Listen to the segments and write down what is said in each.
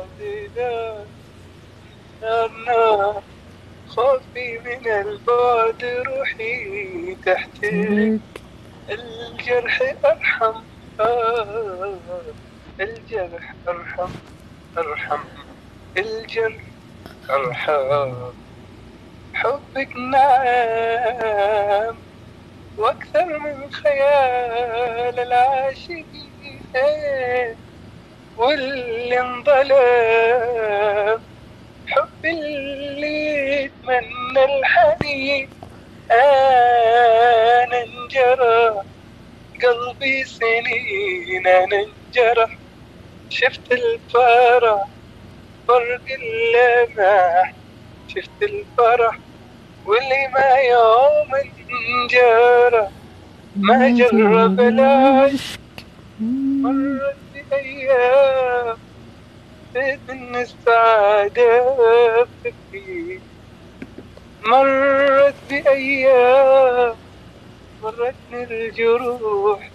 نار نار نار خوفي من البعد روحي تحتك. الجرح أرحم. آه الجرح أرحم. أرحم. الجرح أرحم. حبك نعم. وأكثر من خيال العاشقين. واللي انظلم حب اللي يتمنى الحنين أنا انجرى. قلبي سنين أنا انجرح شفت الفرح فرق اللمح شفت الفرح واللي ما يوم انجرى. ما جرب العشق. مرت بأيام من السعادة فيه مرت بأيام مرتني الجروح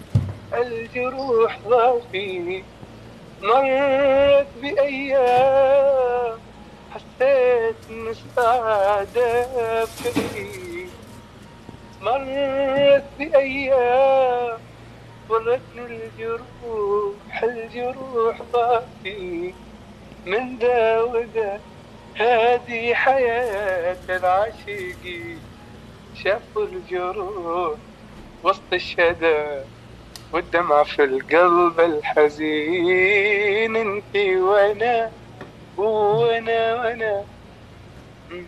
الجروح ضافي مرت بأيام حسيت إن السعادة فيه مرت بأيام ورتني الجروح الجروح ضافي من ذا وذا هذه حياة العاشقين شافوا الجروح وسط الشدى والدمع في القلب الحزين. انتي وأنا وأنا وأنا.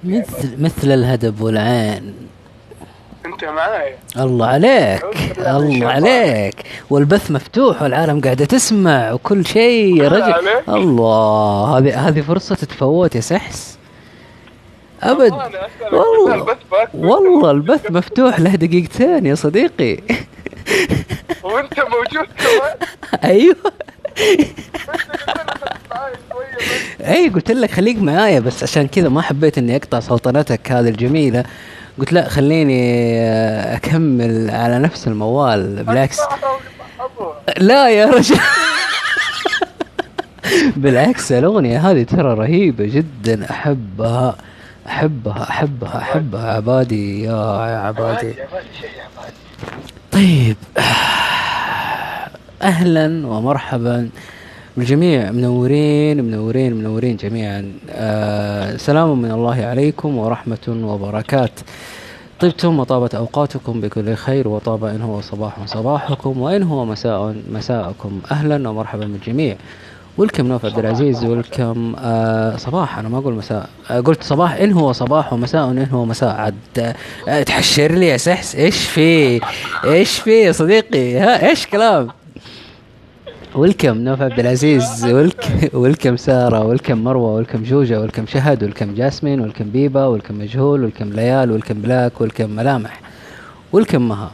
مثل مثل الهدب والعين. انت معايا الله عليك الله عليك. والبث مفتوح والعالم قاعدة تسمع وكل شيء يا رجل. الله هذه هذه فرصة تتفوت يا سحس. أبد. والله. والله البث مفتوح له دقيقتين يا صديقي. وأنت موجود كمان؟ أيوه. أي قلت لك خليك معايا بس عشان كذا ما حبيت إني أقطع سلطنتك هذه الجميلة. قلت لا خليني أكمل على نفس الموال بالعكس. لا يا رجل. بالعكس الأغنية هذه ترى رهيبة جدا. أحبها أحبها أحبها أحبها. عبادي يا عبادي. طيب. أهلا ومرحبا. بالجميع منورين منورين منورين جميعا. آه سلام من الله عليكم ورحمة وبركات. طبتم وطابت أوقاتكم بكل خير وطاب إن هو صباح صباحكم وإن هو مساء مساءكم. أهلا ومرحبا بالجميع. ولكم نوف عبد العزيز ولكم آه صباح أنا ما أقول مساء. آه قلت صباح إن هو صباح ومساء ان هو مساء. عاد آه تحشر لي يا سحس. إيش في؟ إيش في يا صديقي؟ ها إيش كلام؟ ولكم نوف عبد العزيز ولك ولكم ساره ولكم مروه ولكم جوجه ولكم شهد ولكم جاسمين ولكم بيبا ولكم مجهول ولكم ليال ولكم بلاك ولكم ملامح ولكم مها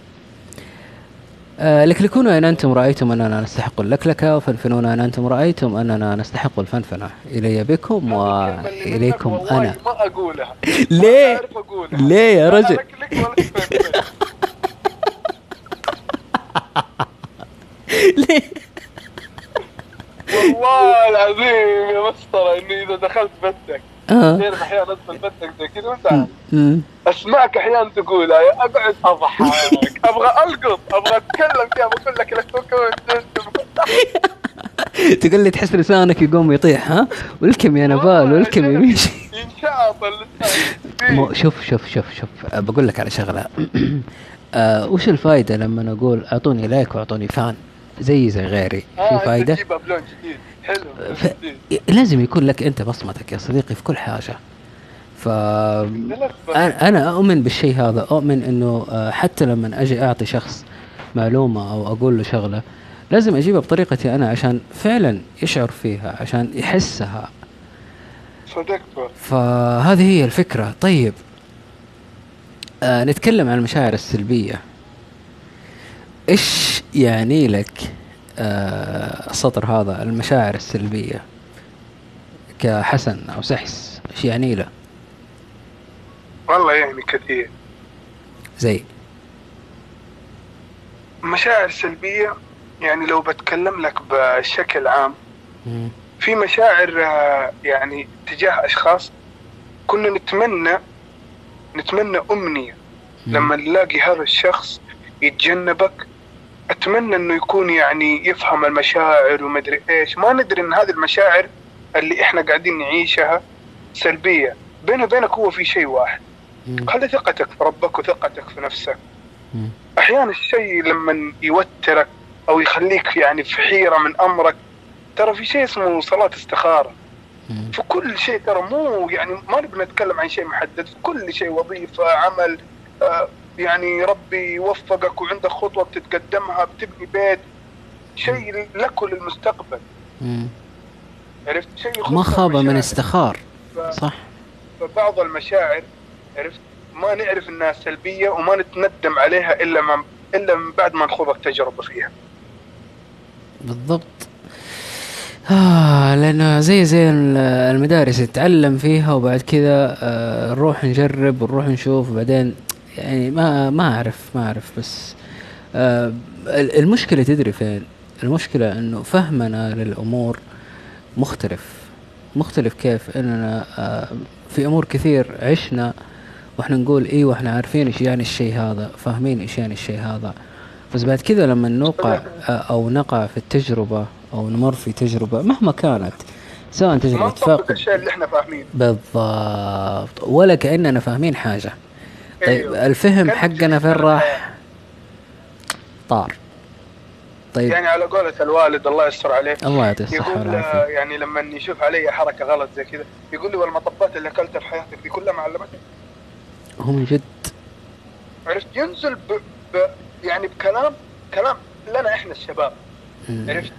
آه لكلكون أين أنتم رأيتم أننا نستحق اللكلكة وفنفنون أن أنتم رأيتم أننا نستحق الفنفنة. إلي بكم وإليكم والله أنا. ما أقولها. ليه؟ ليه يا رجل؟ ليه؟ والله العظيم يا مسطرة إني إذا دخلت بثك. تعرف أحيانا ادخل بثك زي كذا وأنت عارف. أسمعك أحيانا تقولها أقعد أضحك أبغى ألقط أبغى أتكلم فيها بقول لك تقول لي تحس لسانك يقوم يطيح ها؟ ولكم يا نبال ولكم يا ميشي. ينشعط اللسان شوف شوف شوف شوف بقول لك على شغلة. آه وش الفائده لما أقول أعطوني لايك وأعطوني فان زي زي غيري. في آه، أنت فائده تجيبها بلون جديد. حلو ف... جديد. لازم يكون لك أنت بصمتك يا صديقي في كل حاجة. ف أنا أنا أؤمن بالشيء هذا. أؤمن إنه آه، حتى لما أجي أعطي شخص معلومة أو أقول له شغلة لازم أجيبها بطريقتي أنا عشان فعلا يشعر فيها عشان يحسها. صدقت. فهذه هي الفكرة. طيب آه نتكلم عن المشاعر السلبية. إيش يعني لك آه السطر هذا المشاعر السلبية كحسن أو سحس؟ إيش يعني له؟ والله يعني كثير. زي. مشاعر سلبية يعني لو بتكلم لك بشكل عام مم. في مشاعر آه، يعني تجاه أشخاص كنا نتمنى نتمنى أمنية. لما نلاقي هذا الشخص يتجنبك أتمنى إنه يكون يعني يفهم المشاعر ومدري إيش ما ندري إن هذه المشاعر اللي إحنا قاعدين نعيشها سلبية بيني وبينك هو في شيء واحد. خلي ثقتك في ربك وثقتك في نفسك. أحيانا الشيء لما يوترك أو يخليك يعني في حيرة من أمرك ترى في شيء اسمه صلاة استخارة. في كل شيء ترى مو يعني ما نبي نتكلم عن شيء محدد في كل شيء وظيفة عمل آه يعني ربي يوفقك وعندك خطوة بتتقدمها بتبني بيت شيء لك وللمستقبل مم. عرفت؟ شيء ما خاب من. استخار ف- صح؟ فبعض المشاعر عرفت؟ ما نعرف إنها سلبية وما نتندم عليها إلا ما إلا من بعد ما نخوض التجربة فيها. بالضبط. آه لأنه زي زي ال- المدارس نتعلم فيها وبعد كذا آه نروح نجرب ونروح نشوف وبعدين يعني ما ما أعرف ما أعرف بس آه ال- المشكلة تدري فين؟ المشكلة إنه فهمنا للأمور مختلف مختلف كيف إننا آه في أمور كثير عشنا وإحنا نقول أيوه إحنا عارفين إيش يعني الشيء هذا فاهمين إيش يعني الشيء هذا. بس بعد كذا لما نوقع آه، أو نقع في التجربة أو نمر في تجربة مهما كانت سواء نطبق فقد الشيء اللي إحنا فاهمينه بالضبط ولا كأننا فاهمين حاجة. طيب. الفهم حقنا فين راح؟ طار. طيب. يعني على قولة الوالد الله يستر عليه. الله يعطيه الصحة يقول آه، والعافية يعني لما يشوف علي حركة غلط زي كذا يقول لي والمطبات اللي اكلتها في حياتك دي كلها ما علمتك هو من جد. عرفت؟ ينزل ب... ب... يعني بكلام كلام لنا إحنا الشباب. عرفت.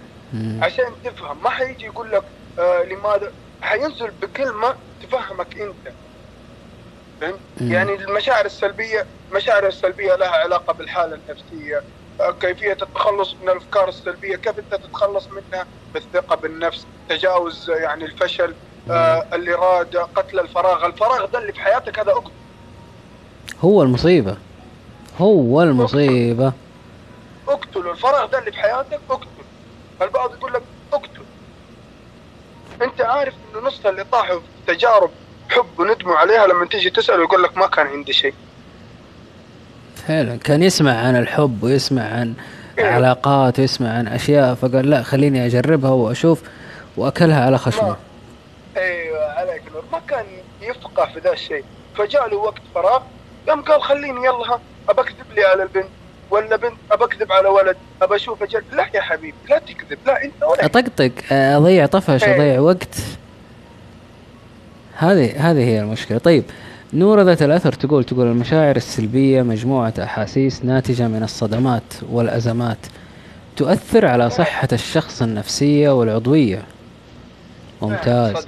عشان تفهم ما حيجي يقول لك آه لماذا؟ حينزل بكلمة تفهمك أنت. فهمت؟ يعني المشاعر السلبيه المشاعر السلبية لها علاقة بالحالة النفسية. آه، كيفية التخلص من الأفكار السلبية كيف أنت تتخلص منها؟ بالثقة بالنفس تجاوز آه، يعني الفشل آه الإرادة قتل الفراغ. الفراغ ده اللي في حياتك هذا اقتل هو المصيبة. هو المصيبة. اقتل الفراغ ده اللي في حياتك اقتل. البعض يقول لك اقتل. انت عارف إنه نص اللي طاحوا في تجارب حب وندموا عليها لما تيجي تسأل يقول لك ما كان عندي شيء. فعلا. كان يسمع عن الحب ويسمع عن إيه. علاقات ويسمع عن أشياء فقال لا خليني أجربها وأشوف وأكلها على خشمه أيوه عليك نور ما كان يفقه في ذا الشيء. فجاء له وقت فراغ قام قال خليني يلا أكذب لي على البنت ولا بنت أبى أكذب على ولد أبى أشوف أجل. لا يا حبيبي لا تكذب لا أنت ولا أطقطق أضيع طفش إيه. أضيع وقت. هذه هذه هي المشكلة. طيب نورة ذات الأثر تقول تقول المشاعر السلبية مجموعة أحاسيس ناتجة من الصدمات والأزمات تؤثر على صحة الشخص النفسية والعضوية. ممتاز.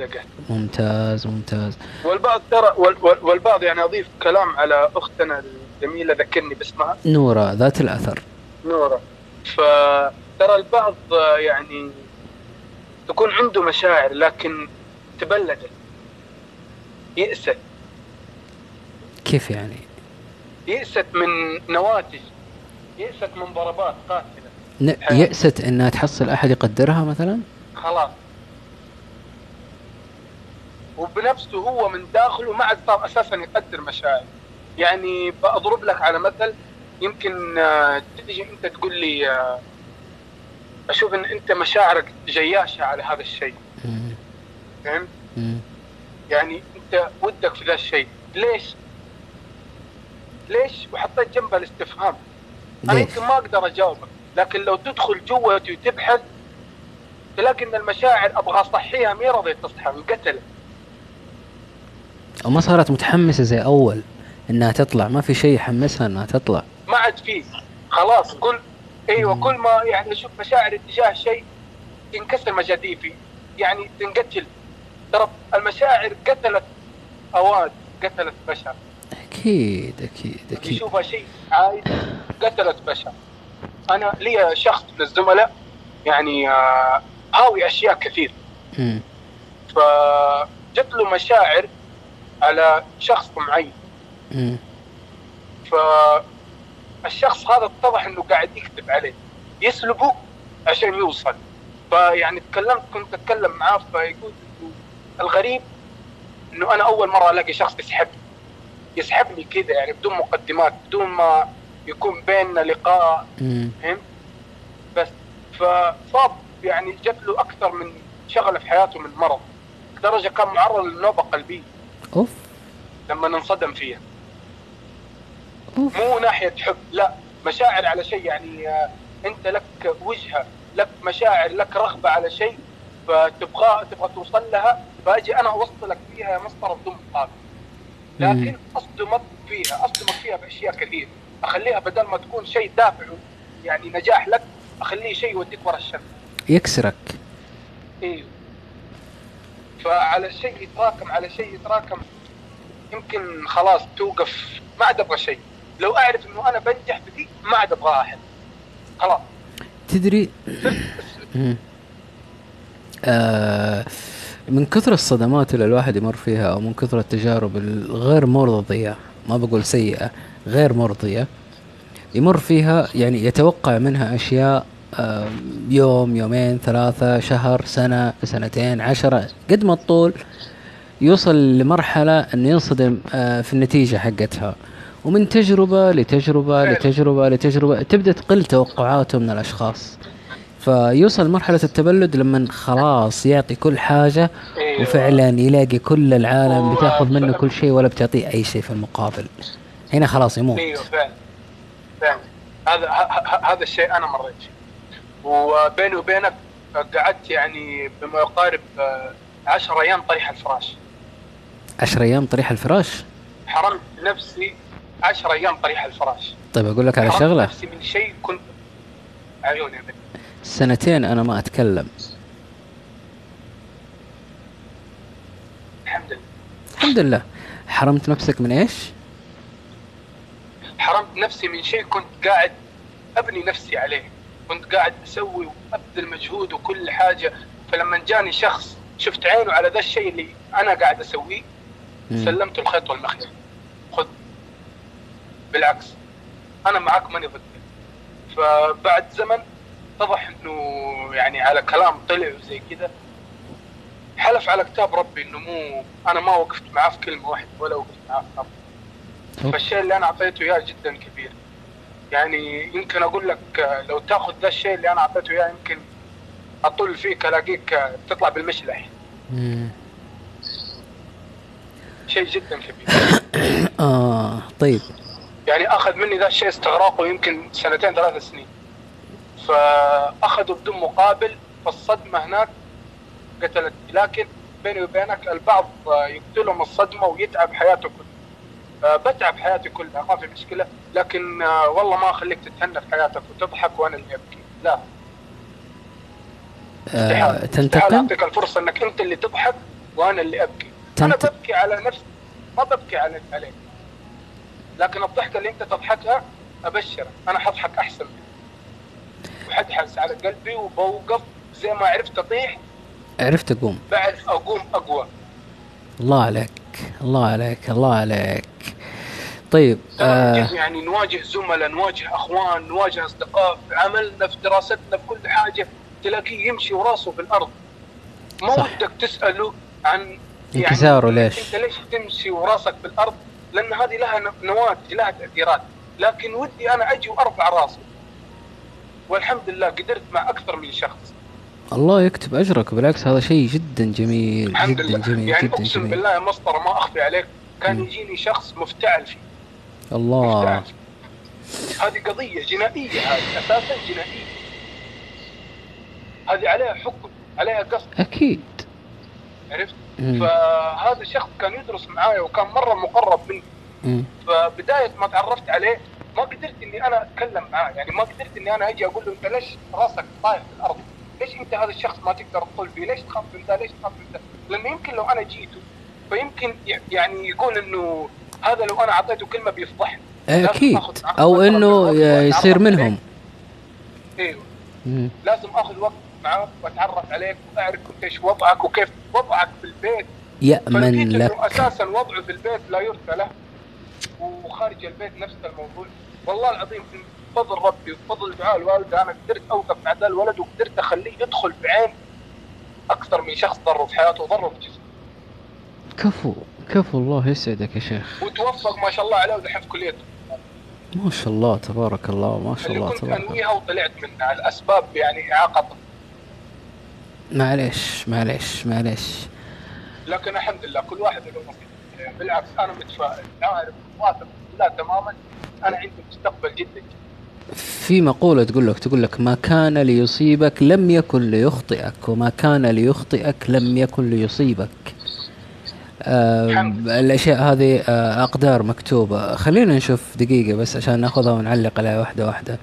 ممتاز ممتاز. والبعض ترى وال- وال- والبعض يعني أضيف كلام على أختنا الجميلة ذكرني باسمها. نورة ذات الأثر. نورة. فترى البعض يعني تكون عنده مشاعر لكن تبلدت. يئست كيف يعني؟ يئست من نواتج. يئست من ضربات قاتلة. ن- يأست إنها تحصل أحد يقدرها مثلا؟ خلاص. وبنفسه هو من داخله ما عاد صار أساسا يقدر مشاعر. يعني بضرب لك على مثل يمكن آه، تيجي أنت تقول لي آه، أشوف إن أنت مشاعرك جياشة على هذا الشيء. فهمت؟ يعني انت ودك في ذا الشيء. ليش؟ ليش؟ وحطيت جنبها الاستفهام. أنا يمكن ما أقدر أجاوبك لكن لو تدخل جوتي وتبحث تلاقي إن المشاعر أبغى أصحيها ما رضيت تصحى انقتلت وما صارت متحمسة زي أول إنها تطلع. ما في شيء يحمسها إنها تطلع. ما عاد فيه خلاص كل أيوه مم. كل ما يعني أشوف مشاعر اتجاه شيء تنكسر مجاديفي. يعني تنقتل. ترى المشاعر قتلت اواد قتلت بشر. أكيد أكيد أكيد. يشوفها شيء عايز قتلت بشر. أنا لي شخص من الزملاء يعني آه، هاوي أشياء كثير. فجت له مشاعر على شخص معين. فالشخص هذا اتضح إنه قاعد يكذب عليه يسلبه عشان يوصل. فيعني تكلمت كنت أتكلم معاه فيقول الغريب إنه أنا أول مرة ألاقي شخص يسحبني يسحبني كذا يعني بدون مقدمات بدون ما يكون بيننا لقاء. فهمت؟ بس فصاب يعني جات له أكثر من شغلة في حياته من مرض لدرجة كان معرض لنوبه قلبية. أوف. لما انصدم فيها. أوف. مو ناحية حب لا مشاعر على شيء يعني آه، أنت لك وجهة لك مشاعر لك رغبة على شيء فتبغى تبغى توصل لها فاجي أنا اوصلك فيها يا مسطرة بدون مقابل لكن اصدمك فيها اصدمك فيها بأشياء كثير. أخليها بدل ما تكون شيء دافع يعني نجاح لك أخليه شيء يوديك ورا الشمس يكسرك. أيوه فعلى شيء يتراكم على شيء يتراكم يمكن خلاص توقف. ما عاد أبغى شيء. لو أعرف إنه أنا بنجح في دي ما عاد ابغاها أحد. خلاص. تدري. آه من كثر الصدمات اللي الواحد يمر فيها أو من كثر التجارب الغير مرضية ما بقول سيئة غير مرضية يمر فيها يعني يتوقع منها أشياء يوم يومين ثلاثة شهر سنة سنتين عشرة قد ما تطول يوصل لمرحلة إنه ينصدم آه في النتيجة حقتها ومن تجربة لتجربة. لتجربة لتجربة تبدأ تقل توقعاته من الأشخاص فيوصل مرحلة التبلد لما خلاص يعطي كل حاجة أيوة. وفعلا يلاقي كل العالم بتأخذ منه. كل شيء ولا بتعطيه أي شيء في المقابل. هنا خلاص يموت. أيوه فعلا. فعلا. هذا هذا الشيء أنا مريت. فيه وبيني وبينك قعدت يعني بما يقارب 10 أيام طريح الفراش. عشر أيام طريح الفراش؟ حرمت نفسي 10 أيام طريح الفراش. طيب أقول لك على حرمت شغلة. نفسي من شيء كنت عيوني. سنتين أنا ما أتكلم. الحمد لله. الحمد لله. حرمت نفسك من إيش؟ حرمت نفسي من شيء كنت قاعد أبني نفسي عليه. كنت قاعد أسوي وأبذل مجهود وكل حاجة. فلما جاني شخص شفت عينه على ذا الشيء اللي أنا قاعد أسويه مم. سلمت الخيط والمخيط خذ. بالعكس أنا معك ماني ضدك فبعد زمن اتضح إنه يعني على كلام طلع وزي كذا حلف على كتاب ربي إنه مو أنا ما وقفت معاه في كلمة واحدة ولا وقفت معاه في أوف. فالشيء اللي أنا أعطيته إياه جدا كبير. يعني يمكن أقول لك لو تأخذ ذا الشيء اللي أنا أعطيته إياه يمكن أطل فيك ألاقيك تطلع بالمشلح. شيء جدا كبير. آه طيب. يعني أخذ مني ذا الشيء استغراقه يمكن سنتين ثلاث سنين. فأخذوا بدون مقابل فالصدمة هناك قتلت. لكن بيني وبينك البعض يقتلهم الصدمة ويتعب حياته كلها. آه، بتعب حياتي كلها ما في مشكلة. لكن آه، والله ما أخليك تتهنى في حياتك وتضحك وأنا اللي أبكي. لا. استحالة. تنتقم؟ أعطيك الفرصة إنك أنت اللي تضحك وأنا اللي أبكي. أنا. ببكي على نفسي ما ببكي على عليك. لكن الضحكة اللي أنت تضحكها أبشرك. أنا حضحك أحسن منك. وحدحس على قلبي وبوقف زي ما عرفت أطيح عرفت أقوم بعرف أقوم أقوى الله عليك الله عليك الله عليك طيب آه. يعني نواجه زملاء نواجه أخوان نواجه أصدقاء في عملنا في دراستنا في كل حاجة تلاقيه يمشي وراسه في الأرض ما صح. ودك تسأله عن انكساره ليش؟ أنت ليش تمشي وراسك في الأرض؟ لأن هذه لها نواتج لها تأثيرات لكن ودي أنا أجي وأرفع راسي والحمد لله قدرت مع أكثر من شخص. الله يكتب أجرك بالعكس هذا شيء جدا جميل الحمد جدا لله جميل يعني جدا أقسم جميل. بالله يا مسطره ما أخفي عليك كان مم. يجيني شخص مفتعل فيه. الله. مفتعل فيه. هذه قضية جنائية هذه أساسا جنائية. هذه عليها حكم عليها قصد. أكيد. عرفت. فهذا الشخص كان يدرس معايا وكان مرة مقرب مني. فبداية ما تعرفت عليه ما قدرت إني أنا أتكلم معاه يعني ما قدرت إني أنا أجي أقول له أنت ليش راسك طايح في الأرض؟ ليش أنت هذا الشخص ما تقدر تطول فيه؟ ليش تخاف من ذا؟ ليش تخاف من ذا؟ لأنه يمكن لو أنا جيته فيمكن يعني يقول إنه هذا لو أنا أعطيته كلمة بيفضحني لازم أكيد معاه أو إنه يصير. منهم إيوه مم. لازم آخذ وقت معاك وأتعرف عليك وأعرف انت إيش وضعك وكيف وضعك في البيت فلقيت لك إنه أساسا وضعه في البيت لا يرثى له وخارج البيت نفس الموضوع. والله العظيم بفضل ربي وبفضل دعاء الوالده أنا قدرت أوقف مع ذا الولد وقدرت أخليه يدخل بعين أكثر من شخص ضره في حياته وضره في جسمه. كفو كفو الله يسعدك يا شيخ. وتوفق ما شاء الله عليه ودحين في كليه ما شاء الله تبارك الله ما شاء الله كنت تبارك الله. انويها وطلعت منها الأسباب يعني إعاقة. معليش معليش معليش. لكن الحمد لله كل واحد له نصيب بالعكس أنا متفائل أعرف. واثق لا تماما. أنا عندي مستقبل جدا. في مقولة تقول لك تقول لك ما كان ليصيبك لم يكن ليخطئك وما كان ليخطئك لم يكن ليصيبك. آه. الأشياء هذه آه أقدار مكتوبة. خلينا نشوف دقيقة بس عشان ناخذها ونعلق عليها واحدة واحدة.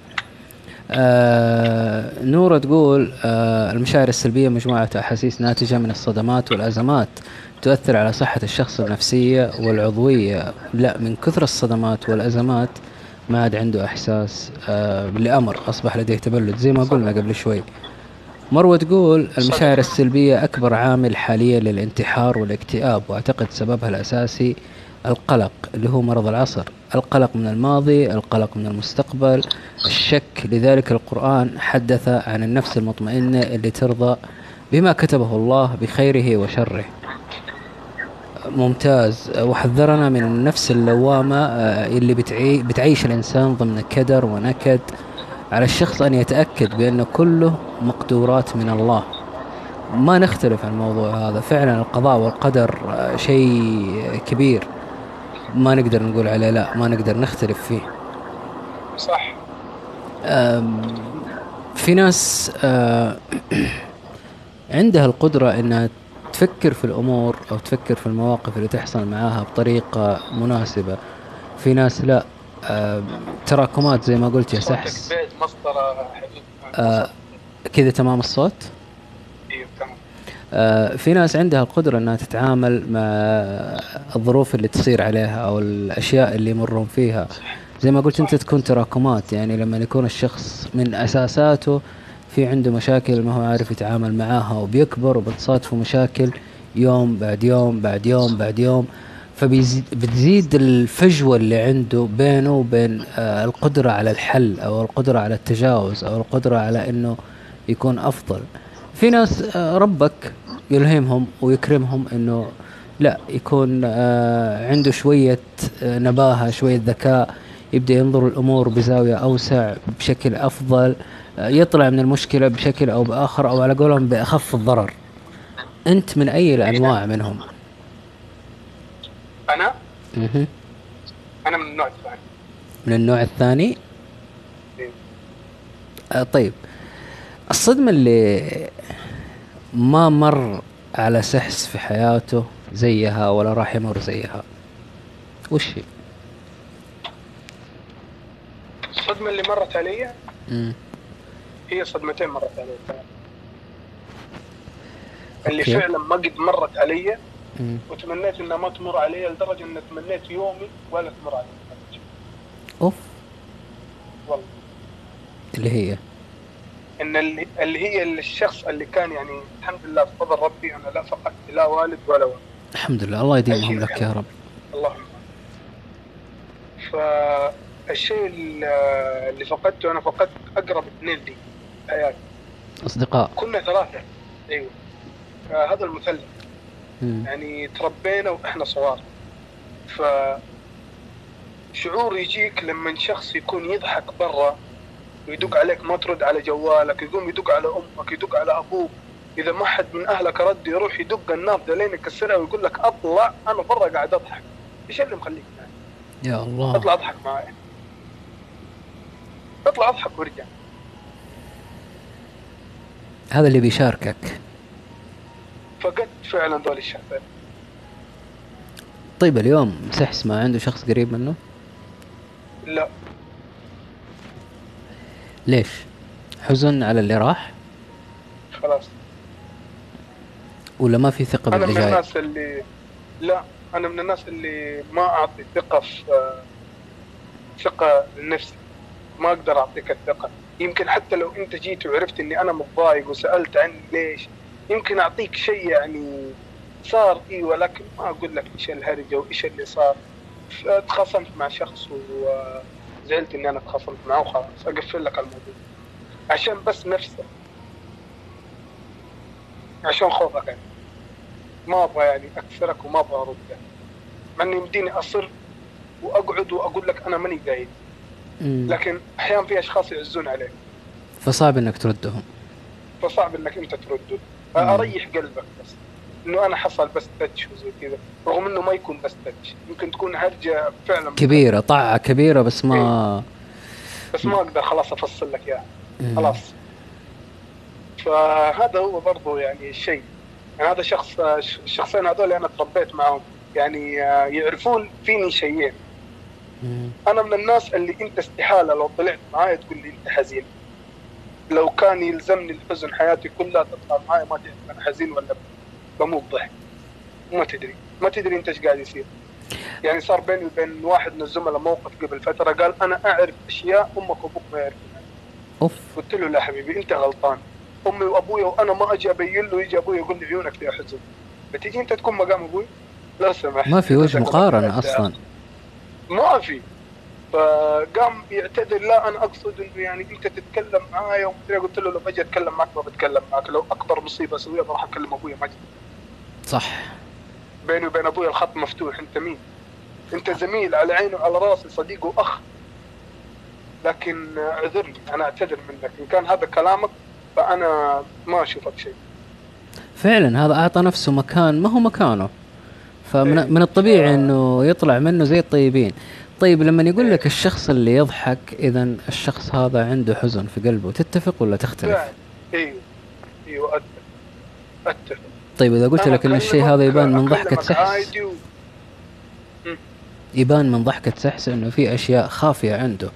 آه نورة تقول آه المشاعر السلبية مجموعة أحاسيس ناتجة من الصدمات والأزمات. تؤثر على صحة الشخص النفسية والعضوية. لا من كثر الصدمات والأزمات ما عاد عنده إحساس آه لأمر أصبح لديه تبلد. زي ما قلنا قبل شوي. مروة تقول المشاعر السلبية أكبر عامل حاليا للانتحار والاكتئاب وأعتقد سببها الأساسي القلق اللي هو مرض العصر. القلق من الماضي القلق من المستقبل. الشك. لذلك القرآن حدث عن النفس المطمئنة اللي ترضى بما كتبه الله بخيره وشره. ممتاز. وحذرنا من النفس اللوامة آه، اللي بتعي بتعيش الإنسان ضمن كدر ونكد على الشخص أن يتأكد بأن كله مقدورات من الله. ما نختلف عن الموضوع هذا. فعلا القضاء والقدر آه، شيء كبير. ما نقدر نقول عليه لا ما نقدر نختلف فيه. صح. في ناس آه، عندها القدرة إنها تفكر في الأمور أو تفكر في المواقف اللي تحصل معاها بطريقة مناسبة. في ناس لا آه، تراكمات زي ما قلت يا سحس. آه، كذا تمام الصوت؟ تمام. آه، في ناس عندها القدرة إنها تتعامل مع الظروف اللي تصير عليها أو الأشياء اللي يمرون فيها. زي ما قلت أنت تكون تراكمات. يعني لما يكون الشخص من أساساته في عنده مشاكل ما هو عارف يتعامل معاها وبيكبر وبتصادفه مشاكل يوم بعد يوم بعد يوم بعد يوم. فبتزيد الفجوة اللي عنده بينه وبين آه، القدرة على الحل أو القدرة على التجاوز أو القدرة على أنه يكون أفضل. في ناس آه، ربك يلهمهم ويكرمهم أنه لا يكون آه، عنده شوية آه، نباهة شوية ذكاء يبدأ ينظر الأمور بزاوية أوسع بشكل أفضل. يطلع من المشكلة بشكل أو بآخر أو على قولهم بأخف الضرر أنت من أي الأنواع منهم؟ أنا مهم. أنا من النوع الثاني من النوع الثاني إيه. آه طيب الصدمة اللي ما مر على سحس في حياته زيها ولا راح يمر زيها وش هي؟ الصدمة اللي مرت علي مم. هي صدمتين مرت علي. اللي. فعلا ما قد مرت علي. وتمنيت إنها ما تمر علي لدرجة ان تمنيت يومي ولا تمر علي. أوف. والله. اللي هي؟ إن اللي, اللي هي اللي الشخص اللي كان يعني الحمد لله بفضل ربي أنا لا فقدت لا والد ولا والد الحمد لله. الله يديمهم لك يا رب. اللهم. فالشيء اللي فقدته أنا فقدت أقرب اثنين لي. في حياتي أصدقاء. كنا ثلاثة. أيوه. هذا المثلث. يعني تربينا وإحنا صغار. ف شعور يجيك لما شخص يكون يضحك برا ويدق عليك ما ترد على جوالك يقوم يدق على أمك يدق على أبوك. إذا ما حد من أهلك رد يروح يدق النافذه لين يكسرها ويقول لك أطلع أنا برا قاعد أضحك. إيش اللي مخليك معي؟ يا الله. اطلع أضحك معي اطلع أضحك وارجع. هذا اللي بيشاركك. فقدت فعلا ذول الشخصين طيب اليوم سحس ما عنده شخص قريب منه؟ لا. ليش؟ حزن على اللي راح؟ خلاص. ولا ما في ثقة أنا باللي من جاي الناس اللي لا أنا من الناس اللي ما أعطي ثقة في ثقة لنفسي. ما أقدر أعطيك الثقة. يمكن حتى لو انت جيت وعرفت اني أنا متضايق وسألت عني ليش يمكن أعطيك شيء يعني صار اي ولكن ما أقول لك إيش الهرجة وإيش اللي صار. تخاصمت مع شخص و... زعلت إني أنا تخاصمت معه وخلاص. أقفل لك الموضوع. عشان بس نفسه عشان خوفك يعني. ما أبغى يعني أكسرك وما أبغى أرد يعني. مع اني يمديني اصر وأقعد وأقول لك أنا ماني قايل. لكن أحيانا في أشخاص يعزون عليك. فصعب إنك تردهم. فصعب إنك أنت ترده. أريح قلبك بس. إنه أنا حصل بس تاتش وزي كذا. رغم إنه ما يكون بس تاتش يمكن تكون هرجة فعلا. كبيرة طاعة كبيرة بس ما بس ما أقدر خلاص أفصل لك اياها مم. خلاص. فهذا هو برضو يعني الشيء. يعني هذا شخص الشخصين هذول أنا تربيت معهم. يعني يعرفون فيني شيئين. أنا من الناس اللي أنت استحالة لو طلعت معايا تقول لي أنت حزين. لو كان يلزمني الحزن حياتي كلها تطلع معايا ما تعرف أنا حزين ولا بموت ضحك. ما تدري. ما تدري أنت إيش قاعد يصير. يعني صار بيني وبين واحد من الزملاء موقف قبل فترة قال أنا أعرف أشياء أمك وأبوك ما يعرفونها. أوف. قلت له لا حبيبي أنت غلطان. أمي وأبوي وأنا ما أجي أبين له يجي أبوي يقول لي عيونك فيها حزن. بتيجي أنت تكون مقام أبوي؟ لا سمح ما في وجه مقارنة أصلا. ما في. فقام يعتذر لا أنا أقصد إنه يعني أنت تتكلم معايا ومدري قلت له لو بجي أتكلم معك ما بتكلم معك لو أكبر مصيبة أسويها بروح أكلم أبوي مجد صح. بيني وبين أبوي الخط مفتوح أنت مين؟ أنت زميل على عيني وعلى راسي صديق وأخ. لكن اعذرني أنا أعتذر منك. إن كان هذا كلامك فأنا ما أشوفك شيء. فعلا هذا أعطى نفسه مكان ما هو مكانه. فمن إيه. من الطبيعي ف- إنه يطلع منه زي الطيبين. طيب لما يقول لك. الشخص اللي يضحك اذا الشخص هذا عنده حزن في قلبه. تتفق ولا تختلف؟ أيوه أيوه أتفق. طيب إذا قلت لك إن الشيء هذا يبان من ضحكة سحس. و... يبان من ضحكة سحس إنه في أشياء خافية عنده.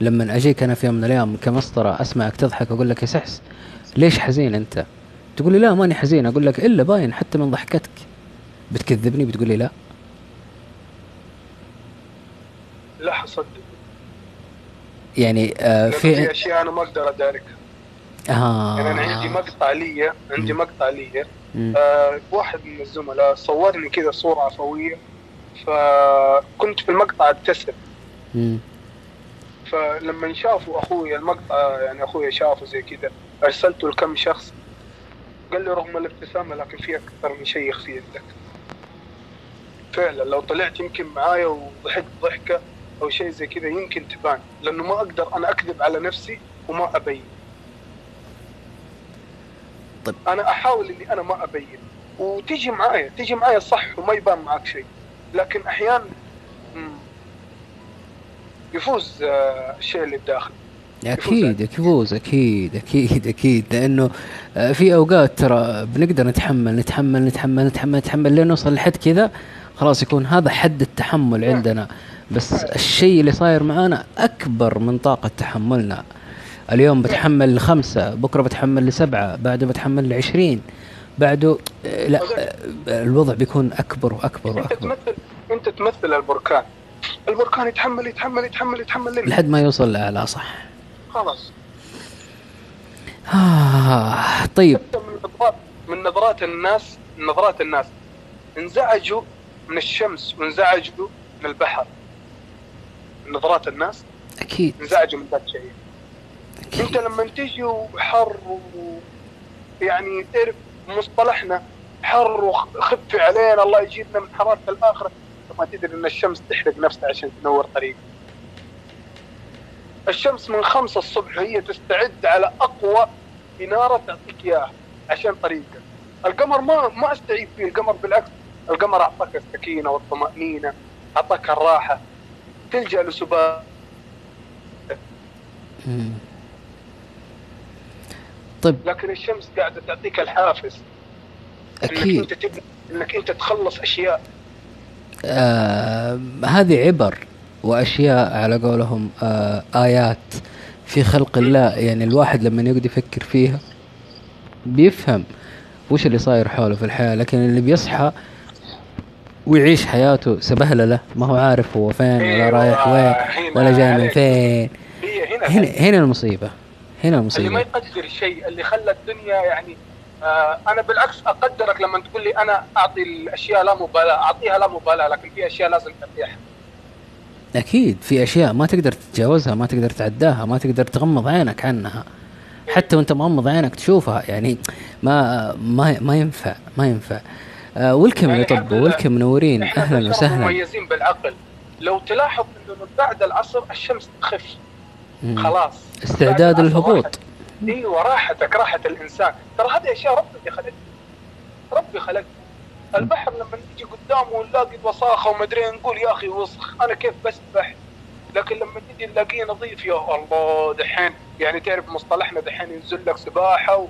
لما أجيك أنا في يوم من الأيام كمسطرة أسمعك تضحك أقول لك يا سحس ليش حزين أنت؟ تقول لي لا ماني حزين. أقول لك إلا باين حتى من ضحكتك. بتكذبني بتقول لي لا؟ لا حصدق يعني آه في... في أشياء أنا ما أقدر أداركها. آه. يعني أنا عندي مقطع لي عندي. مقطع لي. آه واحد من الزملاء صورني كذا صورة عفوية. فكنت في المقطع أبتسم. فلما شافوا أخوي المقطع يعني أخوي شافه زي كذا أرسلته لكم شخص. قال لي رغم الابتسامة لكن في أكثر من شيء يخفي عندك فعلا لو طلعت يمكن معايا وضحكت ضحكة أو شيء زي كذا يمكن تبان لأنه ما أقدر أنا أكذب على نفسي وما أبين. طيب. أنا أحاول إني أنا ما أبين. وتيجي معايا تيجي معايا صح وما يبان معك شيء. لكن أحيانا يفوز آه، الشيء اللي بداخل. أكيد يفوز أكيد أكيد أكيد. لأنه آه، في أوقات ترى بنقدر نتحمل نتحمل نتحمل نتحمل نتحمل لين نوصل لحد كذا خلاص يكون هذا حد التحمل نعم. عندنا. بس الشيء اللي صاير معانا أكبر من طاقة تحملنا. اليوم بتحمل لخمسة بكرة بتحمل لسبعة بعده بتحمل لعشرين. بعده لا الوضع بيكون أكبر وأكبر أنت وأكبر. تمثل أنت تمثل البركان. البركان يتحمل يتحمل يتحمل يتحمل لين لحد ما يوصل لأعلى صح. خلاص. آه طيب. حتى من نظرات من نظرات الناس نظرات الناس. انزعجوا من الشمس وانزعجوا من البحر. من نظرات الناس أكيد. انزعجوا من ذا الشيء أنت لما تجي وحر و... يعني تعرف مصطلحنا حر وخفي علينا الله يجيبنا من حرارة الآخرة ما تدري إن الشمس تحرق نفسها عشان تنور طريق. الشمس من خمسة الصبح هي تستعد على أقوى إنارة تعطيك إياها عشان طريقك. القمر ما ما أستعيد فيه القمر بالعكس القمر أعطاك السكينة والطمأنينة أعطاك الراحة تلجأ لسبات. طيب. لكن الشمس قاعدة تعطيك الحافز. إنك أكيد. أنت تبني إنك أنت تخلص أشياء. آه هذه عبر وأشياء على قولهم آه آيات في خلق الله. يعني الواحد لما يقعد يفكر فيها بيفهم وش اللي صاير حوله في الحياة. لكن اللي بيصحى ويعيش حياته سبهلله ما هو عارف هو فين ولا أيوة، رايح وين ولا جاي من. فين. هنا هنا هنا المصيبة. هنا اللي ما المصيبه يقدر الشيء اللي خلى الدنيا يعني آه أنا بالعكس أقدرك لما تقول لي أنا أعطي الأشياء لا مبالاة أعطيها لا مبالاة لكن في أشياء لازم تعطيها أكيد في أشياء ما تقدر تتجاوزها ما تقدر تعداها ما تقدر تغمض عينك عنها. حتى وأنت مغمض عينك تشوفها يعني ما ما ما ينفع ما ينفع. آه ولكم يعني يا طب ولكم منورين أهلا وسهلا. مميزين بالعقل. لو تلاحظ إنه من بعد العصر الشمس تخف. خلاص. استعداد للهبوط. إيوه راحتك راحه الإنسان. ترى هذه أشياء ربي خلقها. ربي خلقها. البحر لما نجي قدامه ونلاقي وساخة ومدري نقول يا أخي وسخ أنا كيف بسبح؟ لكن لما نجي نلاقيه نظيف يا الله دحين. يعني تعرف مصطلحنا دحين ينزل لك سباحة و...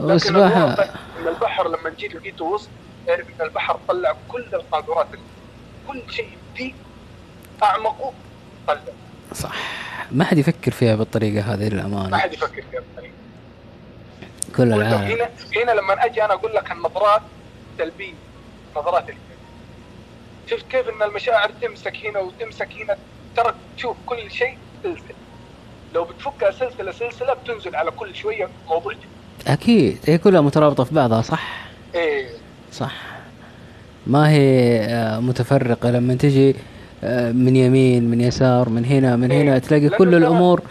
لكن الواقع إن البحر لما جيت لقيته وسط تعرف إن البحر طلع كل القادرات كل شيء فيه أعمقه طلع. صح. ما حد يفكر فيها بالطريقة هذه ما للامانه حد يفكر فيها بالطريقة. كل العالم. هنا هنا لما أجي أنا أقول لك النظرات سلبية. نظرات الكذب شفت كيف إن المشاعر تمسك هنا وتمسك هنا؟ ترى تشوف كل شيء سلسلة. لو بتفكها سلسلة سلسلة بتنزل على كل شوية موضوع جديد. أكيد. هي كلها مترابطة في بعضها صح؟ إيه. صح. ما هي آه، متفرقة. لما تجي آه، من يمين من يسار من هنا من هنا إيه. تلاقي لأنه كل ترى- الأمور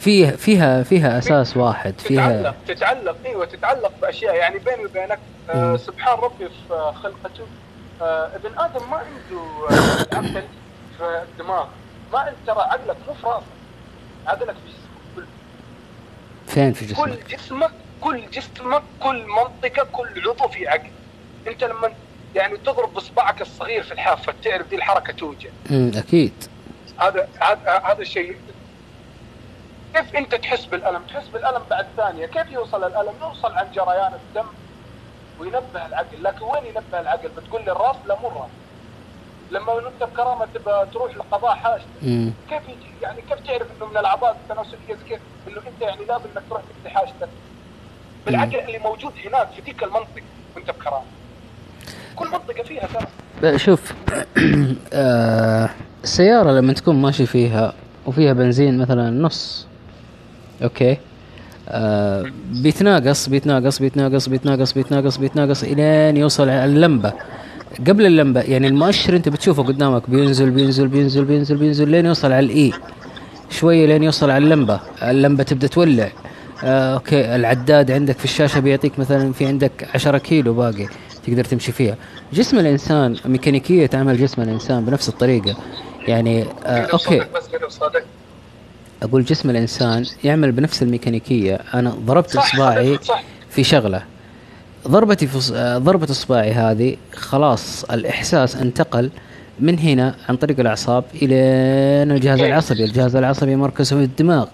فيها فيها فيها أساس واحد فيها تتعلق تتعلق إيوه تتعلق بأشياء. يعني بيني وبينك آه. سبحان ربي في خلقته آه ابن آدم ما عنده عقل في الدماغ. ما عنده ترى عقلك مو في راسك عقلك في جسمك. كله. فين في كل جسمك جسمك كل جسمك كل منطقة كل عضو في عقل انت لما يعني تضرب باصبعك الصغير في الحافة تعرف دي الحركة توجع مم، أكيد هذا هذا هذا الشيء كيف انت تحس بالألم؟ تحس بالألم بعد ثانية، كيف يوصل الألم؟ يوصل عن جريان الدم وينبه العقل، لكن وين ينبه العقل؟ بتقول لي الراس؟ لا مو الراس. لما انت بكرامة تبى تروح لقضاء حاجة، مم. كيف يعني كيف تعرف إنه من الأعضاء التناسلية زي كيف؟ إنه أنت يعني لابد إنك تروح تقضي حاجتك. بالعقل اللي موجود هناك في ذيك المنطقة وانت بكرامة. كل منطقة فيها ترى. شوف آه، السيارة لما تكون ماشي فيها وفيها بنزين مثلا نص okay آه بيتناقص بيتناقص بيتناقص بيتناقص بيتناقص بيتناقص إلين يوصل على اللمبة. قبل اللمبة يعني المؤشر أنت بتشوفه قدامك بينزل بينزل بينزل بينزل بينزل لين يوصل على ال E. شوية لين يوصل على اللمبة. اللمبة تبدأ تولع. آه okay. العداد عندك في الشاشة بيعطيك مثلا في عندك 10 كيلو باقي تقدر تمشي فيها. جسم الإنسان ميكانيكية عمل جسم الإنسان بنفس الطريقة. يعني آه أوكي. أقول جسم الإنسان يعمل بنفس الميكانيكية. أنا ضربت إصبعي في شغلة. ضربتي في آه، ضربة إصبعي هذه خلاص الإحساس انتقل من هنا عن طريق الأعصاب إلى الجهاز العصبي، الجهاز العصبي مركزه في الدماغ.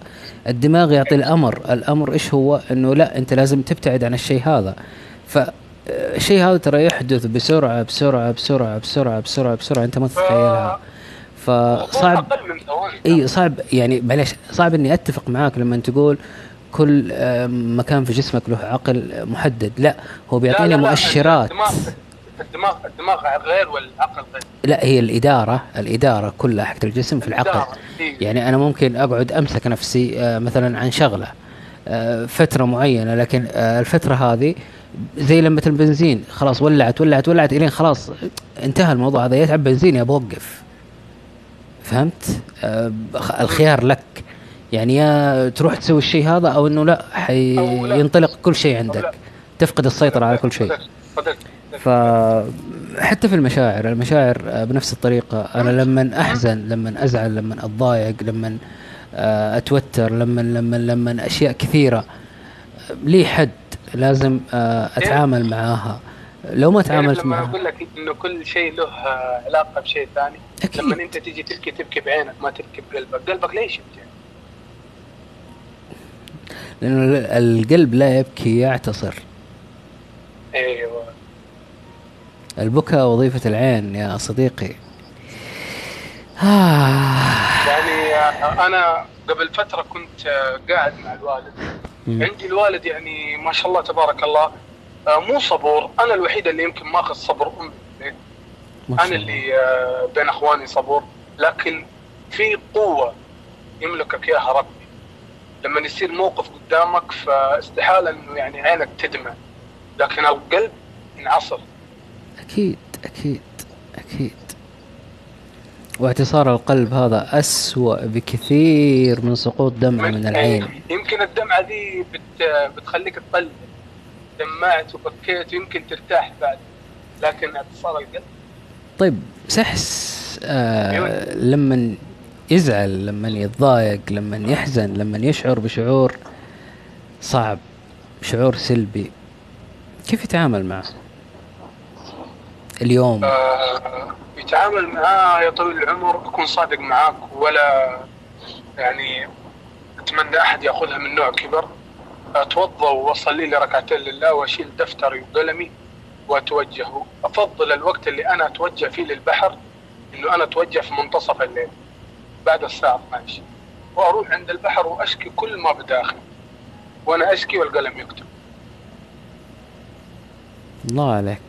الدماغ يعطي الأمر، الأمر إيش هو؟ إنه لا أنت لازم تبتعد عن الشيء هذا. ف آه، الشيء هذا ترى يحدث بسرعة بسرعة بسرعة بسرعة بسرعة بسرعة أنت ما تتخيلها. فصعب إي صعب يعني معلش صعب إني أتفق معاك لما تقول كل آه، مكان في جسمك له عقل محدد لا هو لا، مؤشرات الدماغ الدماغ غير والعقل غير لا هي الإدارة الإدارة كلها حقت الجسم في العقل إيه. يعني أنا ممكن اقعد أمسك نفسي آه، مثلا عن شغلة آه، فترة معينة لكن آه، الفترة هذه زي لمبه البنزين خلاص ولعت ولعت ولعت إلين خلاص انتهى الموضوع هذا يتعب بنزين يا بوقف فهمت الخيار لك يعني يا تروح تسوي الشيء هذا أو إنه لا. حينطلق كل شيء. عندك تفقد السيطرة على كل شيء. فحتى في المشاعر المشاعر آه، بنفس الطريقة. أنا لما أحزن لما أزعل لما أتضايق لما آه، أتوتر لما لما لما أشياء كثيرة لي حد لازم آه، أتعامل معاها. لو ما تعرف تعاملت معها أقول لك إنه كل شيء له علاقة بشيء ثاني أكيد. لما أنت تيجي تبكي تبكي بعينك ما تبكي بقلبك. قلبك ليش يبكي لأنه القلب لا يبكي يعتصر. أيوه. البكاء وظيفة العين يا صديقي. آه. يعني أنا قبل فترة كنت قاعد مع الوالد. مم. عندي الوالد يعني ما شاء الله تبارك الله آه، مو صبور. أنا الوحيد اللي يمكن ماخذ صبر أنا الله. اللي آه، بين أخواني صبور. لكن في قوة يملكك إياها ربي. لما يصير موقف قدامك فاستحالة إنه يعني عينك تدمع. لكن القلب ينعصر. أكيد أكيد أكيد. واعتصار القلب هذا أسوأ بكثير من سقوط دمعة من العين. يمكن الدمعة دي بت بتخليك تطلع دمعت وبكيت يمكن ترتاح بعد لكن اعتصار القلب. طيب سحس آه لما يزعل لما يتضايق لما يحزن لما يشعر بشعور صعب شعور سلبي. كيف يتعامل معه؟ اليوم؟ آه يتعامل معاه يا طويل العمر يكون صادق معاك ولا يعني أتمنى أحد يأخذها من نوع كبر. أتوضأ وأصلي لي ركعتين لله وأشيل دفتري وقلمي وأتوجه. أفضل الوقت اللي أنا أتوجه فيه للبحر إنه أنا أتوجه في منتصف الليل بعد الساعة 12 وأروح عند البحر وأشكي كل ما بداخل وأنا أشكي والقلم يكتب. الله عليك.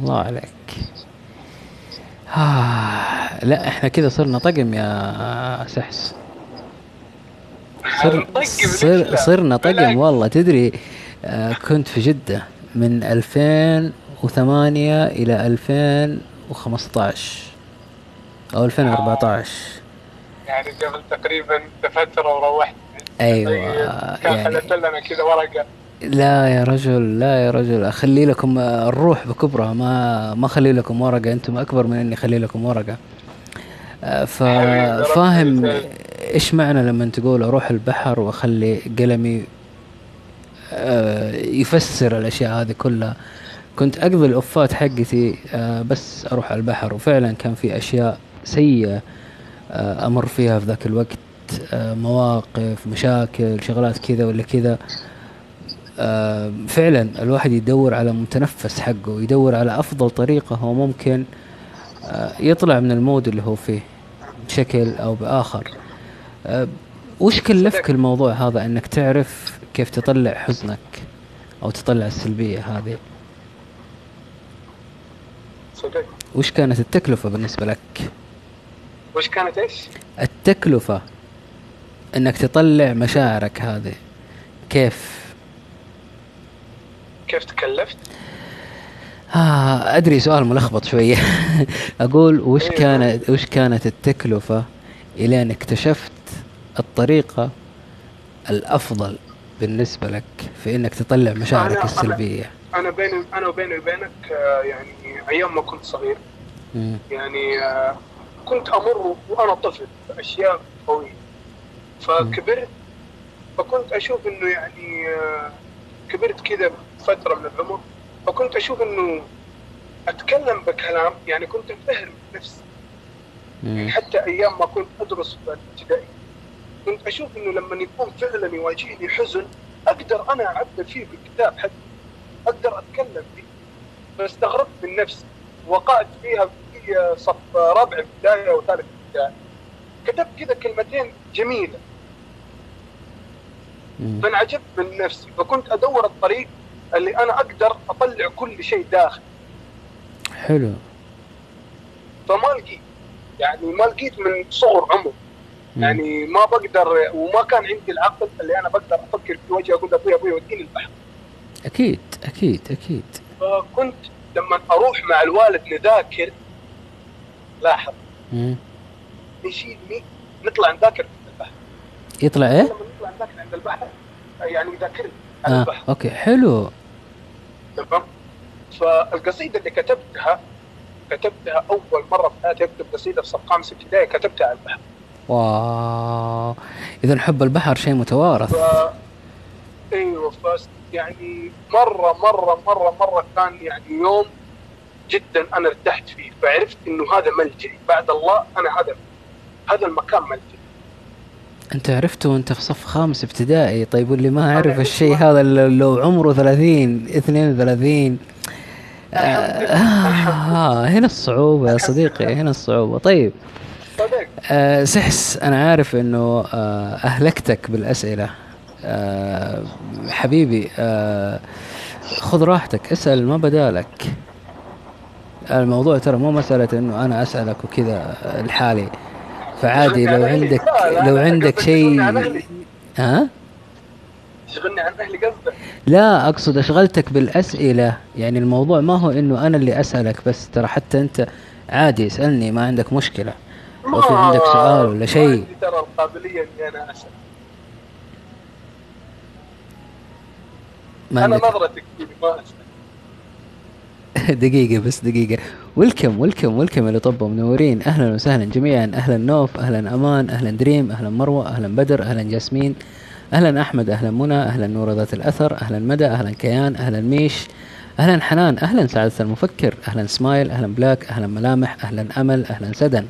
الله عليك. آه لا إحنا كذا صرنا طقم يا سحس. صر صر صرنا طقم والله تدري آه كنت في جدة من 2008 إلى 2015 أو 2014 يعني قبل تقريبا فترة وروحت. أيوة كان يعني خلت لنا كذا ورقة. لا يا رجل لا يا رجل أخلي لكم الروح بكبرها. ما ما أخلي لكم ورقة أنتم أكبر من اني أخلي لكم ورقة. آه، ففاهم إيش معنى لما تقول أروح البحر وأخلي قلمي آه، يفسر الأشياء هذه كلها. كنت أقضي الأوفات حقتي آه، بس أروح على البحر وفعلا كان في أشياء سيئة أمر فيها في ذاك الوقت مواقف مشاكل شغلات كذا ولا كذا. آه، فعلا الواحد يدور على متنفس حقه يدور على أفضل طريقة هو ممكن آه، يطلع من المود اللي هو فيه بشكل أو بآخر. آه، وش كلفك الموضوع هذا إنك تعرف كيف تطلع حزنك أو تطلع السلبية هذه؟ صدق. وش كانت التكلفة بالنسبة لك؟ وش كانت إيش؟ التكلفة إنك تطلع مشاعرك هذه كيف؟ كيف تكلفت؟ آه أدري سؤال ملخبط شوية أقول وش أيوة. كانت وش كانت التكلفة إلى أن اكتشفت الطريقة الأفضل بالنسبة لك في إنك تطلع مشاعرك أنا- السلبية أنا بيني أنا وبيني وبينك آه، يعني أيام ما كنت صغير. يعني آه، كنت أمر وأنا طفل بأشياء قوية فكبرت فكنت أشوف إنه يعني آه، كبرت كذا فترة من العمر فكنت أشوف إنه أتكلم بكلام يعني كنت من نفسي مم. حتى أيام ما كنت أدرس في الابتدائي كنت أشوف إنه لما يكون فعلا يواجهني حزن أقدر أنا أعبر فيه بالكتاب حتى أقدر أتكلم فيه فاستغربت من نفسي وقعت فيها في صف رابع ابتدائي أو ثالث ابتدائي كتبت كذا كلمتين جميلة مم. فانعجبت من نفسي فكنت أدور الطريق اللي أنا أقدر أطلع كل شيء داخل. حلو. فما لقيت يعني ما لقيت من صغر عمر. يعني ما بقدر وما كان عندي العقل اللي أنا بقدر أفكر في وجهي أقول أبوي أبوي وديني البحر. أكيد أكيد أكيد. فكنت لما أروح مع الوالد نذاكر لاحظ. يشيلني نطلع نذاكر عند البحر. يطلع إيه؟ لما نطلع نذاكر عند البحر يعني يذاكرني آه البحر. أوكي حلو. تمام؟ فالقصيدة اللي كتبتها كتبتها أول مرة في حياتي أكتب قصيدة في صف خامس ابتدائي كتبتها على البحر. واو. اذا حب البحر شيء متوارث. ف أيوه ف يعني مرة مرة مرة مرة كان يعني يوم جدا أنا ارتحت فيه فعرفت إنه هذا ملجئي بعد الله أنا هذا هذا المكان ملجئي أنت عرفته وأنت في صف خامس ابتدائي. طيب واللي ما عرف أنا الشيء. هذا لو- عمره 30 32 آه, آه هنا الصعوبة يا صديقي هنا الصعوبة. طيب آه سحس أنا عارف إنه آه أهلكتك بالأسئلة. آه حبيبي آه خذ راحتك اسأل ما بدالك. الموضوع ترى مو مسألة إنه أنا أسألك وكذا لحالي. فعادي لو عندك لو عندك شيء. ها؟ عن أهلي قصدك. لا أقصد أشغلتك بالأسئلة. يعني الموضوع ما هو إنه أنا اللي أسألك بس ترى حتى أنت عادي اسألني ما عندك مشكلة. أو في عندك سؤال ولا شيء. ترى القابلية إني أنا أسأل. ما أنا عندك. نظره تكفيني ما أسأل. دقيقة بس دقيقة. ويلكم ويلكم ويلكم اللي طبوا منورين. أهلا وسهلا جميعا. أهلا نوف أهلا أمان أهلا دريم أهلا مروة أهلا بدر أهلا جاسمين أهلا أحمد أهلا منى أهلا نورة ذات الأثر أهلا مدى أهلا كيان أهلا ميش. أهلا حنان أهلا سعادة المفكر. أهلا سمايل أهلا بلاك أهلا ملامح أهلا أمل أهلا سدن.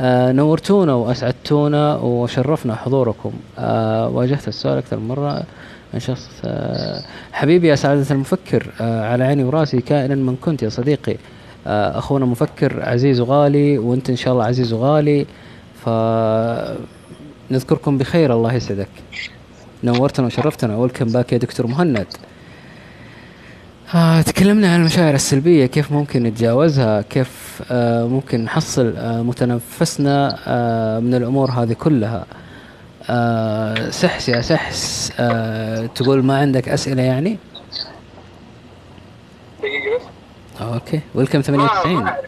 آه نورتونا وأسعدتونا وشرفنا حضوركم. آه واجهت السؤال أكثر من من شخص آه حبيبي يا سعادة المفكر آه على عيني وراسي كائنا من كنت يا صديقي. آه أخونا مفكر عزيز وغالي وأنت إن شاء الله عزيز وغالي. ف نذكركم بخير الله يسعدك. نورتنا وشرفتنا. welcome back يا دكتور مهند. تكلمنا عن المشاعر السلبية كيف ممكن نتجاوزها؟ كيف ممكن نحصل متنفسنا من الأمور هذه كلها؟ آه سحس يا سحس آه تقول ما عندك أسئلة يعني؟ دقيقة بس. okay. welcome ما 98 ما أعرف.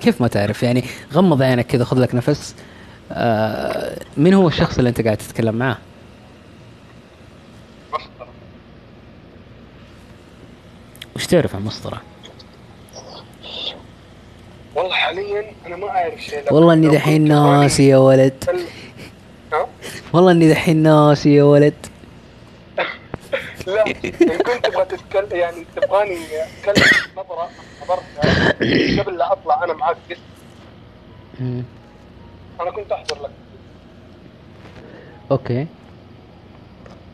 كيف ما تعرف؟ يعني غمض عينك كذا خذ لك نفس. آه مين هو الشخص اللي أنت قاعد تتكلم معاه؟ مسطرة. وش تعرف عن مسطرة؟ والله حاليا أنا ما أعرف شيء. والله لو دحين ناسي يا ولد؟ والله إني دحين ناسي يا ولد. لا إن كنت تبغى تتكلم يعني تبغاني اتكلم نظرة حضرتها قبل لا أطلع أنا معاك. مم. أنا كنت أحضر لك. أوكي.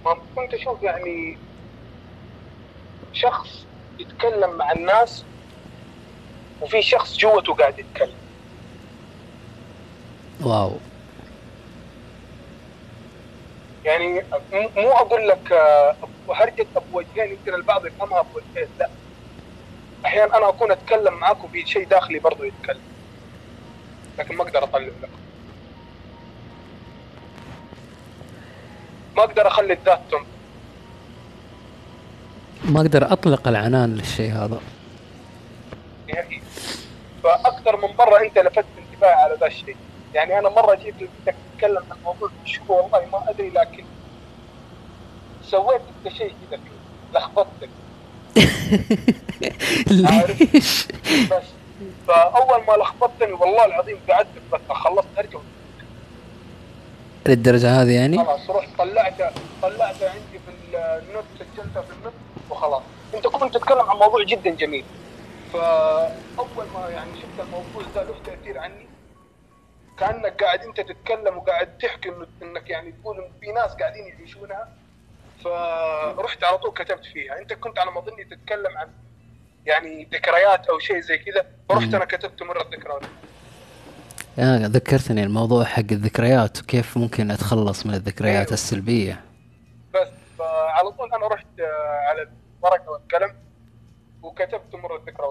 ما كنت أشوف يعني شخص يتكلم مع الناس وفي شخص جوته قاعد يتكلم. واو. يعني مو أقول لك آه، هرجه أبو وجهين يمكن البعض يفهمها أبو وجهين لا. أحيانا أنا أكون أتكلم معاك وفي شيء داخلي برضه يتكلم. لكن ما أقدر أطلع لك. ما أقدر أخلي الذات تنطق ما أقدر أطلق العنان للشيء هذا. نهائيا فأكثر من مرة أنت لفتت انتباهي على ذا الشيء. يعني أنا مرة جيت تتكلم عن موضوع شو والله ما أدري لكن سويت أنت شيء كذا لخبطتك. ليش؟ بس. فأول ما لخبطتني والله العظيم قعدت بس خلصت أرجع. للدرجة هذه يعني؟ خلاص رحت طلعته طلعته عندي في النت سجلته في النت وخلاص. أنت كنت تتكلم عن موضوع جدا جميل. فأول ما يعني شفت الموضوع ده له تأثير عني. كأنك قاعد أنت تتكلم وقاعد تحكي إنه إنك يعني تقول إن في ناس قاعدين يعيشونها. فرحت على طول كتبت فيها. أنت كنت على ما أظني تتكلم عن يعني ذكريات أو شيء زي كذا. فرحت. أنا كتبت مرة ذكريات آه ذكرتني الموضوع حق الذكريات وكيف ممكن أتخلص من الذكريات أيوة. السلبية. بس فعلى طول أنا رحت آه، على الورقة والقلم وكتبت مر الذكرى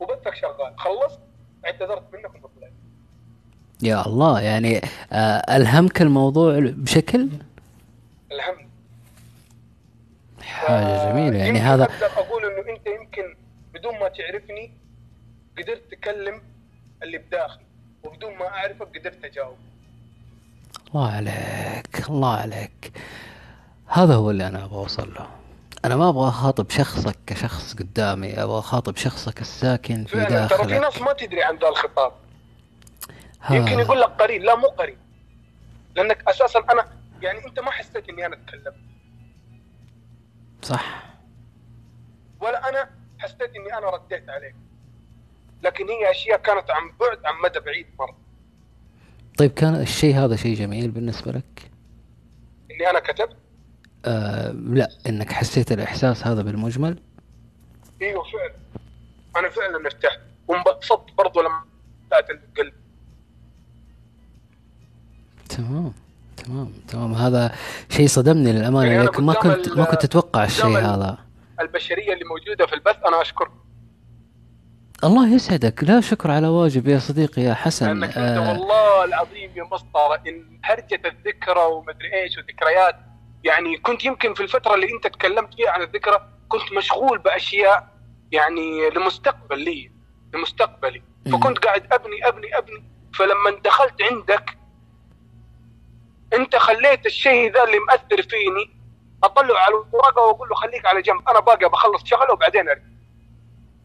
وبثك شغال. خلصت اعتذرت منك وطلعت يا الله يعني آه ألهمك الموضوع بشكل؟ الحمد. حاجة جميلة يعني هذا أقدر أقول إنه أنت يمكن بدون ما تعرفني قدرت تكلم اللي بداخلي وبدون ما أعرفك قدرت أجاوب. الله عليك الله عليك. هذا هو اللي أنا أبغى أوصل له. أنا ما أبغى أخاطب شخصك كشخص قدامي أبغى أخاطب شخص الساكن في فعلا ترى في ناس داخلك ما تدري عن ذا الخطاب. يمكن يقول لك قريب لا مو قريب. لأنك أساسا أنا يعني أنت ما حسيت إني أنا أتكلم. صح. ولا أنا حسيت إني أنا رديت عليك. لكن هي أشياء كانت عن بعد عن مدى بعيد مرة. طيب كان الشيء هذا شيء جميل بالنسبة لك؟ إني أنا كتبت؟ آه لا إنك حسيت الإحساس هذا بالمجمل؟ إيوه فعلا. أنا فعلا ارتحت. وانبسطت برضو لما طلعت القلب. تمام تمام تمام. هذا شيء صدمني للأمانة. يعني لكن ما قدام كنت ما كنت أتوقع الشيء هذا. البشرية اللي موجودة في البث أنا اشكرك الله يسعدك. لا شكر على واجب يا صديقي يا حسن. لأنك انت آه. والله العظيم يا مسطرة إن هرجة الذكرى ومدري إيش وذكريات. يعني كنت يمكن في الفترة اللي أنت تكلمت فيها عن الذكرى كنت مشغول بأشياء يعني لمستقبل لي لمستقبلي. فكنت قاعد أبني أبني أبني. فلما دخلت عندك انت خليت الشيء ذا اللي مأثر فيني اطلعه على الورقة وأقول له خليك على جنب أنا باقي بخلص شغله وبعدين أرجع.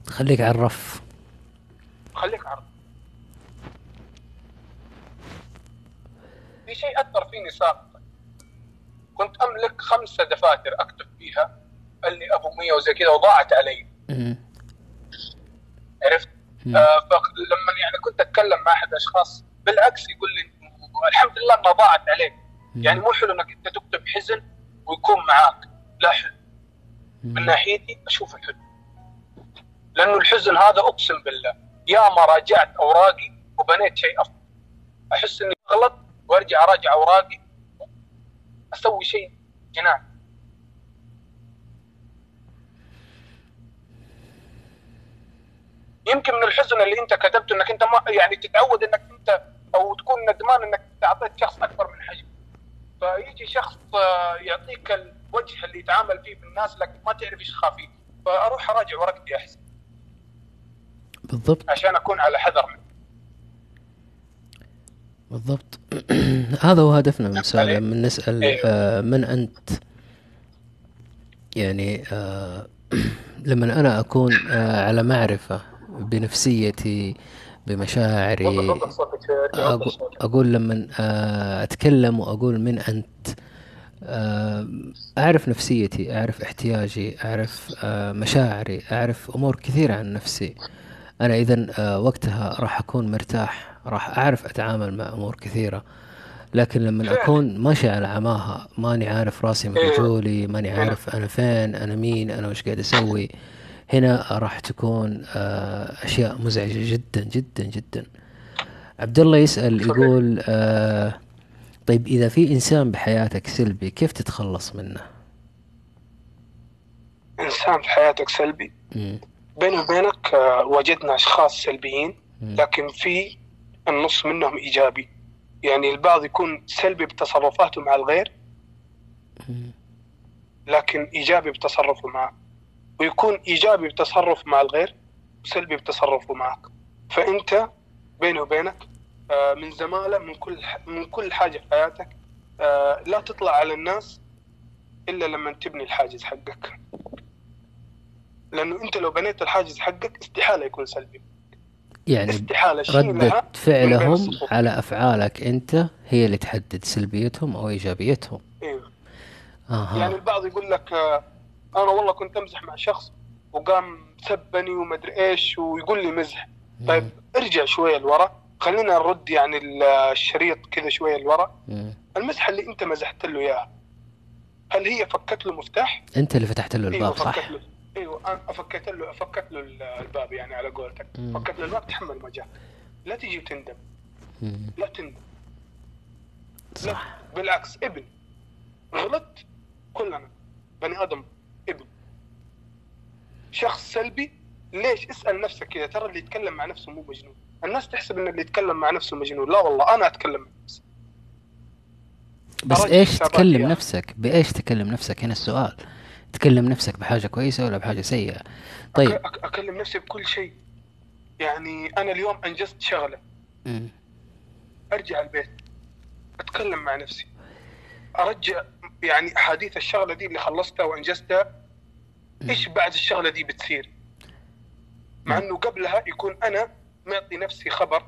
خليك على الرف. خليك عرض في شيء أثر فيني سابقا. كنت أملك خمسة دفاتر أكتب فيها اللي أبو 100 وزي كذا وضاعت علي. عرفت؟ آه فلما يعني كنت أتكلم مع أحد الاشخاص بالعكس يقول لي الحمد لله انها ضاعت عليك. يعني مو حلو إنك أنت تكتب حزن ويكون معاك. لا حلو. من. ناحيتي أشوف الحلو. لأنه الحزن هذا أقسم بالله يا ما راجعت أوراقي وبنيت شيء أفضل. أحس إني غلط وأرجع أراجع أوراقي. أسوي شيء جنان. يمكن من الحزن اللي أنت كتبته إنك أنت ما يعني تتعود إنك أنت أو تكون ندمان إنك انت أعطيت شخص أكبر من حجمه. فيجي شخص آه، يعطيك الوجه اللي يتعامل فيه بالناس لكن ما تعرف إيش خافيه. فأروح أراجع ورقتي احسن بالضبط. عشان أكون على حذر منه. بالضبط. هذا هو هدفنا من السؤال عليه. لما نسأل أيوه. آه، من أنت؟ يعني آه، لما أنا أكون آه، على معرفة بنفسيتي بمشاعري. أقول لما آه، أتكلم وأقول من أنت آه، أعرف نفسيتي أعرف احتياجي أعرف آه، مشاعري أعرف أمور كثيرة عن نفسي أنا إذا وقتها راح أكون مرتاح راح أعرف أتعامل مع أمور كثيرة لكن لما. أكون ماشي على عماها ماني عارف راسي من إيه. رجولي ماني هنا. عارف أنا فين أنا مين أنا وش قاعد أسوي هنا راح تكون آه، أشياء مزعجة جدا جدا جدا عبد الله صحيح. يقول آه طيب إذا في إنسان بحياتك سلبي كيف تتخلص منه؟ إنسان في حياتك سلبي. بيني وبينك آه، وجدنا أشخاص سلبيين. لكن في النص منهم إيجابي يعني البعض يكون سلبي بتصرفاته مع الغير. لكن إيجابي بتصرفه معك ويكون إيجابي بتصرف مع الغير وسلبي بتصرفه معك. فأنت بيني وبينك آه، من زمالة من كل من كل حاجة في حياتك آه، لا تطلع على الناس إلا لما تبني الحاجز حقك. لأنه أنت لو بنيت الحاجز حقك استحالة يكون سلبي. يعني استحالة ردة فعلهم. على أفعالك أنت هي اللي تحدد سلبيتهم أو إيجابيتهم. أيوه آها. يعني البعض يقول لك آه، أنا والله كنت أمزح مع شخص وقام سبني ومدري إيش ويقول لي مزح. طيب ارجع شوية لورا. خلينا نرد يعني ال- الشريط كذا شوية لورا. المزحه اللي أنت مزحت له إياها هل هي فكت له مفتاح؟ أنت اللي فتحت له الباب صح؟ فكت له. أيوه أنا فكت له فكت له ال- الباب يعني على قولتك. فكت له الباب تحمل مجال. لا تجي وتندم. لا تندم. صح. بالعكس ابن غلط كلنا. بني آدم شخص سلبي ليش اسأل نفسك كذا ترى اللي يتكلم مع نفسه مو مجنون الناس تحسب إن اللي يتكلم مع نفسه مجنون لا والله أنا أتكلم مع نفسي بس حساباتي تكلم يعني. نفسك؟ بإيش تكلم نفسك؟ هنا السؤال تكلم نفسك بحاجة كويسة ولا بحاجة سيئة؟ طيب أك- أك- أكلم نفسي بكل شيء يعني أنا اليوم أنجزت شغلة مم. أرجع البيت أتكلم مع نفسي أرجع يعني أحاديث الشغلة دي اللي خلصتها وأنجزتها إيش بعد الشغلة دي بتصير؟ مع إنه قبلها يكون أنا معطي نفسي خبر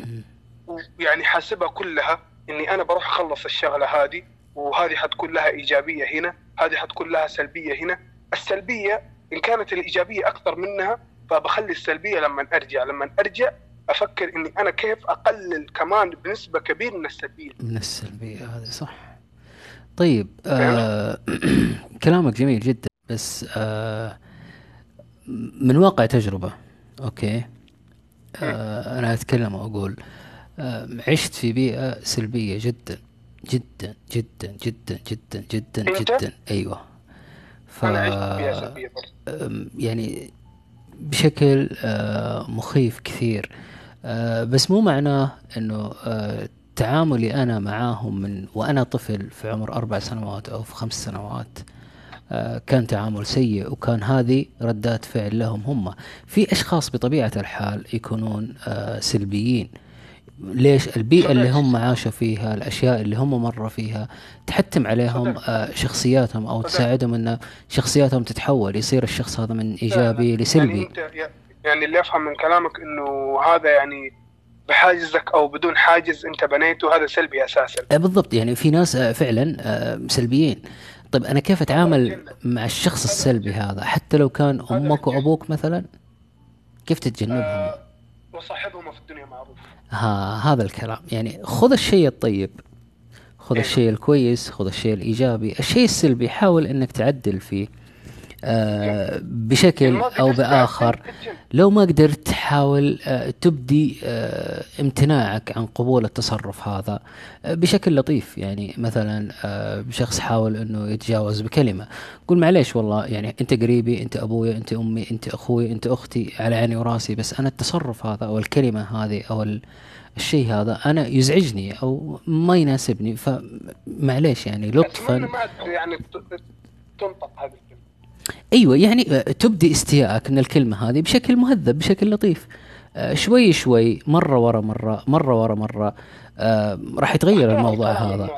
مم. ويعني حاسبها كلها إني أنا بروح أخلص الشغلة هذه وهذه حتكون لها إيجابية هنا هذه حتكون لها سلبية هنا. السلبية إن كانت الإيجابية أكثر منها فبخلي السلبية لما أرجع. لما أرجع أفكر إني أنا كيف أقلل كمان بنسبة كبيرة من السلبية. من السلبية هذه صح. طيب آه كلامك جميل جدا. بس آه من واقع تجربة أوكي؟ آه أنا أتكلم وأقول آه عشت في بيئة سلبية جدا جدا جدا جدا جدا جدا؟ جدا. أيوة. ف أنا سلبية يعني بشكل آه، مخيف كثير. آه، بس مو معناه إنه آه، تعاملي أنا معاهم من وأنا طفل في عمر أربع سنوات أو في خمس سنوات. كان تعامل سيء وكان هذه ردات فعل لهم هم. في أشخاص بطبيعة الحال يكونون آه، سلبيين. ليش؟ البيئة اللي هم عاشوا فيها الأشياء اللي هم مروا فيها تحتم عليهم. آه، شخصياتهم أو. تساعدهم أن شخصياتهم تتحول. يصير الشخص هذا من إيجابي يعني لسلبي. أنت يعني اللي افهم من كلامك إنه هذا يعني بحاجزك أو بدون حاجز أنت بنيته هذا سلبي أساسا. آه، بالضبط. يعني في ناس فعلا سلبيين. طيب أنا كيف أتعامل مع الشخص السلبي هذا؟ حتى لو كان أمك وأبوك مثلا؟ كيف تتجنبهم؟ آه، وصاحبهما في الدنيا معروف. ها هذا الكلام. يعني خذ الشيء الطيب خذ أيوة. الشيء الكويس خذ الشيء الإيجابي. الشيء السلبي حاول أنك تعدل فيه. بشكل أو قدرت بآخر تتجنب. لو ما قدرت حاول آه تبدي آه امتناعك عن قبول التصرف هذا آه بشكل لطيف. يعني مثلا آه شخص حاول إنه يتجاوز بكلمة قول معليش والله يعني أنت قريبي أنت ابويا أنت أمي أنت أخوي أنت أختي على عيني وراسي بس أنا التصرف هذا أو الكلمة هذه أو ال- الشيء هذا أنا يزعجني أو ما يناسبني. فمعليش يعني لطفا. يعني تنطق هذه أيوه يعني آه، تبدي استيائك من الكلمة هذه بشكل مهذب بشكل لطيف. آه، شوي شوي مرة ورا مرة مرة ورا مرة آه، راح يتغير الموضوع هذا.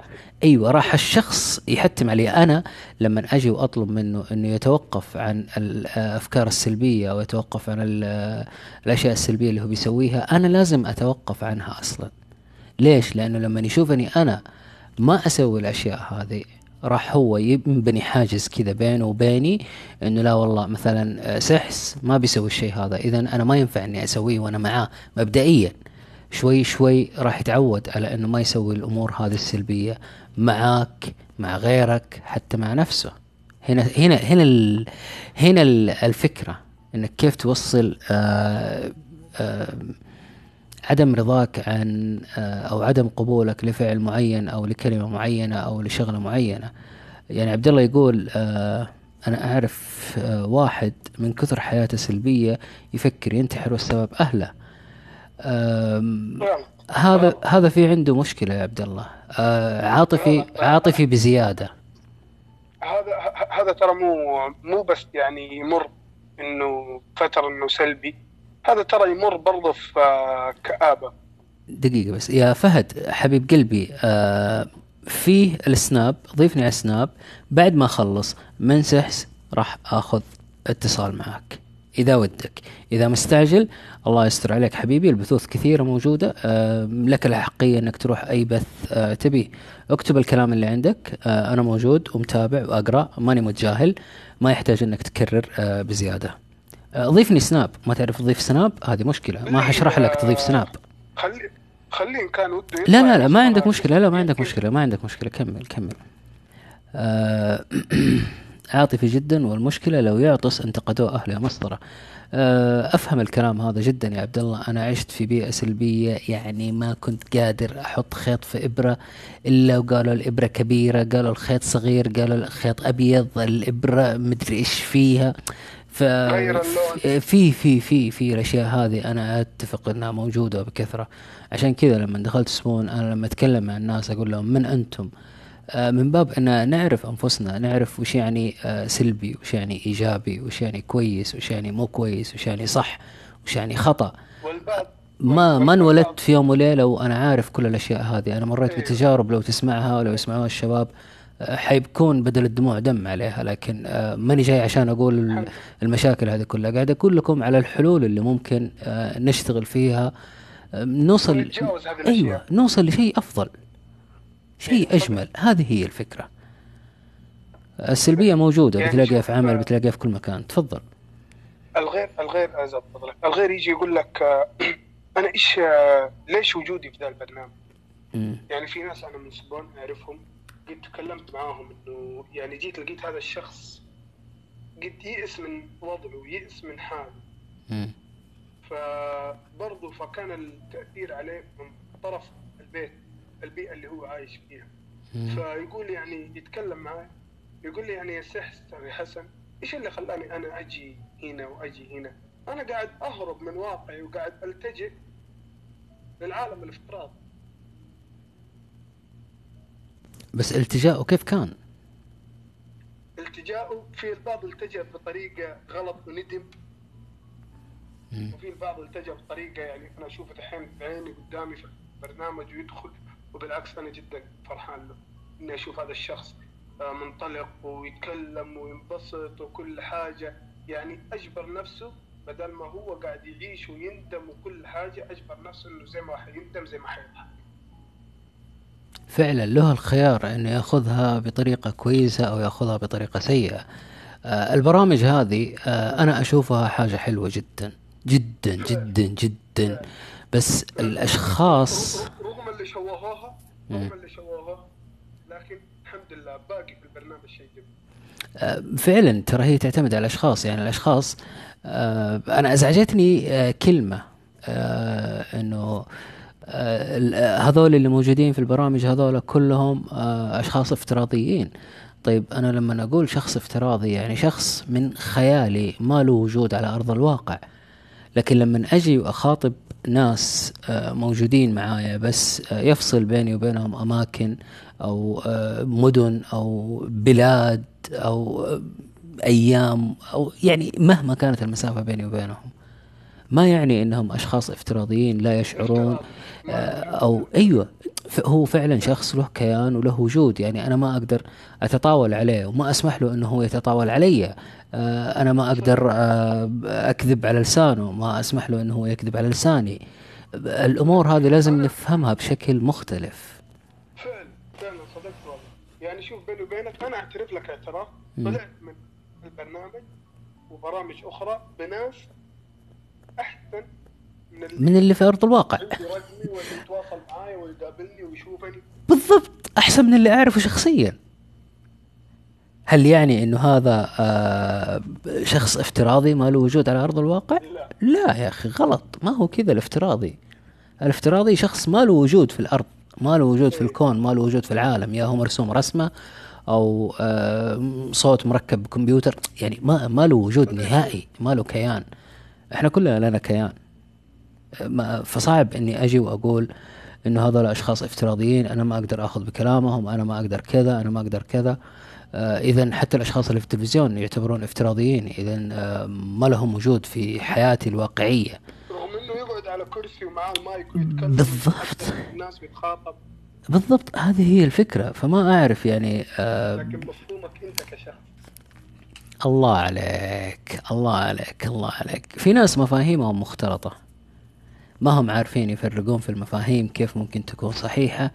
أيوه راح الشخص يحتم علي أنا لما أجي وأطلب منه إنه يتوقف عن الافكار السلبية أو يتوقف عن ال- الأشياء السلبية اللي هو بيسويها أنا لازم أتوقف عنها أصلا. ليش؟ لأنه لما يشوفني أنا ما أسوي الأشياء هذه راح هو ينبني حاجز كذا بينه وبيني إنه لا والله مثلا آه، سحس ما بيسوي الشيء هذا. اذا أنا ما ينفع إني أسويه وأنا معاه مبدئيا. شوي شوي راح يتعود على إنه ما يسوي الأمور هذه السلبية معاك مع غيرك حتى مع نفسه. هنا هنا هنا ال هنا ال- الفكرة إنك كيف توصل آه آه عدم رضاك عن آه، أو عدم قبولك لفعل معين أو لكلمة معينة أو لشغلة معينة. يعني عبد الله يقول آه، أنا أعرف آه، واحد من كثر حياته سلبية يفكر ينتحر والسبب أهله. هذا هذا في عنده مشكلة يا عبد الله عاطفي عاطفي بزيادة. هذا هذا ترى مو مو بس يعني يمر إنه فترة إنه سلبي. هذا ترى يمر برضه في آه، كآبة. دقيقة بس. يا فهد حبيب قلبي آه فيه السناب ضيفني على السناب. بعد ما أخلص من سحس راح آخذ اتصال معك. إذا ودك. إذا مستعجل الله يستر عليك حبيبي. البثوث كثيرة موجودة. آه لك الحقية إنك تروح أي بث تبيه اكتب الكلام اللي عندك. أنا موجود ومتابع وأقرأ. ماني متجاهل. ما يحتاج إنك تكرر بزيادة. آه ضيفني سناب. ما تعرف تضيف سناب؟ هذه مشكلة. ما حشرح لك تضيف سناب. خلي خليه إن كان وده لا لا لا ما عندك مشكلة. لا ما عندك مشكلة ما عندك مشكلة. كمل كمل. آه عاطفي جدا والمشكلة لو يعطس انتقدوه مسطرة. آه أفهم الكلام هذا جدا يا عبد الله. أنا عشت في بيئة سلبية يعني ما كنت قادر أحط خيط في إبرة إلا وقالوا الإبرة كبيرة قالوا الخيط صغير قالوا الخيط أبيض الإبرة مدري إيش فيها. ف. في في في في الأشياء هذه أنا أتفق إنها موجودة بكثرة. عشان كذا لما دخلت سبون أنا لما أتكلم مع الناس أقول لهم من أنتم؟ آه، من باب إن نعرف أنفسنا نعرف وش يعني آه، سلبي وش يعني إيجابي وش يعني كويس وش يعني مو كويس وش يعني صح وش يعني خطأ. والبعض ما ما انولدت في يوم وليلة وأنا عارف كل الأشياء هذه. أنا مريت إيه. بتجارب لو تسمعها ولو يسمعوها الشباب. حيكون بدل الدموع دم عليها لكن آه، ماني جاي عشان أقول ال- المشاكل هذه كلها. قاعد أقول لكم على الحلول اللي ممكن آه، نشتغل فيها. نوصل أيوه. نوصل لشيء أفضل. شيء إيه، أجمل. هذه هي الفكرة. السلبية موجودة يعني بتلاقيها في عمل آه، بتلاقيها في كل مكان. تفضل. الغير الغير الغير يجي يقول لك أنا إيش ليش وجودي في ذا البرنامج. يعني في ناس أنا من سبون أعرفهم قد تكلمت معاهم إنه يعني جيت لقيت هذا الشخص قد يئس من وضعه ويئس من حاله. فبرضه فكان التأثير عليه من طرف البيت البيئة اللي هو عايش فيها. فيقول يعني يتكلم معي يقول لي يعني يا سحس يا حسن إيش اللي خلاني أنا أجي هنا وأجي هنا أنا قاعد أهرب من واقعي وقاعد ألتجئ للعالم الافتراضي بس التجاؤه كيف كان؟ التجاؤه في البعض التجأ بطريقة غلط وندم. وفي البعض التجأ بطريقة يعني أنا أشوفه الحين بعيني قدامي ف- برنامج ويدخل وبالعكس أنا جدا فرحان له إني أشوف هذا الشخص آه، منطلق ويتكلم وينبسط وكل حاجة يعني أجبر نفسه بدل ما هو قاعد يعيش ويندم وكل حاجة أجبر نفسه إنه زي ما حيندم زي ما حيضحك فعلا له الخيار انه يأخذها بطريقة كويسة أو يأخذها بطريقة سيئة. آه البرامج هذه آه أنا أشوفها حاجة حلوة جدا جدا جدا جدا. بس الأشخاص رغم اللي شوهوها رغم اللي شوهوها لكن الحمد لله باقي في البرنامج شيء جميل. آه، فعلا ترى هي تعتمد على الأشخاص. يعني الأشخاص أنا أزعجتني كلمة إنه هذول اللي موجودين في البرامج هذول كلهم أشخاص افتراضيين. طيب أنا لما أقول شخص افتراضي يعني شخص من خيالي ما له وجود على أرض الواقع. لكن لما أجي وأخاطب ناس موجودين معايا بس يفصل بيني وبينهم أماكن أو مدن أو بلاد أو أيام أو يعني مهما كانت المسافة بيني وبينهم. ما يعني إنهم أشخاص افتراضيين لا يشعرون. آه، أو أيوه هو فعلا شخص له كيان وله وجود. يعني أنا ما أقدر أتطاول عليه وما أسمح له إنه هو يتطاول علي. آه، أنا ما أقدر آه، أكذب على لسانه ما أسمح له إنه هو يكذب على لساني. الأمور هذه لازم نفهمها بشكل مختلف. فعلا فعلا صدقت والله. يعني شوف بيني وبينك أنا أعترف لك اعتراف. طلعت من البرنامج وبرامج أخرى بناس أحسن من اللي, في أرض الواقع. ويتواصل معي ويقابلني ويشوفني. بالضبط أحسن من اللي أعرفه شخصيا. هل يعني إنه هذا آه شخص افتراضي ما له وجود على أرض الواقع؟ لا. لا يا أخي غلط. ما هو كذا الافتراضي. الافتراضي شخص ما له وجود في الأرض ما له وجود في الكون ما له وجود في العالم. يا هو مرسوم رسمة أو آه صوت مركب بكمبيوتر يعني ما ما له وجود نهائي ما له كيان. إحنا كلنا لنا كيان. فصعب إني أجي وأقول إنه هذول أشخاص افتراضيين أنا ما أقدر آخذ بكلامهم أنا ما أقدر كذا أنا ما أقدر كذا. آه اذا حتى الأشخاص اللي في التلفزيون يعتبرون افتراضيين. اذا آه ما لهم وجود في حياتي الواقعية. رغم إنه يقعد على كرسي ومعاه المايك ويتكلم بالضبط. الناس بتخاطب. بالضبط. هذه هي الفكرة. فما أعرف يعني آه لكن مفهومك أنت كشخص. الله عليك الله عليك الله عليك. في ناس مفاهيمهم مختلطة. ما هم عارفين يفرقون في المفاهيم كيف ممكن تكون صحيحة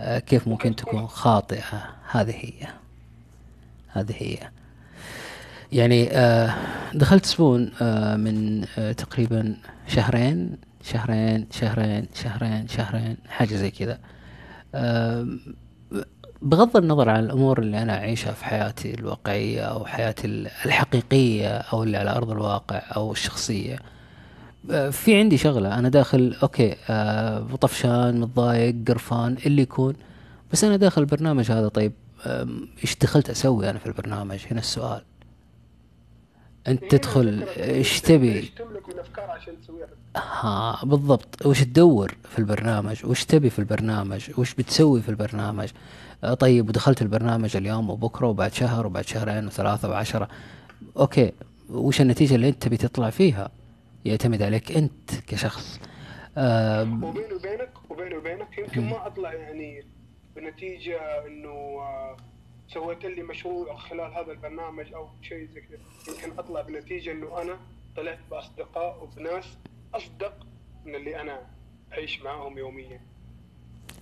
آه، كيف ممكن تكون خاطئة. هذه هي. هذه هي. يعني آه، دخلت Spoon آه، من تقريبا شهرين شهرين شهرين شهرين شهرين حاجة زي كذا. بغض النظر عن الأمور اللي أنا أعيشها في حياتي الواقعية أو حياتي الحقيقية أو اللي على أرض الواقع أو الشخصية آه، في عندي شغلة. أنا داخل okay آه طفشان متضايق قرفان اللي يكون. بس أنا داخل البرنامج هذا طيب إيش دخلت أسوي أنا في البرنامج؟ هنا السؤال. أنت إيه، تدخل إيش تبي؟ ها بالضبط. وش تدور في البرنامج؟ وش تبي في البرنامج؟ وش بتسوي في البرنامج؟ آه، طيب ودخلت البرنامج اليوم وبكرة وبعد شهر وبعد شهرين وثلاثة وعشرة. أوكي وش النتيجة اللي أنت تبي تطلع فيها؟ يعتمد عليك أنت كشخص. آه وبيني وبينك وبيني وبينك يمكن ما أطلع يعني بنتيجة إنه آه سويت لي مشروع خلال هذا البرنامج أو شيء زي كذا. يمكن أطلع بنتيجة إنه أنا طلعت بأصدقاء وبناس أصدق من اللي أنا أعيش معاهم يوميا.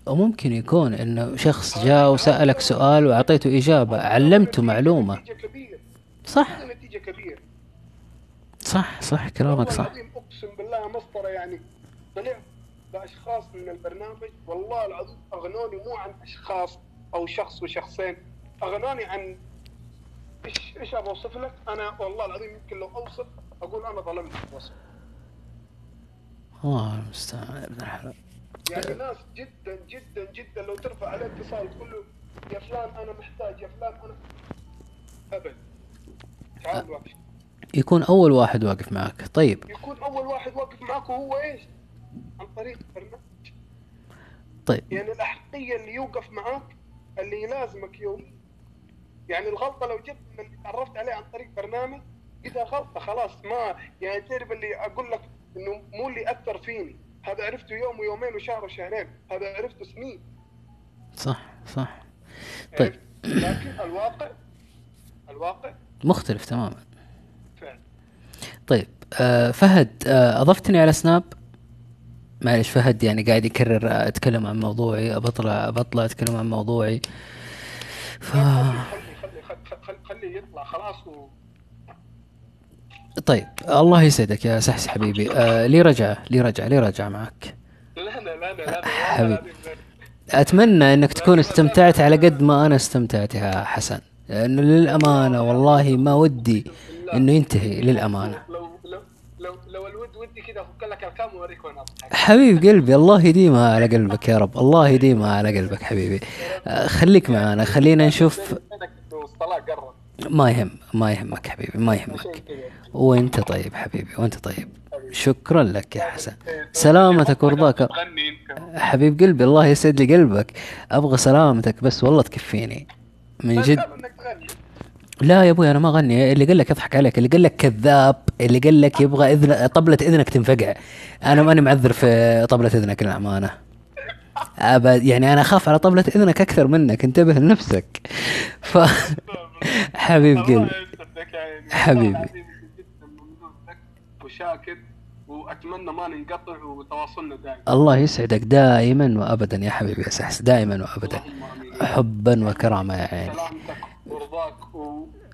وممكن يكون إنه شخص جاء وسألك سؤال وأعطيته إجابة علمته معلومة. صح. نتيجة كبيرة. صح صح كلامك صح. أقسم بالله مسطرة يعني طلعت بأشخاص من البرنامج. والله العظيم أغنوني مو عن أشخاص أو شخص وشخصين أغنوني عن إيش إيش ابى أوصف لك؟ أنا والله العظيم يمكن لو أوصف أقول أنا ظلمت وصف الله المستعان يا ابن الحلال. يعني ناس جدا جدا جدا لو ترفع عليه اتصال تقول له يا فلان أنا محتاج يا فلان أنا أبد. تعال واقف يكون أول واحد واقف معك. طيب. يكون أول واحد واقف معك وهو إيش؟ عن طريق برنامج طيب. يعني الأحقية اللي يوقف معك اللي يلازمك يوم. يعني الغلطة لو جبت من اللي تعرفت عليه عن طريق برنامج إذا غلطة خلاص ما يعني تعرف اللي أقول لك إنه مو اللي أثر فيني. هذا عرفته يوم ويومين وشهر وشهرين. هذا عرفته سنين. صح صح. طيب؟ لكن الواقع الواقع مختلف تماما. طيب آه فهد آه أضفتني على سناب. معلش فهد يعني قاعد يكرر آه، أتكلم عن موضوعي بطلع بطلع أتكلم عن موضوعي. ف خلي خلي خلي يطلع خلاص و... طيب الله يسعدك يا سحس حبيبي. آه لي رجعة لي رجعة لي رجعة معك. لا لا لا لا لا حبيبي. أتمنى إنك تكون استمتعت على قد ما أنا استمتعت يا حسن. لأنه للأمانة والله ما ودي إنه ينتهي للأمانة. لو لو لو لو الود ودي كذا افك لك الكام وأوريك وين أضحك. حبيب قلبي الله يديمها على قلبك يا رب الله يديمها على قلبك حبيبي. آه، خليك معنا خلينا نشوف. ما يهم ما يهمك حبيبي ما يهمك. وأنت طيب حبيبي وأنت طيب. شكرا لك يا حسن. سلامتك ورضاك حبيب قلبي الله يسعد لي قلبك. أبغى سلامتك بس والله تكفيني. من جد. لا يا أبوي أنا ما أغني. اللي قال لك اضحك عليك اللي قال لك كذاب اللي قال لك يبغى إذن طبلة إذنك تنفقع أنا ماني معذر في طبلة إذنك للامانه ابد يعني أنا أخاف على طبلة إذنك أكثر منك انتبه لنفسك. ف حبيب قلبي. عيني. حبيبي. وشاكر وأتمنى ما ننقطع وتواصلنا دائما. الله يسعدك دائما وابدا يا حبيبي يا سحس دائما وابدا. حبا وكرامه يا عيني.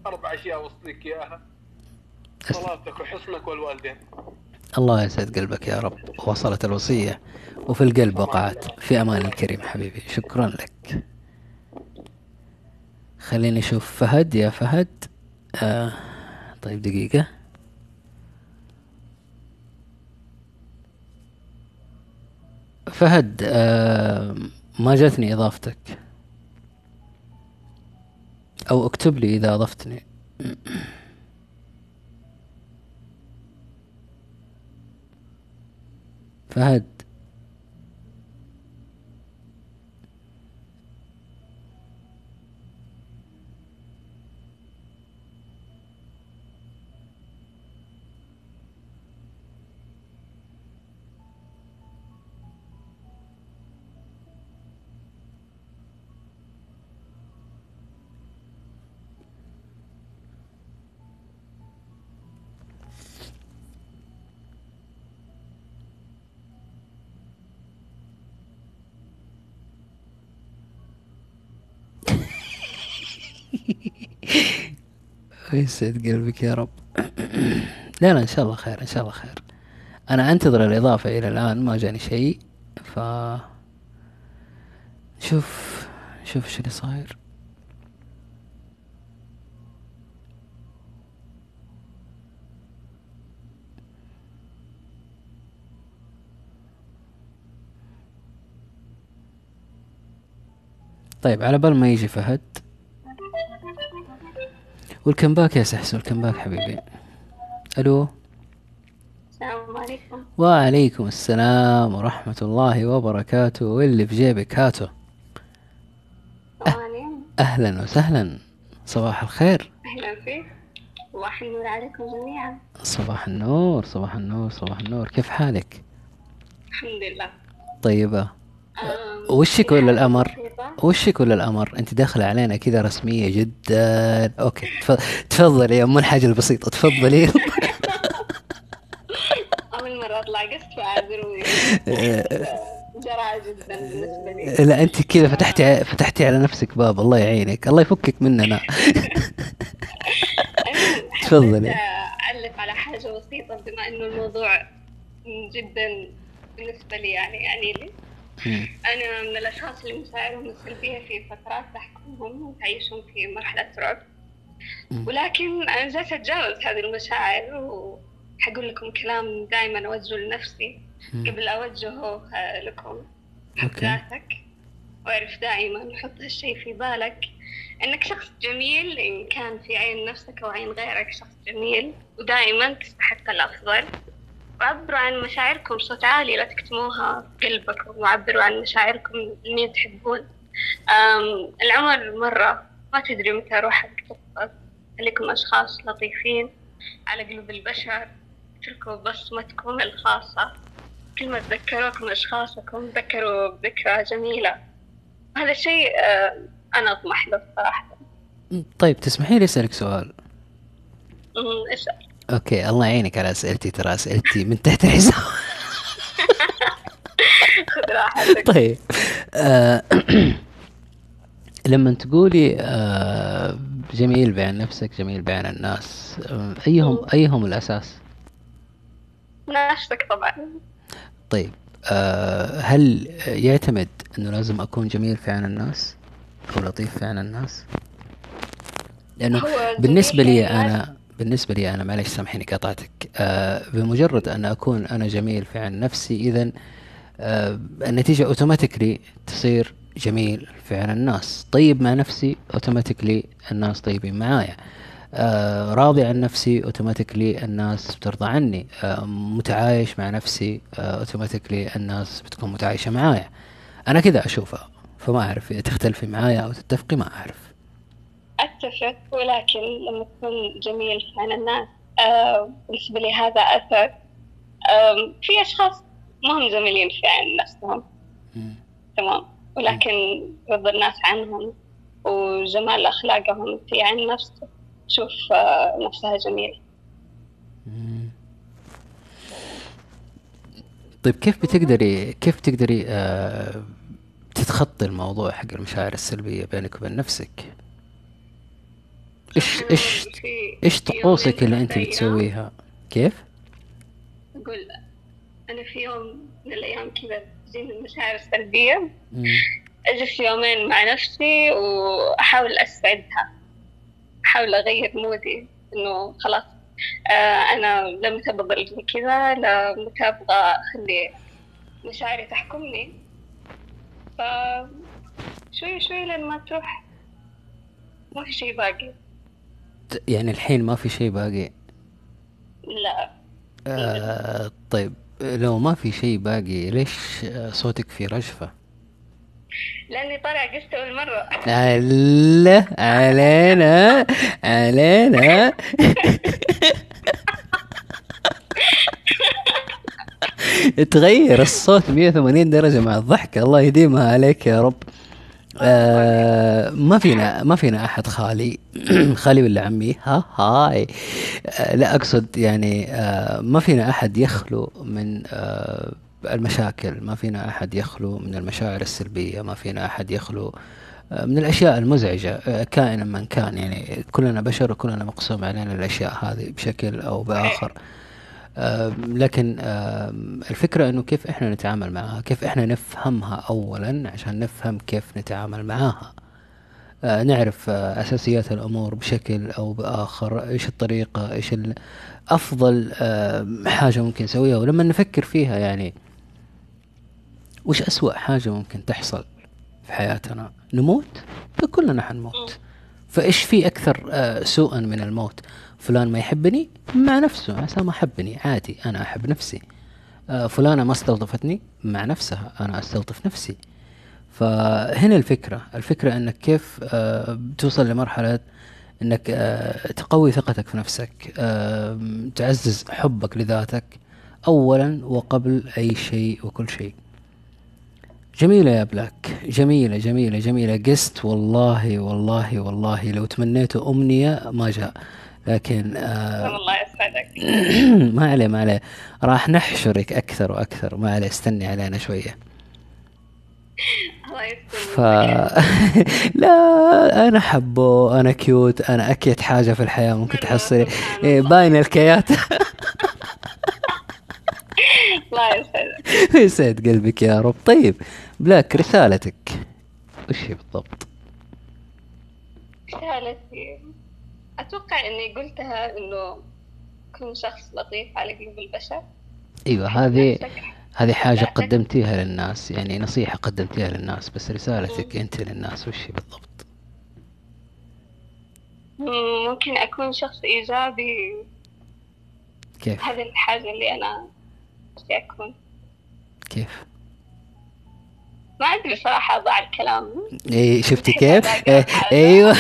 واربع أشياء اوصيك إياها. صلاتك وحسنك والوالدين. الله يسعد قلبك يا رب. وصلت الوصية وفي القلب وقعت. في أمان الكريم حبيبي. شكرا لك. خليني أشوف فهد. يا فهد. آه طيب دقيقة. فهد آه ما جاتني إضافتك. أو اكتب لي إذا أضفتني. فهد يسعد قلبك يا رب؟ لا لا إن شاء الله خير إن شاء الله خير. أنا أنتظر الإضافة إلى الآن ما جاني شيء. ف شوف شوف إيش اللي صاير. طيب على بال ما يجي فهد welcome back يا سحس welcome back حبيبي. ألو؟ السلام عليكم. وعليكم السلام ورحمة الله وبركاته. واللي في جيبك هاته أهلا أهلا وسهلا. صباح الخير. أهلا فيك. صباح النور عليكم جميعا. صباح النور صباح النور صباح النور. كيف حالك؟ الحمد لله. طيبة. وشك ولا يعني بسيطة. وشك ولا الأمر أنت داخلة علينا كذا رسمية جدا. أوكي تف- تفضلي يا أم الحاجة البسيطة تفضلي. أول مرة أطلع قست فاعذروني جرعة جدا بالنسبة لي. لا أنت كذا فتحتي فتحتي على نفسك باب الله يعينك الله يفكك مننا. تفضلي. أعلق على حاجة بسيطة بما إنه الموضوع جدا بالنسبة لي يعني يعني لي أنا من الأشخاص اللي مشاعرهم السلبية في فترات تحكمهم وتعيشهم في مرحلة رعب. ولكن أنا جالسة أتجاوز هذه المشاعر وحقول لكم كلام دائما أوجهه لنفسي. قبل أوجهه آه، لكم حب. ذاتك وأعرف دائما حط هالشيء في بالك إنك شخص جميل إن كان في عين نفسك أو عين غيرك شخص جميل ودائما تستحق الأفضل وعبروا عن مشاعركم بصوت عالي لا تكتموها في قلبكم وعبروا عن مشاعركم لمين تحبون. العمر مرة ما تدري متى روحك تقبض خليكم أشخاص لطيفين على قلوب البشر. اتركوا بصمتكم الخاصة. كل ما تذكروك من أشخاصكم تذكروا بذكرى جميلة. هذا شيء آه، أنا أطمح له صراحة. طيب تسمحي لي أسألك سؤال؟ اسأل. أوكي الله يعينك على أسئلتي ترى أسئلتي من تحت راحتك. طيب آه لما تقولي آه جميل بعين نفسك جميل بعين الناس آه أيهم أيهم الأساس؟ نفسك طبعا. طيب آه هل يعتمد إنه لازم أكون جميل في عين الناس أو لطيف في عين الناس؟ لأنه بالنسبة لي الناس- أنا بالنسبة لي أنا معلش سامحيني قطعتك. آه بمجرد أن أكون أنا جميل في عين نفسي اذا آه النتيجة automatically تصير جميل في عين الناس. طيب مع نفسي automatically الناس طيبين معايا. آه راضي عن نفسي automatically الناس بترضى عني. آه متعايش مع نفسي آه automatically الناس بتكون متعايشة معايا. أنا كذا أشوفها فما أعرف تختلفي معايا أو تتفقي ما أعرف. أتفق ولكن لما تكون جميل في عين الناس آه، بالنسبة لي هذا أثر آم، في أشخاص ما هم جميلين في عين نفسهم. تمام ولكن رضا الناس عنهم وجمال أخلاقهم في عين نفسه تشوف آه، نفسها جميلة مم. طيب كيف بتقدري كيف تقدري آه تتخطي الموضوع حق المشاعر السلبية بينك وبين نفسك؟ إيش إيش إيش طقوسك اللي أنت بتسويها؟ كيف؟ أقول أنا في يوم من الأيام كذا تجيني المشاعر السلبية مم. أجلس يومين مع نفسي وأحاول أستعدها أحاول أغير مودي إنه خلاص آه لا متى بضل كذا لا متى أبغى أخلي مشاعري تحكمني ف شوي شوي لين ما تروح ما في شيء باقي يعني الحين ما في شيء باقي؟ لا. آه طيب. لو ما في شيء باقي ليش صوتك في رجفة؟ لأني طالع قست أول مرة. الله علينا علينا تغير الصوت 180 درجة مع الضحك. الله يديمها عليك يا رب. آه ما فينا ما فينا أحد خالي. خالي ولا عمي؟ ها هاي. آه لا أقصد يعني آه ما فينا أحد يخلو من المشاكل. ما فينا أحد يخلو من المشاعر السلبية. ما فينا أحد يخلو من الأشياء المزعجة. آه كائنا من كان. يعني كلنا بشر وكلنا مقسوم علينا الأشياء هذه بشكل أو بآخر. لكن الفكرة إنه كيف إحنا نتعامل معها؟ كيف إحنا نفهمها اولا عشان نفهم كيف نتعامل معاها آه، نعرف آه، أساسيات الأمور بشكل أو بآخر إيش الطريقة أفضل آم، حاجة ممكن نسويها؟ ولما نفكر فيها يعني وش أسوأ حاجة ممكن تحصل في حياتنا؟ نموت؟ كلنا حنموت. فإيش في أكثر آه، سوءا من الموت؟ فلان ما يحبني مع نفسه عسى ما حبني عادي أنا أحب نفسي. آه، فلانة ما استلطفتني مع نفسها أنا أستلطف نفسي. فهنا الفكرة الفكرة إنك كيف آه، بتوصل لمرحلة إنك آه، تقوي ثقتك في نفسك آه، تعزز حبك لذاتك اولا وقبل أي شيء وكل شيء. جميلة يا بلاك جميلة جميلة جميلة. guest والله والله والله لو تمنيته أمنية ما جاء. لكن آه الله يسعدك. ما عليه ما عليه. راح نحشرك أكثر وأكثر. ما عليه استني علينا يسلمك. ف لا أنا حبه أنا cute أنا أكيت حاجة في الحياة ممكن تحصلي. إيه باين الكيات. الله يسعدك. يسعد قلبك يا رب. طيب بلاك رسالتك. وش هي بالضبط؟ رسالتي. أتوقع إني قلتها إنه كن شخص لطيف على قلب البشر. أيوه هذه. هذه حاجة. قدمتيها للناس يعني نصيحة قدمتيها للناس بس رسالتك أنت للناس وش هي بالضبط؟ مم، ممكن أكون شخص إيجابي. كيف؟ هذه الحاجة اللي أنا أكون. كيف؟ ما أدري صراحة أضاع الكلام. اي شفتي كيف؟ إيه. أيوه.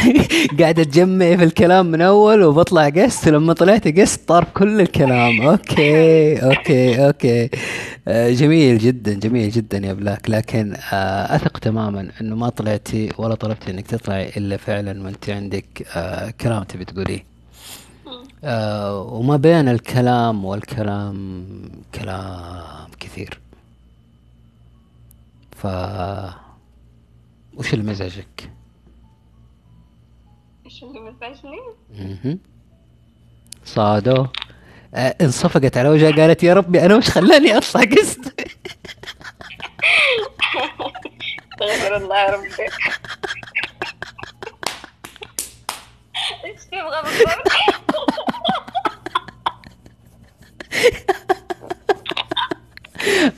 قاعدة تجمعي في الكلام من أول وبطلع guest لما طلعتي guest طار كل الكلام. okay okay okay. آه، جميل جدا جميل جدا يا بلاك. لكن آه، أثق تماما إنه ما طلعتي ولا طلبتي إنك تطلعي إلا فعلا وأنت عندك آه، كلام تبي تقوليه. وما بين الكلام والكلام كلام كثير. ف وش اللي مزعجك؟ إيش اللي مزعجني؟ مهم. صادو آه، انصفقت على وجهها قالت يا ربي أنا وش خلاني أطلع قست استغفر الله يا ربي إيش تبغى بالضبط؟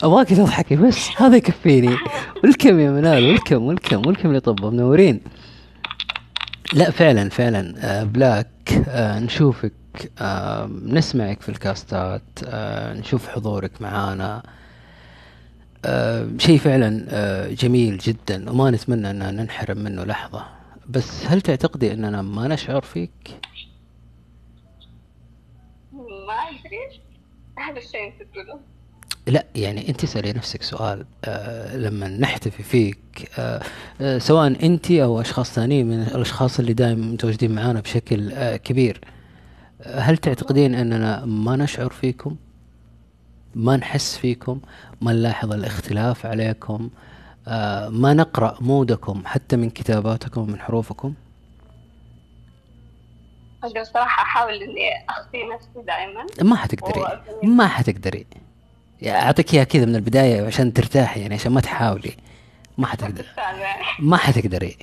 أبغاك تضحكي بس هذا يكفيني. ولكم يا منال ولكم ولكم ولكم لطب منورين لا فعلا فعلا. آه، بلاك آه، نشوفك آه، نسمعك في الكاستات آه، نشوف حضورك معانا. آه، شيء فعلا آه، جميل جدا وما نتمنى ان ننحرم منه لحظة. بس هل تعتقدي أننا ما نشعر فيك؟ ما أدري. هذا الشيء انت تقوله. لا يعني أنت اسالي نفسك سؤال آه لما نحتفي فيك آه آه سواء أنت أو أشخاص ثانيين من الأشخاص اللي دائما متواجدين معانا بشكل آه كبير هل تعتقدين أننا ما نشعر فيكم؟ ما نحس فيكم؟ ما نلاحظ الاختلاف عليكم؟ آه ما نقرأ مودكم حتى من كتاباتكم ومن حروفكم؟ أقدر صراحة أحاول إني أخفي نفسي دائما ما حتقدري ما حتقدري. أعطيك إياها كذا من البداية عشان ترتاحي يعني عشان ما تحاولي. ما حتقدر ما حتقدري.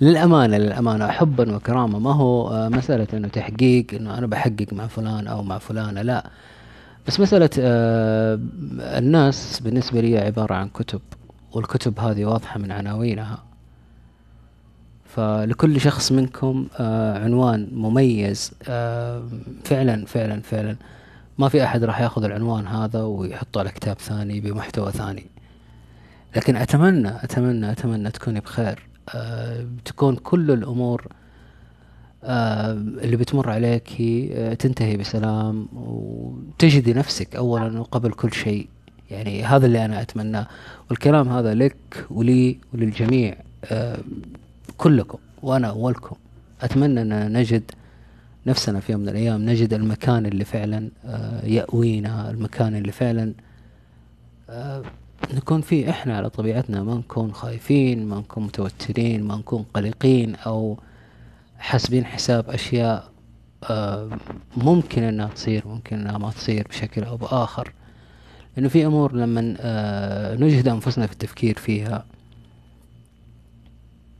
للأمانة للأمانة. حبا وكرامة. ما هو آه، مسألة إنه تحقيق إنه أنا بحقق مع فلان أو مع فلانة لا. بس مسألة آه، الناس بالنسبة لي عبارة عن كتب والكتب هذه واضحة من عناوينها. فلكل شخص منكم آه، عنوان مميز فعلا فعلا فعلا. ما في أحد راح ياخذ العنوان هذا ويحطه على كتاب ثاني بمحتوى ثاني. لكن أتمنى أتمنى أتمنى تكوني بخير. أه تكون كل الأمور أه اللي بتمر عليك أه تنتهي بسلام وتجدي نفسك أولا وقبل كل شيء. يعني هذا اللي أنا أتمناه. والكلام هذا لك ولي وللجميع أه كلكم وأنا أولكم. أتمنى أن نجد نفسنا في يوم من الأيام نجد المكان اللي فعلا أه يأوينا المكان اللي فعلا أه نكون فيه إحنا على طبيعتنا ما نكون خايفين ما نكون متوترين ما نكون قلقين أو حاسبين حساب أشياء آه، ممكن إنها تصير ممكن إنها ما تصير بشكل أو بآخر. لأنه في أمور لما آه، نجهد أنفسنا في التفكير فيها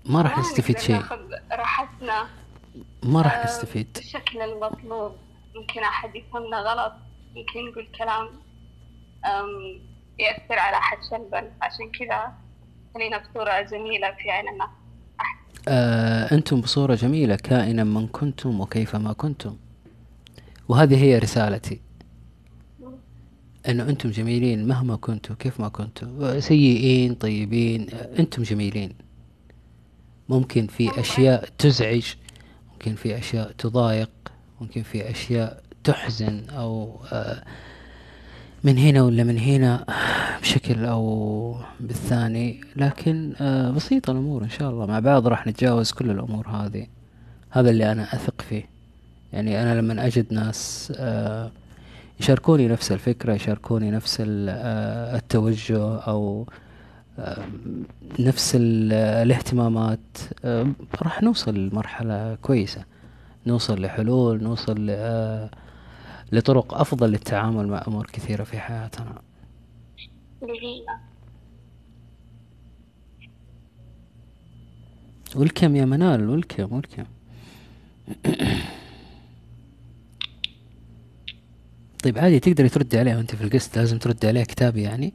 ما راح نستفيد شيء. ناخذ راحتنا. ما راح آه، نستفيد. بالشكل المطلوب. يمكن أحد يفهمنا غلط يمكن يقول كلام أم، يأثر على أحد سلبا. عشان كذا خلينا بصورة جميلة في عين الناس آه، أنتم بصورة جميلة كائنا من كنتم وكيفما كنتم. وهذه هي رسالتي. أنه أنتم جميلين مهما كنتوا كيف ما كنتوا. سيئين طيبين أنتم جميلين. ممكن في أشياء تزعج ممكن في أشياء تضايق ممكن في أشياء تحزن أو آه، من هنا ولا من هنا بشكل أو بالثاني. لكن آه، بسيطة الأمور إن شاء الله. مع بعض راح نتجاوز كل الأمور هذه. هذا اللي أنا أثق فيه. يعني أنا لما أجد ناس آه، يشاركوني نفس الفكرة يشاركوني نفس ال- التوجه آه، نفس ال- الاهتمامات. آه، راح نوصل لمرحلة كويسة. نوصل لحلول نوصل آه، لطرق أفضل للتعامل مع أمور كثيرة في حياتنا. ولكم يا منال ولكم ولكم طيب عادي تقدري تردي عليها وأنت في القسط لازم تردي عليها كتاب يعني.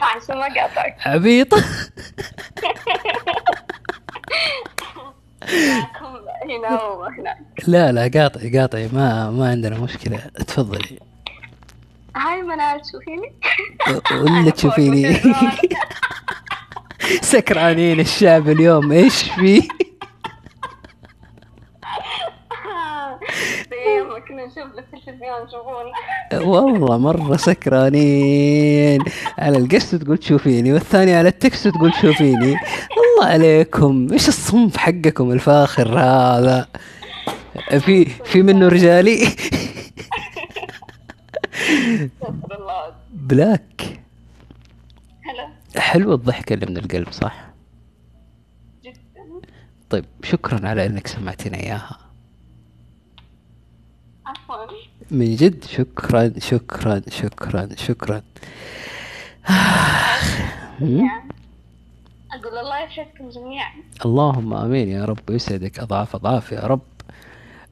عشان ما قاطعك عبيط هنا وهناك لا لا قاطعي قاطعي ما ما عندنا مشكلة. تفضلي. هاي منال تشوفيني؟ ولا تشوفيني. سكرانين الشعب اليوم إيش في؟ كنا نشوف والله مرة سكرانين. على القصد تقول تشوفيني والثاني على التكست تقول تشوفيني. الله عليكم. إيش الصنف حقكم الفاخر هذا؟ في في منه رجالي؟ بلاك. هلا. حلوة الضحكة اللي من القلب صح؟ جدا. طيب شكرا على إنك سمعتنا إياها. عفوا من جد شكرا شكرا شكرا شكرا. أقول الله يسعدكم جميعا. اللهم آمين يا رب ويسعدك أضعاف أضعاف يا رب.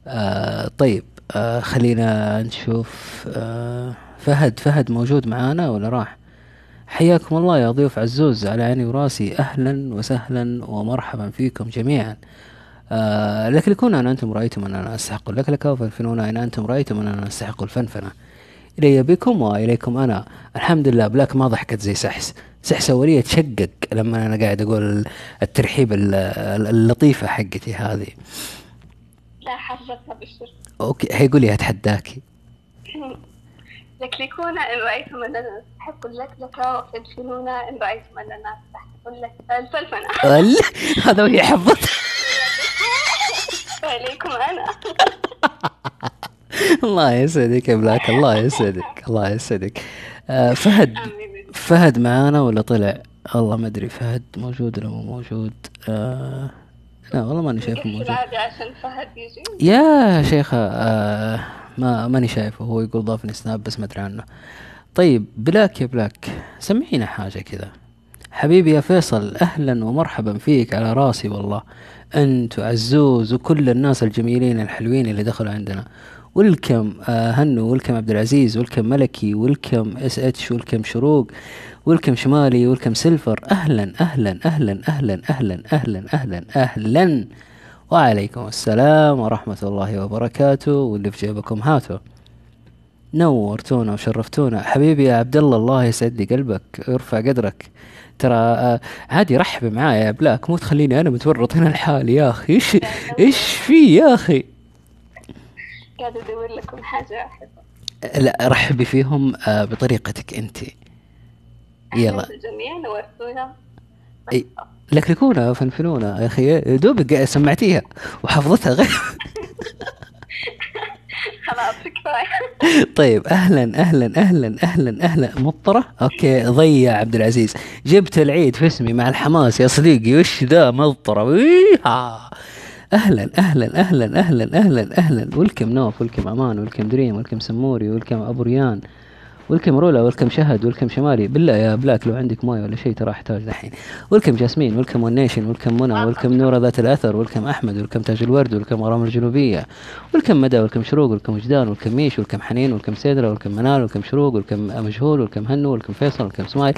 آه طيب آه خلينا نشوف آه فهد فهد موجود معانا ولا راح؟ حياكم الله يا ضيوف عزوز على عيني وراسي. أهلا وسهلا ومرحبا فيكم جميعا. آه، لكلكون أن أنتم رأيتم أننا أستحق اللكلكة وفنفنون أن أنتم رأيتم أننا أستحق الفنفنة. إلي بكم وإليكم أنا. الحمد لله بلاك ما ضحكت زي سحس. سحس أولية تشقق لما أنا قاعد أقول الترحيب اللطيفة حقتي هذه. لا حفظتها بالشر okay هيقولي أتحداكي. لكلكون إن رأيتم أننا نستحق اللكلكة وفنفنونا إن رأيتم أننا نستحق الفلفنة هذا وهي حفظتها. وإليكم أنا. الله يسعدك يا بلاك الله يسعدك الله يسعدك. آه فهد فهد معانا ولا طلع؟ والله ما أدري فهد موجود ولا مو موجود؟ آه لا والله ماني شايفه موجود. عشان فهد يجي. يا شيخة آه ما ماني شايفه هو يقول ضافني سناب بس ما أدري عنه. طيب بلاك يا بلاك سمعينا حاجة كذا. حبيبي يا فيصل أهلا ومرحبا فيك على راسي والله. انت وعزوز وكل الناس الجميلين الحلوين اللي دخلوا عندنا. welcome آه هنو. welcome عبد العزيز. welcome ملكي. welcome اس اتش welcome شروق. welcome شمالي. welcome سيلفر. أهلا أهلا أهلا أهلا أهلا أهلا أهلا أهلا. وعليكم السلام ورحمة الله وبركاته. واللي في جيبكم هاتوا. نورتونا وشرفتونا. حبيبي يا عبد الله الله يسعد لي قلبك ويرفع قدرك. ترى آه، عادي رحبي معايا يا بلاك مو تخليني أنا متورط هنا لحالي يا أخي. إيش إيش في يا أخي؟ قاعد أدور لكم حاجة أحبها. لا رحبي فيهم آه، بطريقتك أنت. يلا. الجميع نورتونا إي. لكلكونا فنفنونا يا أخي. دوبك سمعتيها وحفظتها غير. خلاص كفاية. طيب أهلا أهلا أهلا أهلا أهلا. مضطرة؟ okay ضيع عبد العزيز. جبت العيد في اسمي مع الحماس يا صديقي. وش ذا مضطرة؟ ويها. أهلا أهلا أهلا أهلا أهلا أهلا. welcome نوف welcome أمان welcome دريم welcome سموري welcome ابو ريان welcome رولا welcome شهد welcome شمالي بالله يا بلاك لو عندك ماي ولا شيء ترى أحتاج دحين. welcome جاسمين welcome ون نيشن منى welcome نوره ذات الاثر welcome احمد welcome تاج الورد welcome غرام الجنوبيه welcome مدى welcome شروق welcome وجدان welcome ميش welcome حنين welcome سيدرا welcome منال welcome شروق welcome مجهول welcome هنو welcome فيصل welcome سمايل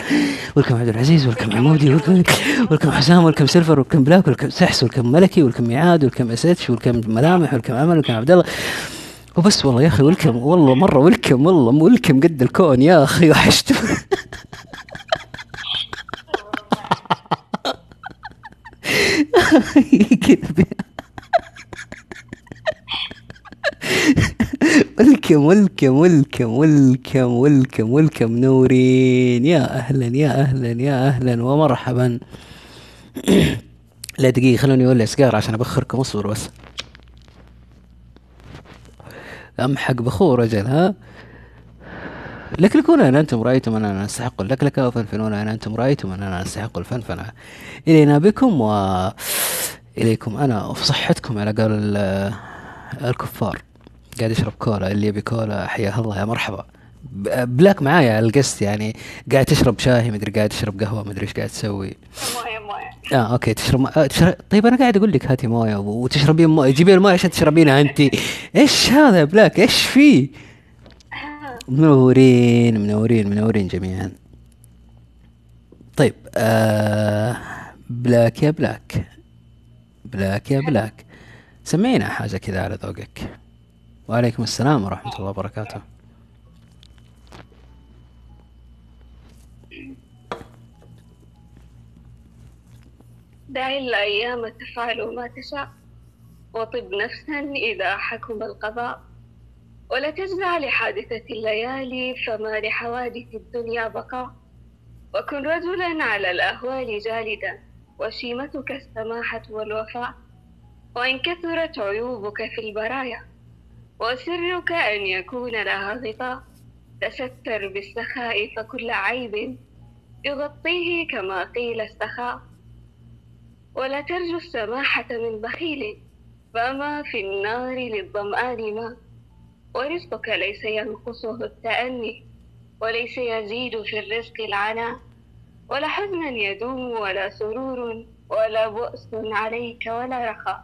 welcome عبد العزيز welcome عمودي welcome welcome حسام welcome سيلفر welcome بلاك welcome سحس welcome ملكي welcome ميعاد welcome اسيتش welcome ملامح welcome عمل welcome عبد الله وبس والله يا أخي welcome والله مرة welcome والله welcome قد الكون يا أخي وحشتوا كذا welcome welcome welcome welcome welcome welcome نورين. يا أهلا يا أهلا يا أهلا ومرحبا. لا دقيقة خلوني أولع سيجارة عشان أبخركم أصبر بس. أمحق بخور أجل ها؟ لكلكونا أن أنتم رأيتم أننا نستحق اللكلكة وفنفنونا أن أنتم رأيتم أننا نستحق الفنفنة. إلينا بكم و إليكم أنا وفي صحتكم على قول الكفار. قاعد يشرب كولا اللي يبي كولا حياه الله يا مرحبا. بلاك معايا على القست يعني قاعد تشرب شاي مدري قاعد تشرب قهوة مدري إيش قاعد تسوي. موية موية. آه okay تشرب م... آه تشرب... طيب أنا قاعد أقول لك هاتي موية وتشربين مويه جيبي الموية عشان تشربينها أنت. إيش هذا يا بلاك؟ إيش فيه منورين منورين منورين جميعا. طيب آه بلاك يا بلاك. بلاك يا بلاك. سمعينا حاجة كذا على ذوقك. وعليكم السلام ورحمة الله وبركاته. دع الأيام تفعل ما تشاء. وطب نفسا إذا حكم القضاء. ولا تجزع لحادثة الليالي فما لحوادث الدنيا بقاء. وكن رجلا على الأهوال جالدا. وشيمتك السماحة والوفاء. وإن كثرت عيوبك في البرايا. وسرك أن يكون لها غطاء. تستر بالسخاء فكل عيب يغطيه كما قيل السخاء. ولا ترجو السماحة من بخيل فما في النار للظمآن ماء. ورزقك ليس ينقصه التأني وليس يزيد في الرزق العناء. ولا حزن يدوم ولا سرور ولا بؤس عليك ولا رخاء.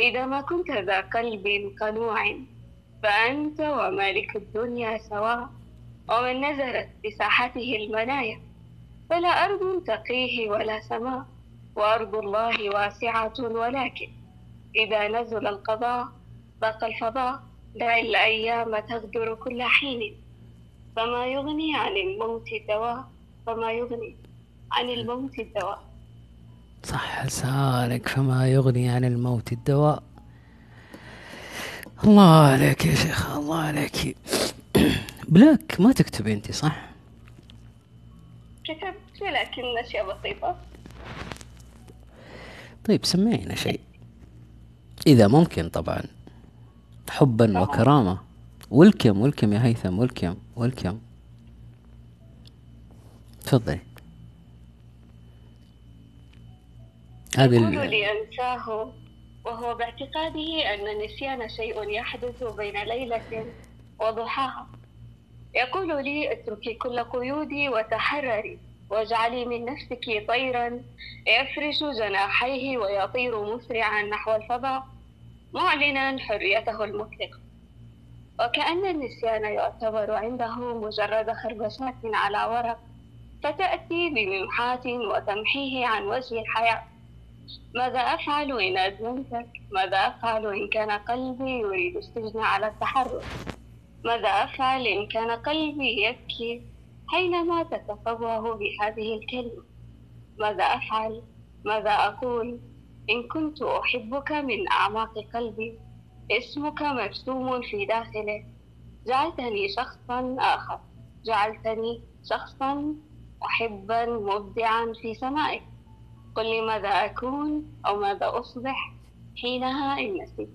إذا ما كنت ذا قلب قنوع فأنت ومالك الدنيا سواء. ومن نزلت بساحته المنايا فلا أرض تقيه ولا سماء. وأرض الله واسعة ولكن إذا نزل القضاء ضاق الفضاء دع الأيام تغدر كل حين. فما يغني عن الموت الدواء فما يغني عن الموت الدواء صح لسانك فما يغني عن الموت الدواء الله عليك يا شيخ الله عليك. بلاك ما تكتبي أنت صح؟ كتبت لكن أشياء بسيطة. طيب سمعينا شيء. إذا ممكن طبعا. حبا وكرامة. ولكم ولكم يا هيثم ولكم ولكم تفضلي. هذه يقول لي أنساه وهو باعتقاده أن النسيان شيء يحدث بين ليلة وضحاها. يقول لي اتركي كل قيودي وتحرري. واجعلي من نفسك طيرا يفرش جناحيه ويطير مسرعا نحو الفضاء معلنا حريته المطلقة وكأن النسيان يعتبر عنده مجرد خربشات على ورق فتأتي بممحاة وتمحيه عن وجه الحياة ماذا أفعل إن أدمنتك؟ ماذا أفعل إن كان قلبي يريد السجن على التحرك؟ ماذا أفعل إن كان قلبي يبكي حينما تتفوه بهذه الكلمة؟ ماذا أفعل؟ ماذا أقول؟ إن كنت أحبك من أعماق قلبي اسمك مرسوم في داخله جعلتني شخصا آخر جعلتني شخصا محبا مبدعا في سمائك قل لي ماذا أكون أو ماذا أصبح حينها إن نسيت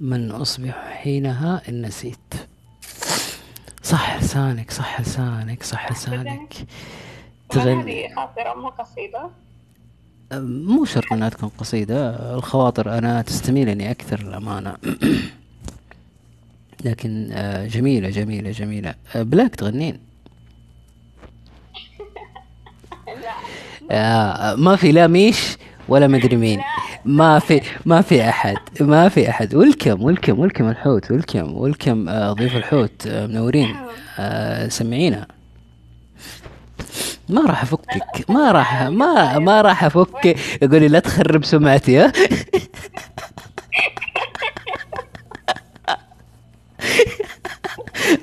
من أصبح حينها إن نسيت صح لسانك صح لسانك صح لسانك. تغني هذه خاطرة مو قصيدة؟ مو شرط انها تكون قصيدة. الخواطر أنا تستميلني أكثر الامانة لكن آه، جميلة جميلة جميلة. آه، بلاك تغنين. آه، ما في لا ميش ولا مدري مين. ما في ما في أحد ما في أحد. ولكم ولكم ولكم الحوت ولكم ولكم آه، ضيف الحوت آه، منورين آه، سمعينا. ما راح أفكك ما راح ما ما راح افك يقول لي لا تخرب سمعتي ها؟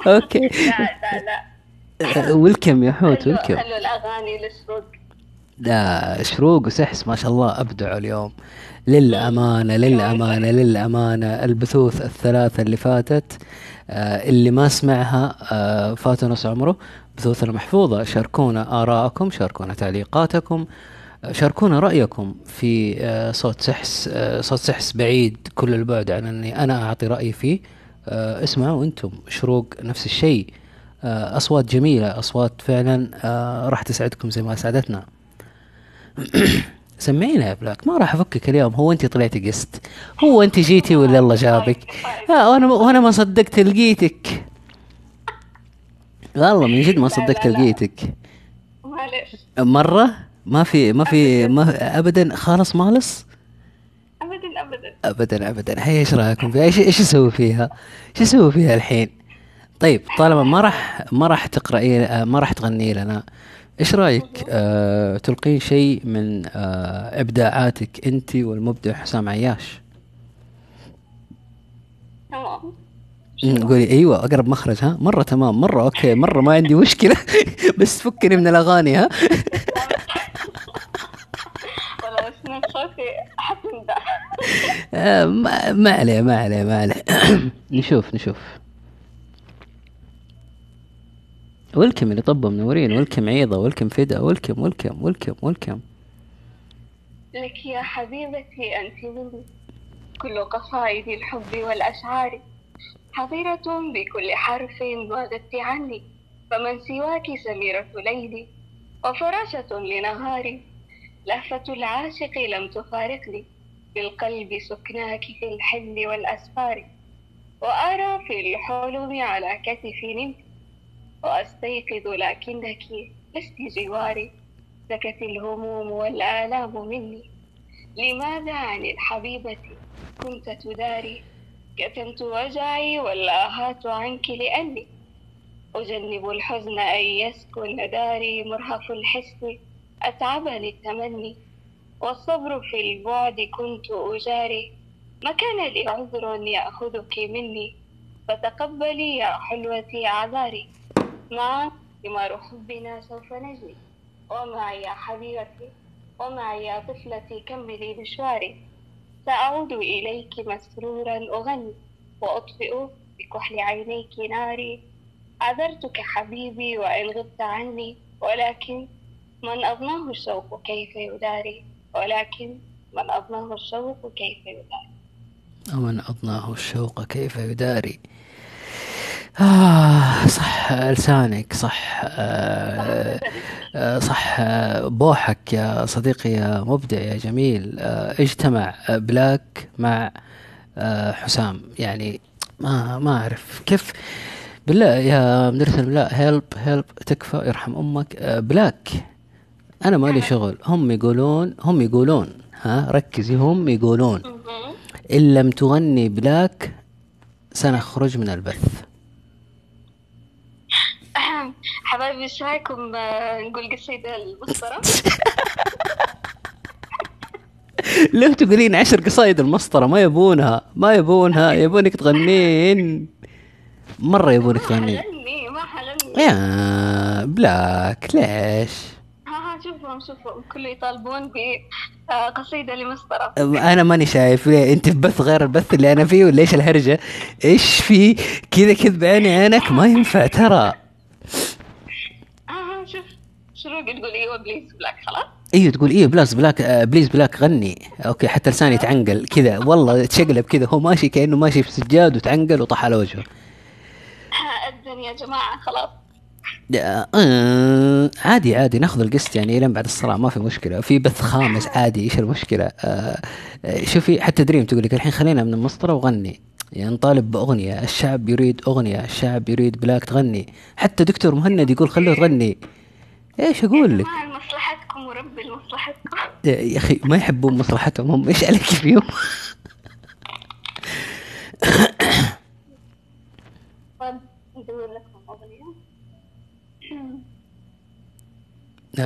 أوكي. لا لا لا. ولكم يا حوت ولكم خلوا الأغاني للشروق لا شروق وسحس ما شاء الله أبدعوا اليوم. للأمانة للأمانة للأمانة. البثوث الثلاثة اللي فاتت آه اللي ما سمعها آه فات نص عمره. بثوثنا محفوظة. شاركونا ارائكم شاركونا تعليقاتكم آه، شاركونا رأيكم في آه صوت سحس صوت سحس بعيد كل البعد عن أني أنا أعطي رأيي فيه. اسمعوا أنتم. شروق نفس الشيء. أصوات جميلة أصوات فعلا راح تسعدكم زي ما سعدتنا. سمعينا يا بلاك ما راح أفكك اليوم هو انت طلعتي قست؟ هو انت جيتي ولا الله جابك؟ ها وأنا وأنا ما صدقت لقيتك. والله من جد ما صدقت. لقيتك. معلش مرة؟ ما في ما في ما ابدا خالص مالص؟ أبدا أبدا. ابدا ابدا. هي إيش رأيكم فيها؟ إيش إيش أسوي فيها؟ إيش أسوي فيها الحين؟ طيب طالما ما راح ما راح تقرأي آه، ما راح تغني لنا. إيش رأيك؟ آه تلقين شيء من آه إبداعاتك أنت والمبدع حسام عياش؟ تمام. قولي أيوه أقرب مخرج ها؟ مرة تمام مرة أوكي مرة ما عندي مشكلة. بس فكني من الأغاني ها؟ آه، ما عليه ما عليه ما عليه. نشوف نشوف. ولكم اللي طبوا منورين ولكم عيضة ولكم فدا ولكم ولكم ولكم ولكم لك يا حبيبتي أنت مني كل قصائد الحب والأشعار. حظيرة بكل حرف بعدت عني فمن سواك سميرة ليلي وفراشة لنهاري. لهفة العاشق لم تفارقني بالقلب سكناك في الحل والأسفار. وأرى في الحلم على كتفي نمت وأستيقظ لكنك لست جواري. سكت الهموم والآلام مني. لماذا عن الحبيبة كنت تداري؟ كتمت وجعي والآهات عنك لأني أجنب الحزن أن يسكن داري مرهف الحس. أتعبني التمني. والصبر في البعد كنت أجاري. ما كان لي عذر يأخذك مني؟ فتقبلي يا حلوتي أعذاري معا ثمار حبنا سوف نجني ومعي يا حبيبتي ومعي يا طفلتي كملي مشواري سأعود إليك مسرورا أغني وأطفئ بكحل عينيك ناري. عذرتك حبيبي وإن غبت عني ولكن من أضناه الشوق كيف يداري. ولكن من أضناه الشوق كيف يداري. ومن أضناه الشوق كيف يداري. آه صح لسانك صح آه آه صح بوحك يا صديقي يا مبدع يا جميل. آه اجتمع بلاك مع آه حسام. يعني ما ما أعرف كيف. بالله يا مدرس البلاء help help تكفى يرحم أمك. آه بلاك. أنا مالي شغل. هم يقولون هم يقولون ها ركزي هم يقولون. إن لم تغني بلاك سنخرج من البث. أهم. حبايبي إيش رايكم آه، نقول قصيدة المسطرة؟ لو تقولين عشر قصايد المسطرة ما يبونها ما يبونها يبونك تغنين. مرة يبونك ما تغنين. حلمني ما حلمني يا بلاك ليش؟ ها ها شوفهم شوفهم كله يطالبون بقصيدة لمسطرة. أنا ماني شايف ليه أنت في بث غير البث اللي أنا فيه ولا إيش الهرجة؟ إيش في؟ كذا كذا بعين عينك ما ينفع ترى. ها شوف شروق تقول؟ إيوه please بلاك خلاص؟ إيوه تقول إيوه بلاس بلاك آه، please بلاك غني. okay حتى لساني يتعنقل كذا. والله تشقلب كذا. هو ماشي كأنه ماشي في سجاد وتعنقل وطح على وجهه. ها أذن يا جماعة خلاص. آه، عادي عادي ناخذ القسط يعني لين بعد الصلاة ما في مشكلة. في بث خامس عادي إيش المشكلة؟ آه، آه، شوفي حتى دريم تقول لك الحين خلينا من المسطرة وغني. يعني نطالب بأغنية الشعب يريد أغنية الشعب يريد بلاك تغني. حتى دكتور مهند يقول خلوه تغني إيش أقول لك؟ مصلحتكم وربي لمصلحتكم يا أخي ما يحبون مصلحتهم هم. إيش عليك فيهم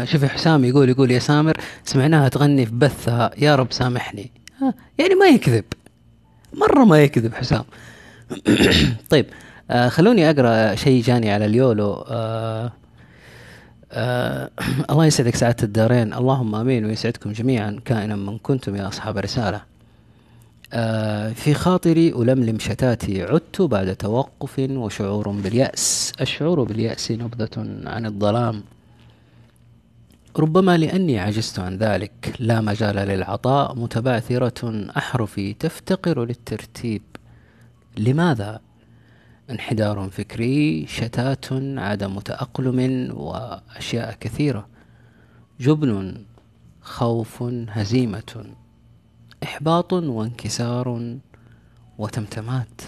شوفي حسام يقول يقول يا سامر سمعناها تغني في بثها يا رب سامحني. ها، يعني ما يكذب. مرة ما يكذب حسام. طيب آه خلوني أقرأ شيء جاني على اليولو. آه آه الله يسعدك سعادة الدارين. اللهم آمين ويسعدكم جميعا كائنا من كنتم يا أصحاب الرسالة. آه في خاطري ألملم شتاتي عدت بعد توقف وشعور باليأس. الشعور باليأس نبذة عن الظلام. ربما لأني عجزت عن ذلك. لا مجال للعطاء متبعثرة أحرفي تفتقر للترتيب. لماذا؟ انحدار فكري شتات عدم تأقلم وأشياء كثيرة. جبن خوف هزيمة إحباط وانكسار وتمتمات.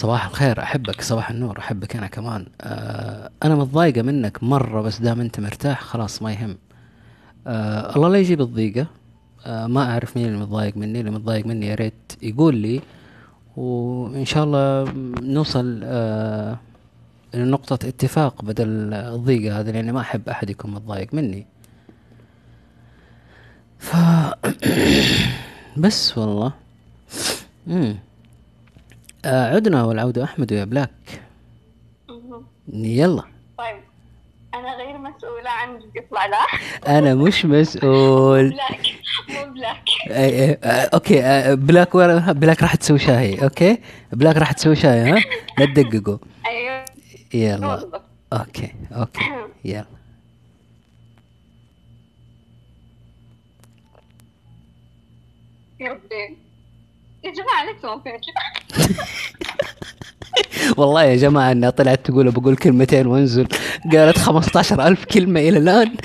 صباح الخير أحبك صباح النور أحبك أنا كمان. آه أنا متضايقة منك مرة بس دام أنت مرتاح خلاص ما يهم. آه الله لا يجيب الضيقة. آه ما أعرف مين اللي متضايق مني اللي متضايق مني يا ريت يقول لي. وإن شاء الله نوصل آه لنقطة اتفاق بدل الضيقة هذه لأني ما أحب أحد يكون متضايق مني. ف بس والله. مم. آه عدنا والعودة. أحمد ويا بلاك. يلا. طيب أنا غير مسؤول مسؤولة عنك. يطلع لا. أنا مش مسؤول. بلاك. مو بلاك. إيه إيه آه، آه، بلاك بلاك راح تسوي شاي okay؟ بلاك راح تسوي شاي ها؟ لا تدققوا. أيوه. يلا. okay okay. يلا. يا ربي يا ما فهمت والله يا جماعة انها طلعت تقول بقول كلمتين وانزل. قالت 15 ألف كلمة إلى الآن.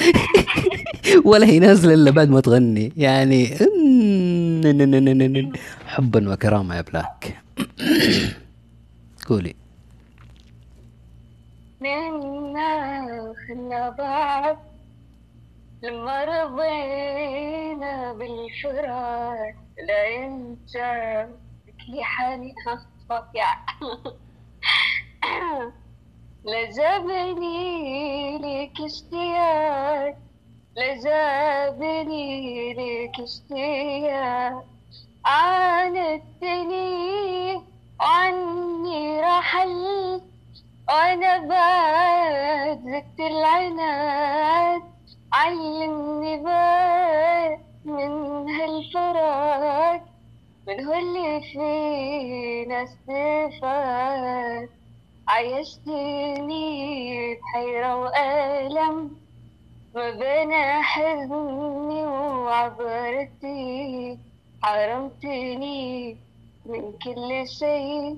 ولا هي نازلة إلا بعد ما تغني. يعني حبا وكرامة يا بلاك. قولي. منا خلنا بعض لما رضينا بالفراق. لا انت لي حالي ها صافية لا جابني لك اشتياق. لا جابني لك اشتياق. عاندتني عني رحلت. وأنا بعد زدت العناد. علمني بعد من هالفراق من هو اللي فينا استفاد؟ عيشتني بحيرة وألم ما بين حزني وعبرتي. حرمتني من كل شيء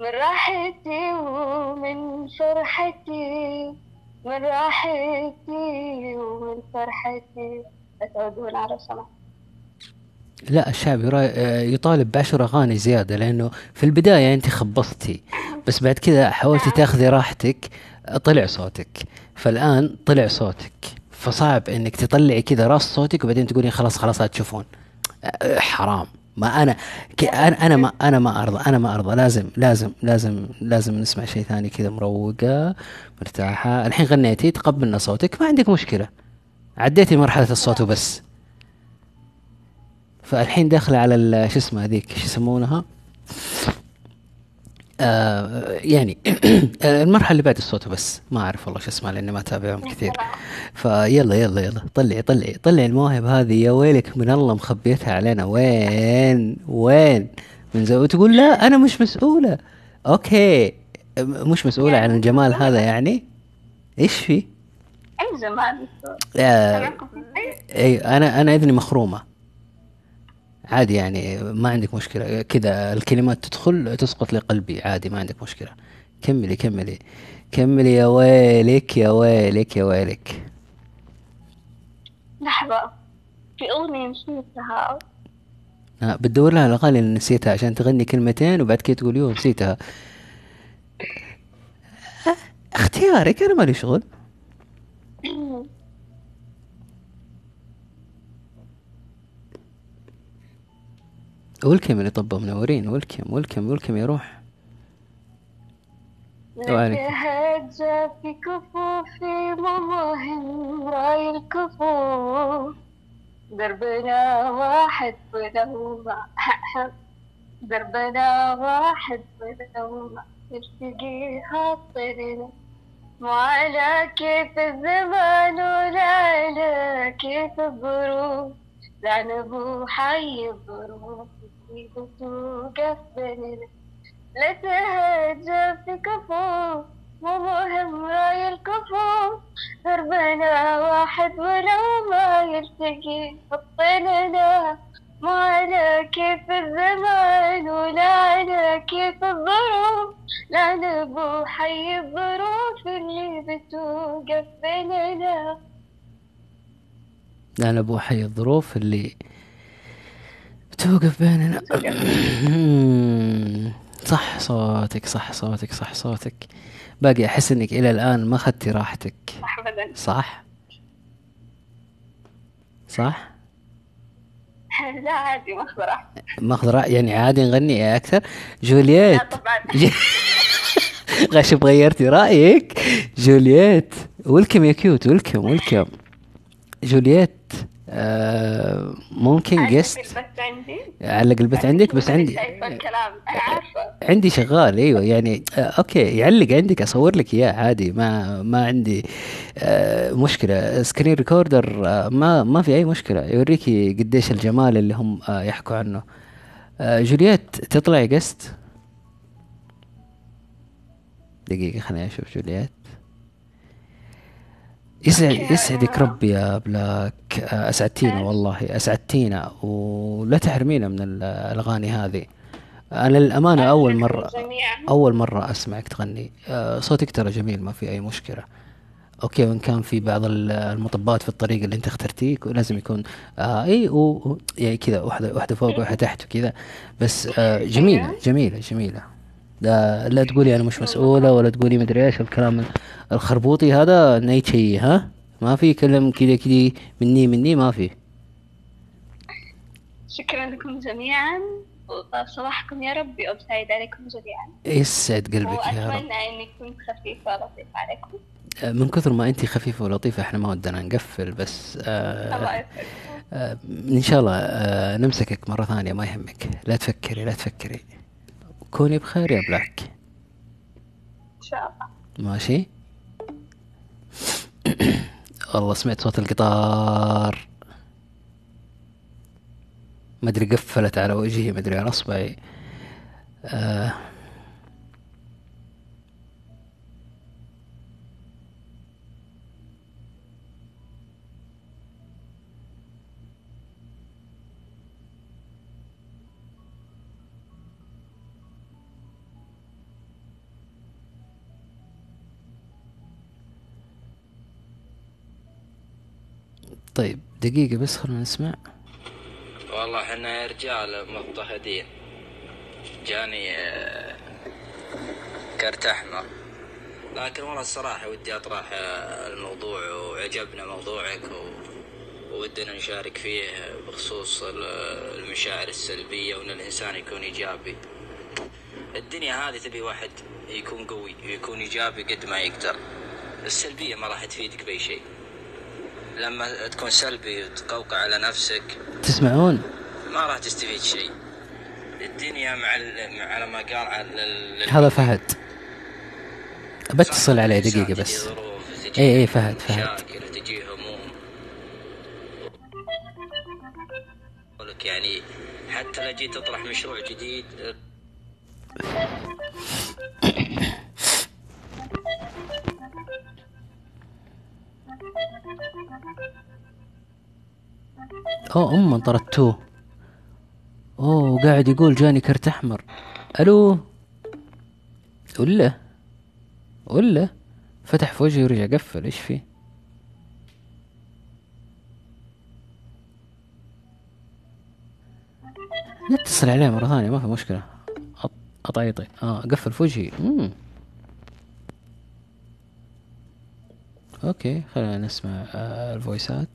من راحتي ومن فرحتي. من راحتي ومن فرحتي. لا الشعب يرا- يطالب بعشر أغاني زيادة لأنه في البداية أنت خبصتي بس بعد كذا حاولتي تاخذي راحتك طلع صوتك. فالآن طلع صوتك. فصعب إنك تطلعي كذا راس صوتك وبعدين تقولي خلاص خلاص هتشوفون أه، حرام. ما أنا أنا أنا ما أنا ما أرضى أنا ما أرضى. لازم لازم لازم لازم نسمع شيء ثاني كذا مروقة مرتاحة. الحين غنيتي تقبلنا صوتك ما عندك مشكلة. عديتي مرحلة الصوت وبس. فالحين داخلة على شو اسمه هذيك شو يسمونها؟ آه يعني المرحلة اللي بعد الصوت بس ما أعرف والله شو اسمها لأني ما أتابعهم كثير. فيلا يلا يلا طلعي طلعي طلعي المواهب هذه يا ويلك من الله مخبيتها علينا. وين؟ وين؟ من زمان وتقول لا أنا مش مسؤولة. أوكي. مش مسؤولة عن الجمال هذا يعني؟ إيش في؟ آه في أي أي أنا أنا إذني مخرومة. عادي يعني ما عندك مشكلة. كذا الكلمات تدخل تسقط لقلبي عادي ما عندك مشكلة. كملي كملي. كملي يا ويلك يا ويلك يا ويلك. لحظة. في أغنية نسيتها. آه بتدور لها الاغاني اللي نسيتها عشان تغني كلمتين وبعد كده تقول يوه نسيتها. آه، اختيارك أنا مالي شغل. ولكم اللي طب منورين ولكم ولكم ولكم يا روح. نتهجى في كفوفي مهم راي الكفوف دربنا واحد ونومع دربنا واحد ونومع نلتقي هالطريق مو على كيف الزمان ولا على كيف الظروف. لا نبو حي الظروف توقف بيننا لا تهجى في كفوف مو مهم رأي الكفوف. دربنا واحد ولو ما يلتقي خطينا ما على كيف الزمان ولا على كيف الظروف لا نبو حي الظروف اللي بتوقف بيننا أنا ابو حي الظروف اللي توقف بيننا صح صوتك صح صوتك صح صوتك. باقي أحس إنك إلى الآن ما أخذتي راحتك. أبدا صح؟ صح؟ لا عادي ما اخبره ماخذ رأي يعني عادي نغني أكثر. جولييت. لا طبعا. غشب غيرتي رأيك. جولييت. welcome يا كيوت welcome welcome جولييت. آه ممكن just البث عندي. علق البث عندك بس عندي. عارفة. عندي شغال أيوه يعني آه okay يعلق عندك أصور لك إياه عادي ما ما عندي آه مشكلة. screen recorder آه ما ما في أي مشكلة. يوريكي قديش الجمال اللي هم آه يحكوا عنه. آه جولييت تطلعي guest دقيقة خليني أشوف جولييت. يسعد يسعدك ربي يا بلاك آه، أسعدتينا والله أسعدتينا. ولا تحرمينا من ال- الأغاني هذه. أنا للأمانة أول مره أول مرة أسمعك تغني. آه، صوتك ترى جميل ما في أي مشكلة. أوكي وإن كان في بعض ال- المطبات في الطريق اللي أنت اخترتيه لازم يكون آه إي و و- يعني كذا واحدة واحدة فوق وواحدة تحت وكذا. بس آه جميلة جميلة جميلة. لا لا تقولي أنا مش مسؤولة ولا تقولي مدري إيش الكلام الخربوطي هذا ني شيء ها؟ ما في كلام كذا كذا مني مني ما في. شكرا لكم جميعا وصباحكم يا رب يوم سعيد عليكم جميعا. يسعد قلبك يا رب. وأتمنى إني كنت خفيفة لطيفة عليكم. من كثر ما انت خفيفة ولطيفة إحنا ما ودنا نقفل بس آه الله آه إن شاء الله آه نمسكك مرة ثانية ما يهمك. لا تفكري لا تفكري. كوني بخير يا بلاك. إن شاء الله. ماشي. والله سمعت صوت القطار. ما أدري قفلت على وجهي ما أدري على أصبعي. آه. طيب دقيقة بس خلونا نسمع. والله إحنا رجال مضطهدين. جاني آه، كرت أحمر. لكن والله الصراحة ودي أطرح آه، الموضوع وعجبنا موضوعك و... ودنا نشارك فيه بخصوص ال- المشاعر السلبية وإن الإنسان يكون إيجابي. الدنيا هذه تبي واحد يكون قوي ويكون إيجابي قد ما يقدر. السلبية ما راح تفيدك بأي شيء. لما تكون سلبي وتقوقع على نفسك. تسمعون؟ ما راح تستفيد شيء. الدنيا مع, على ما قال على. هذا فهد. بتصل عليه دقيقة بس. اي اي فهد فهد. مشاكل تجي هموم. لك يعني حتى لو جيت تطرح مشروع جديد اوه ام طردتوه. أوه قاعد يقول جاني كرت أحمر. ألو؟ ولا؟ ولا؟ فتح في وجهي ورجع قفل إيش فيه؟ نتصل عليه مرة ثانية ما في مشكلة. أط- أطيطي. آه قفل في وجهي. مم. okay خلينا نسمع آه الفويسات.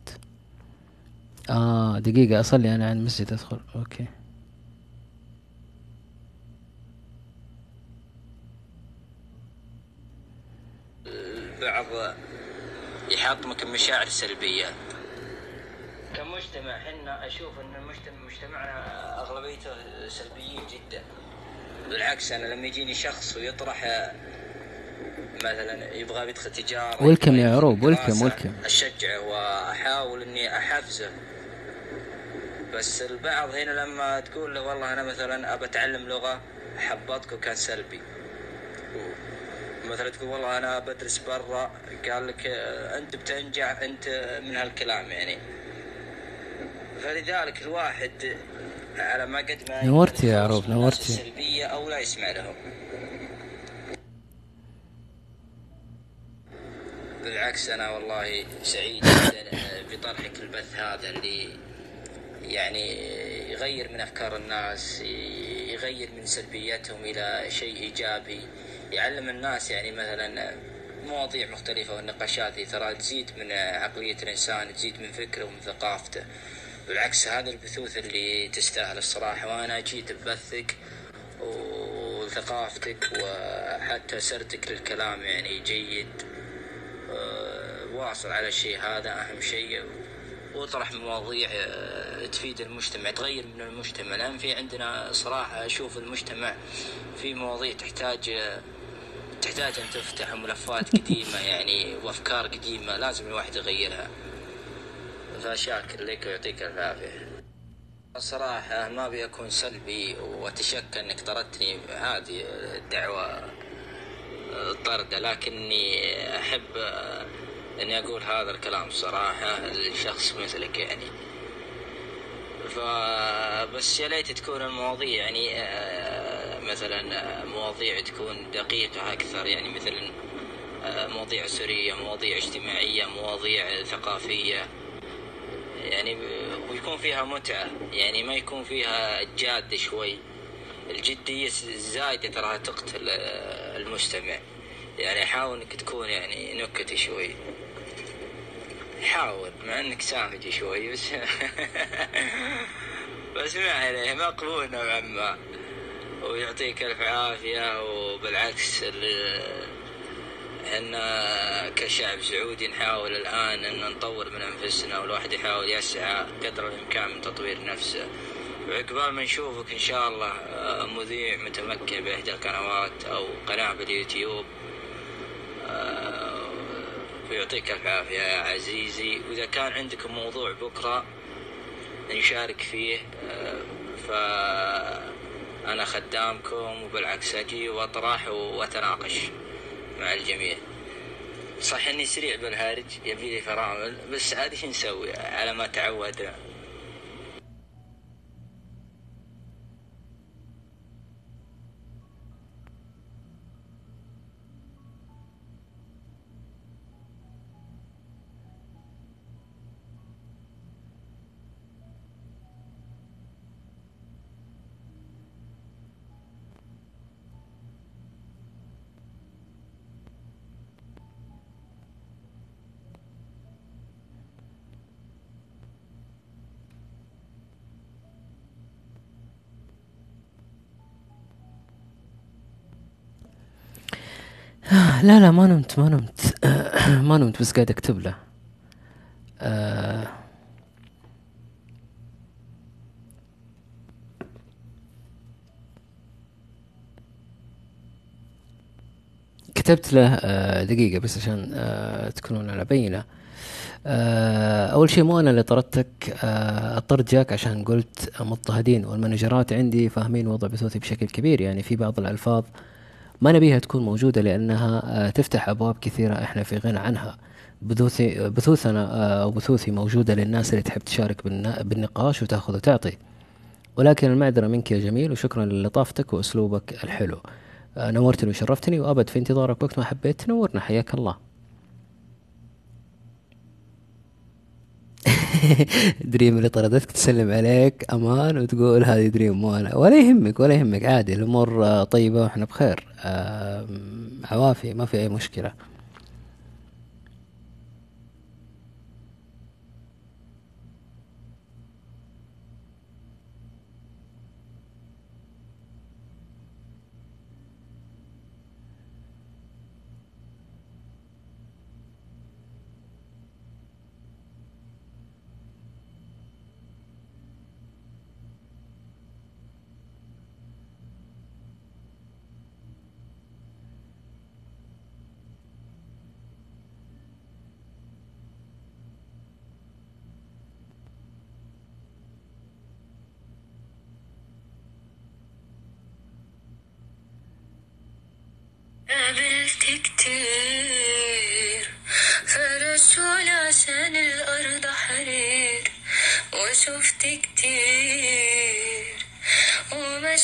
آه دقيقة أصلي أنا عن المسجد أدخل. أوكي. البعض يحطمك بمشاعر سلبية. كمجتمع حنا أشوف إن المجتمع مجتمعنا أغلبيته سلبيين جدا. بالعكس أنا لما يجيني شخص ويطرح مثلا يبغى يدخل تجارة يبغى يا عروب، دراسة، welcome. اشجعه وأحاول إني أحفزه. بس البعض هنا لما تقول له والله أنا مثلا ابى أتعلم لغة حبطك وكان سلبي. مثلا تقول والله أنا بدرس برا قال لك آه، أنت بتنجح أنت من هالكلام يعني. فلذلك الواحد على ما قد ما نورتي يا عروب، نورتي. السلبية أو لا يسمع لهم. بالعكس أنا والله سعيد جدا بطرحك البث هذا اللي يعني يغير من أفكار الناس يغير من سلبيتهم إلى شيء إيجابي. يعلم الناس يعني مثلا مواضيع مختلفة والنقاشات ترى تزيد من عقلية الإنسان تزيد من فكره ومن ثقافته. بالعكس هذا البثوث اللي تستاهل الصراحة وأنا جيت ببثك وثقافتك وحتى سردك للكلام يعني جيد. آه، واصل على الشيء هذا أهم شيء. واطرح مواضيع آه، تفيد المجتمع تغير من المجتمع. لأن في عندنا صراحة أشوف المجتمع في مواضيع تحتاج آه، تحتاج أن تفتح ملفات قديمة يعني وأفكار قديمة لازم الواحد يغيرها. فشاكر لك ويعطيك العافيه الصراحة ما أبي أكون سلبي وأتشكى أنك طردتني عادي الدعوة طردة لكني أحب أني أقول هذا الكلام صراحة لشخص مثلك يعني. فبس يا ليت تكون المواضيع يعني آه، مثلا مواضيع تكون دقيقة أكثر يعني مثلا آه، مواضيع أسرية مواضيع اجتماعية مواضيع ثقافية. يعني ويكون فيها متعة يعني ما يكون فيها جاد شوي. الجدية الزايدة تراها تقتل آه، المستمع. يعني حاول إنك تكون يعني نكتي شوي. حاول مع إنك سامج شوي بس بس ما عليه مقبول نوعا ما. ويعطيك ألف عافية وبالعكس إحنا كشعب سعودي نحاول الآن إن نطور من أنفسنا والواحد يحاول يسعى قدر الإمكان من تطوير نفسه. وعقبال ما نشوفك إن شاء الله مذيع متمكن بإحدى القنوات أو قناة باليوتيوب. ويعطيك الف عافيه يا عزيزي. وإذا كان عندكم موضوع بكرة نشارك فيه آه، فأنا خدامكم وبالعكس أجي وأطرح وأتناقش مع الجميع. صح إني سريع بالهارج يبي لي فرامل بس عاد إيش نسوي؟ على ما تعودنا. لا لا ما نمت ما نمت. ما نمت بس قاعد أكتب له. آه كتبت له آه دقيقة بس عشان آه تكونون على بينة. آه أول شيء مو أنا اللي طردتك. آه الطرد جاك عشان قلت مضطهدين والمانجرات عندي فاهمين وضع بثوثي بشكل كبير يعني في بعض الألفاظ ما نبيها تكون موجودة لأنها آه، تفتح أبواب كثيرة إحنا في غنى عنها. بثوثي بثوثنا آه، أو بثوثي موجودة للناس اللي تحب تشارك بالنقاش وتأخذ وتعطي. ولكن المعذرة منك يا جميل وشكرا للطافتك وأسلوبك الحلو. آه، نورتني وشرفتني وأبد في انتظارك وقت ما حبيت تنورنا. حياك الله. دريم اللي طردتك تسلم عليك أمان وتقول هذه دريم مو أنا ولا يهمك ولا يهمك عادي الأمور طيبة وإحنا بخير. عوافي ما في أي مشكلة.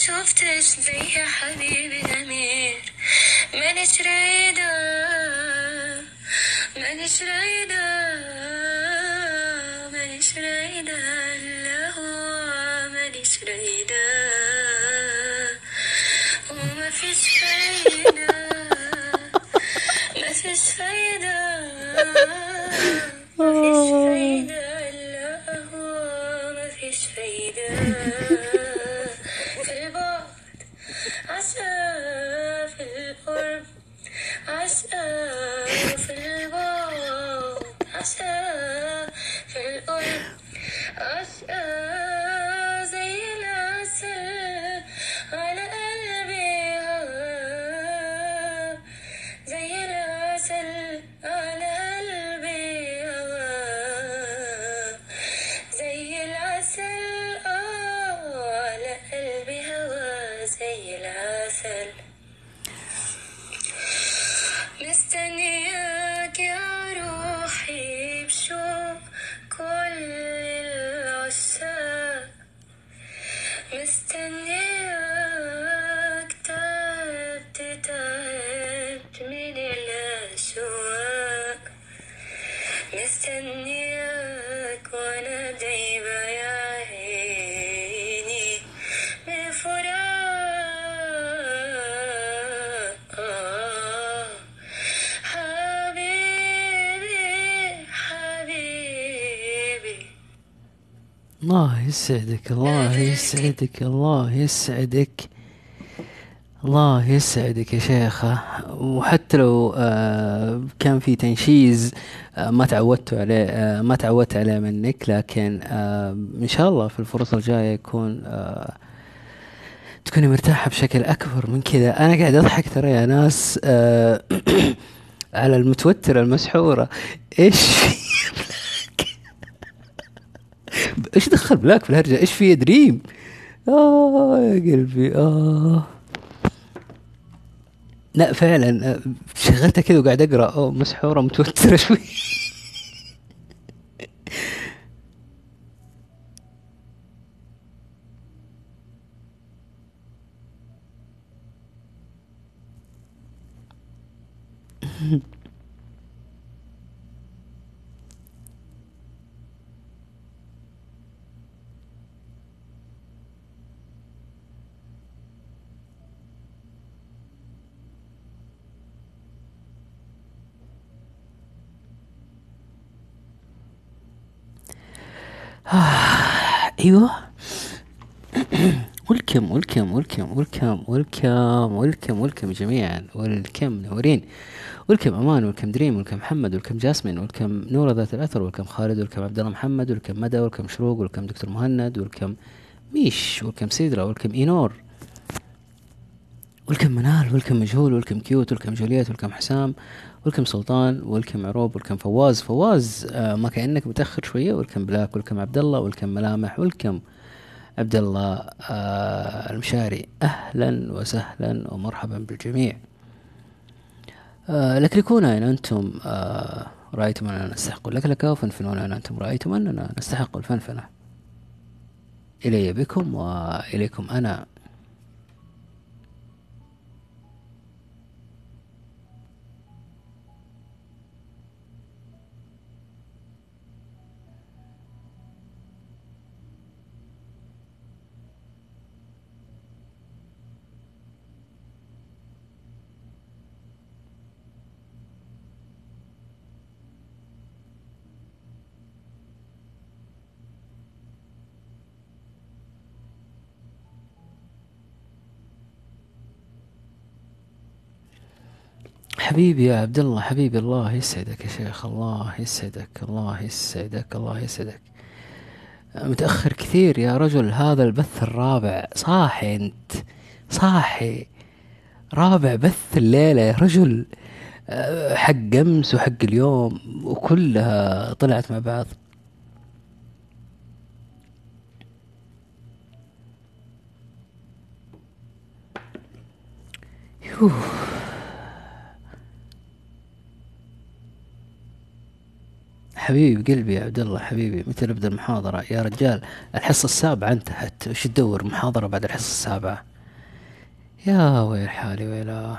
شفتش زي حبيبي الأمير. مانيش رايدة مانيش رايدة مانيش رايدة لا هو مانيش رايدة. وما فيش فايدة. يسعدك. الله يسعدك. الله يسعدك. الله يسعدك يا شيخة. وحتى لو آه، كان في تنشيز آه، ما تعودتوا عليه آه، ما تعودت عليه منك لكن إن شاء الله في الفرصة الجاية يكون تكوني مرتاحة بشكل أكبر من كذا. أنا قاعد أضحك ترى يا ناس على المتوترة المسحورة. إيش إيش دخل بلاك في الهرجة؟ إيش في دريم. آه يا قلبي آه. لا فعلا آه، شغلتها كذا وقاعد أقرأ. أوه مسحورة متوترة شوي. أيوه. welcome welcome welcome welcome welcome welcome welcome جميعا. welcome منورين welcome أمان welcome دريم welcome محمد welcome جاسمين welcome نورة ذات الأثر welcome خالد welcome عبد الله محمد welcome مدى welcome شروق welcome دكتور مهند welcome ميش welcome سيدرا welcome اينور welcome منال welcome مجهول welcome كيوت welcome جوليات welcome حسام welcome سلطان welcome عروب welcome فواز. فواز آه ما كأنك متأخر شوية. welcome بلاك welcome عبد الله welcome ملامح welcome عبد الله آه المشاري. أهلا وسهلا ومرحبا بالجميع. آه لكلكون ان أنتم؟ رأيتم أننا نستحق اللكلكه وفنفنون ان أنتم؟ رأيتم أننا نستحق الفنفنة. إلي بكم وإليكم أنا. حبيبي يا عبد الله حبيبي الله يسعدك يا شيخ الله يسعدك الله يسعدك الله يسعدك. متأخر كثير يا رجل هذا البث الرابع. صاحي أنت صاحي. رابع بث الليلة يا رجل. حق أمس وحق اليوم وكلها طلعت مع بعض. يوه. حبيبي قلبي يا عبد الله حبيبي متى نبدأ المحاضرة؟ يا رجال الحصة السابعة انتهت وش تدور؟ محاضرة بعد الحصة السابعة. يا ويل حالي ويلا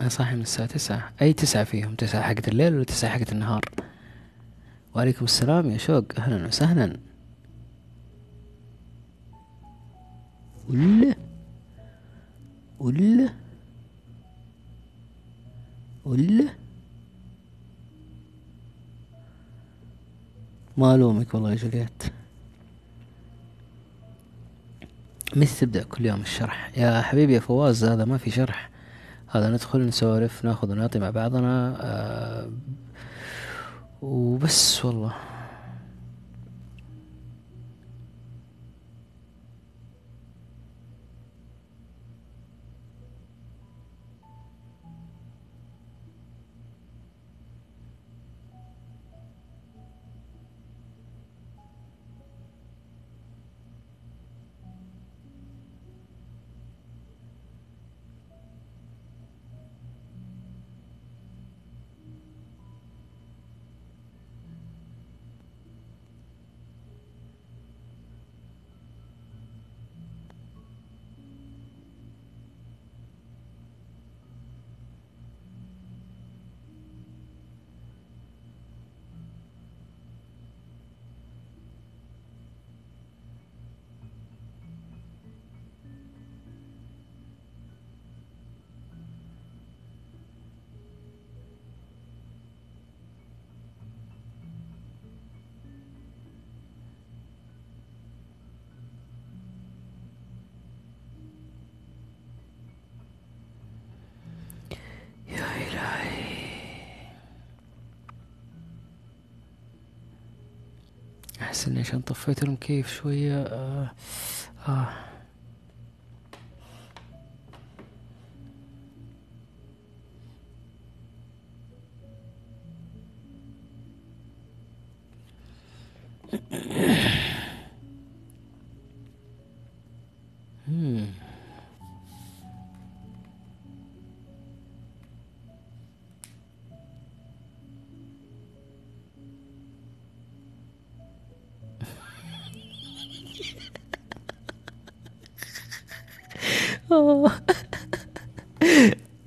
أنا صاحي من الساعة تسعة. أي تسعة فيهم؟ تسعة حقت الليل ولا تسعة حقت النهار؟ وعليكم السلام يا شوق. أهلا وسهلا. ولا؟ ولا؟ ولا؟ ما ألومك والله يا جوليات متى تبدأ كل يوم الشرح. يا حبيبي يا فواز هذا ما في شرح. هذا ندخل نسولف ناخذ ونعطي مع بعضنا آه وبس والله. اني عشان طفيت المكيف شوية آه آه.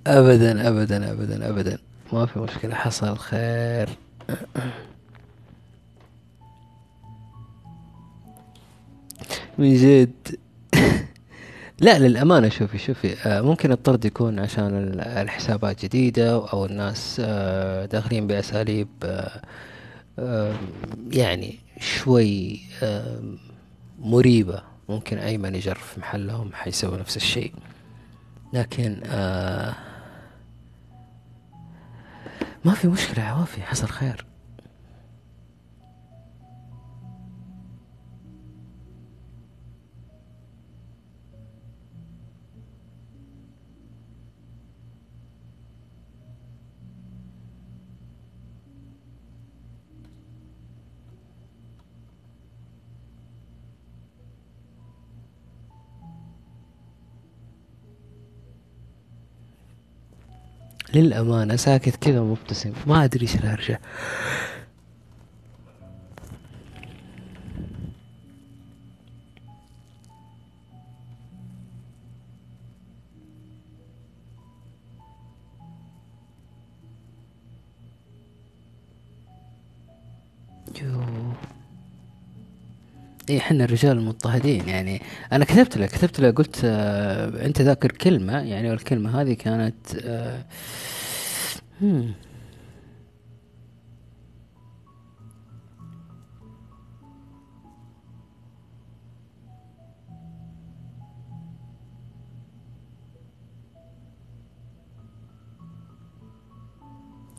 ابدا ابدا ابدا ابدا. ما في مشكلة حصل خير من جد. لا للأمانة شوفي شوفي. آه، ممكن الطرد يكون عشان ال- الحسابات جديدة أو الناس آه، داخلين بأساليب آه، يعني شوي مريبة. ممكن أي مانجر في محلهم حيسوي نفس الشيء. لكن آه، ما في مشكلة عوافي حصل خير. للأمانة ساكت كذا مبتسم ما أدري إيش الهرجة إيه إحنا الرجال المضطهدين. يعني أنا كتبت له كتبت له قلت آه أنت ذاكر كلمة يعني والكلمة هذه كانت آه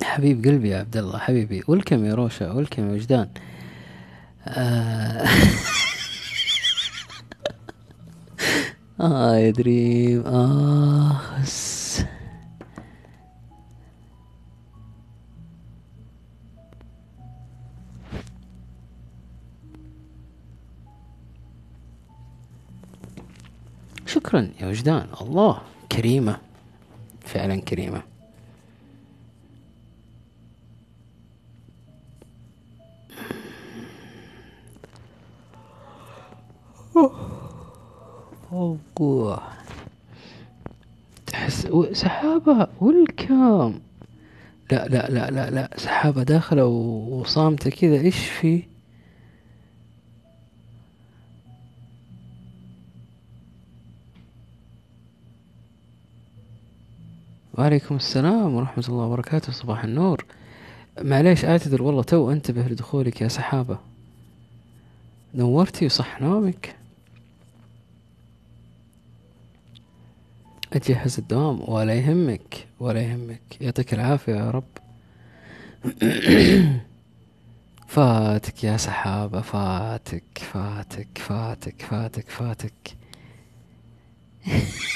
حبيب قلبي يا عبد الله حبيبي. ولكم يا روشا ولكم يا وجدان. آه. آه يا دريم. بس. شكرا يا وجدان. الله كريمة. فعلا كريمة. سحابة والكام لا لا لا لا لا سحابة داخلة وصامتة كذا إيش في؟ وعليكم السلام ورحمة الله وبركاته صباح النور. معليش اعتذر والله تو انتبه لدخولك يا سحابة. نورتي وصح نومك؟ أجهز الدوام ولا يهمك ولا يهمك. يعطيك العافية يا رب. فاتك يا سحابة فاتك فاتك فاتك فاتك فاتك.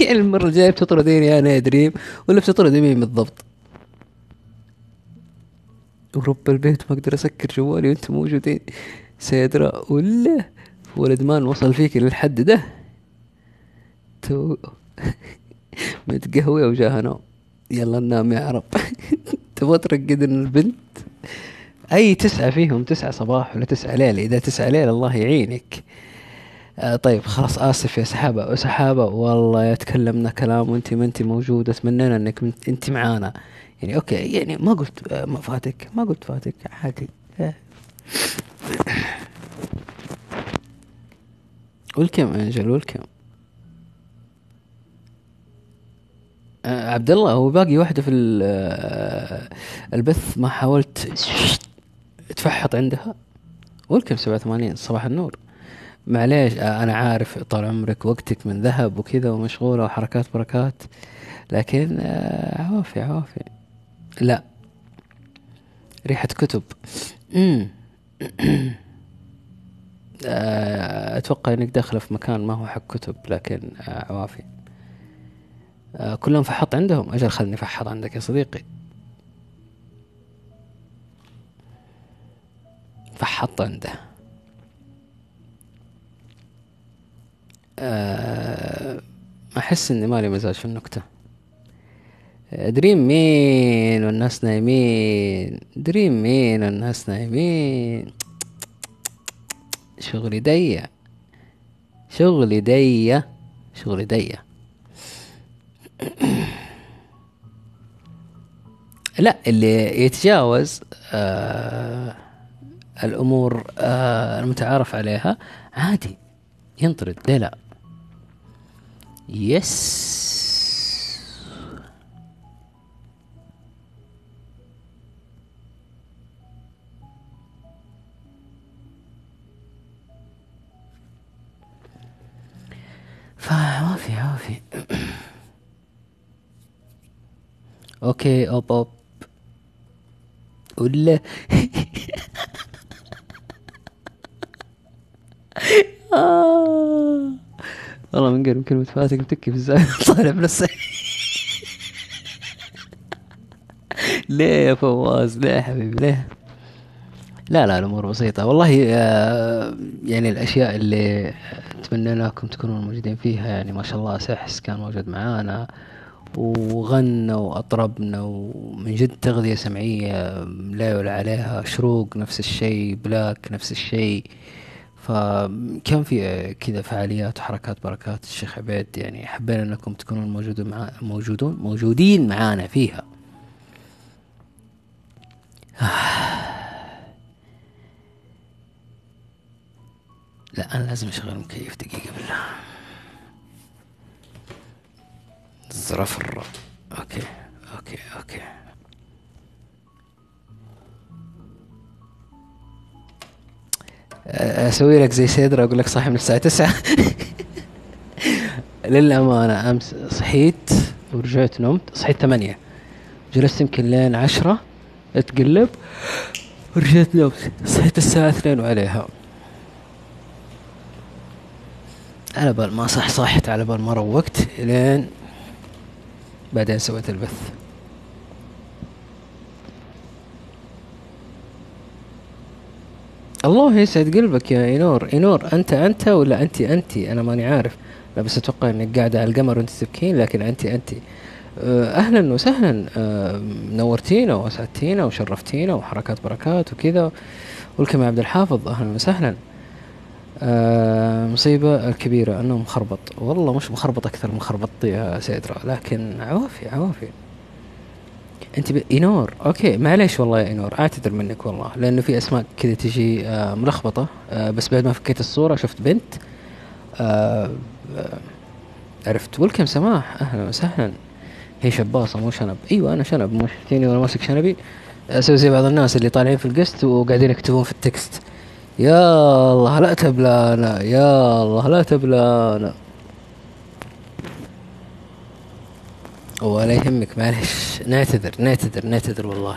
يعني المرة الجاية بتطرديني أنا يا دريم. ولا بتطردي مين بالضبط؟ ورب البيت ما أقدر أسكر جوالي وأنتم موجودين. سيدرا ولا ولد مان وصل فيك للحد ده؟ تو متقهوي وجاها نوم يلا ننام يا عرب تبغى ترقد البنت؟ أي تسعة فيهم تسعة صباح ولا تسعة ليل؟ إذا تسعة ليل الله يعينك. آه طيب خلاص آسف يا سحابة. سحابة والله تكلمنا كلام وأنت ما أنت موجودة تمنينا إنك أنت معانا. يعني أوكي يعني ما قلت آه، ما فاتك ما قلت فاتك عادي آه. ولكم أنجل ولكم آه عبد الله هو باقي واحدة في آه، البث ما حاولت تفحط عندها؟ ولكم 87 صباح النور. معليش آه، أنا عارف طال عمرك وقتك من ذهب وكذا ومشغولة وحركات بركات لكن عوافي عوافي لا. ريحة كتب. امم أتوقع إنك داخلة في مكان ما هو حق كتب لكن آه، عوافي. آه، كلهم فحط عندهم. أجل خلني فحط عندك يا صديقي. فحط عنده. آه، أحس إني مالي مزاج في النكتة. دريم مين والناس نايمين؟ دريم مين والناس نايمين؟ شغلي ضيق. شغلي ضيق. شغلي ضيق. لا اللي يتجاوز آه الأمور آه المتعارف عليها عادي. ينطرد. لا yes. فعوافي عوافي okay أوب أوب. ولا؟ آه. والله من قرب كلمة فاتك متكي في الزاوية طالع الصيف. ليه يا فواز؟ ليه يا حبيبي؟ ليه؟ لا لا الأمور بسيطة. والله آه، يعني الأشياء اللي تمنيناكم تكونون موجودين فيها. يعني ما شاء الله سحس كان موجود معانا. وغنى وأطربنا ومن جد تغذية سمعية لا يعلى عليها شروق نفس الشيء بلاك نفس الشيء. فكان في كذا فعاليات وحركات بركات الشيخ عبيد. يعني حبينا أنكم تكونون موجودون مع موجودون موجودين معانا فيها. لا أنا لازم أشغل المكيف دقيقة بالله. زرفر okay okay okay. أسوي لك زي سيدرا أقول لك صاحي من الساعة تسعة. للأمانة أمس صحيت ورجعت نمت صحيت ثمانية. جلست يمكن لين عشرة أتقلب ورجعت نمت صحيت الساعة اثنين وعليها. على بال ما صح صحت على بال ما روقت لين بعدين سويت البث. الله يسعد قلبك يا اينور اينور أنت أنت ولا انت انت أنا ماني عارف. لا بس أتوقع إنك قاعدة على القمر وأنت تبكين لكن انت انت آه، أهلا وسهلا. آه، نورتينا وأسعدتينا وشرفتينا وحركات بركات وكذا. welcome يا عبد الحافظ أهلا وسهلا. مصيبة الكبيرة أنه مخربط. والله مش مخربط أكثر من خربطت يا سيدرا لكن عوافي عوافي. أنت ب... اينور okay معليش والله يا اينور أعتذر منك والله. لأنه في أسماء كذا تجي آه ملخبطة. آه بس بعد ما فكيت الصورة شفت بنت. آه آه عرفت. welcome سماح. أهلا وسهلا. هي شباصة مو شنب. أيوه أنا شنب مو شفتيني وأنا ماسك شنبي. أسوي زي بعض الناس اللي طالعين في القست وقاعدين يكتبون في التكست. يا الله لا تبلانا يا الله لا تبلانا. ولا يهمك معلش نعتذر نعتذر نعتذر والله.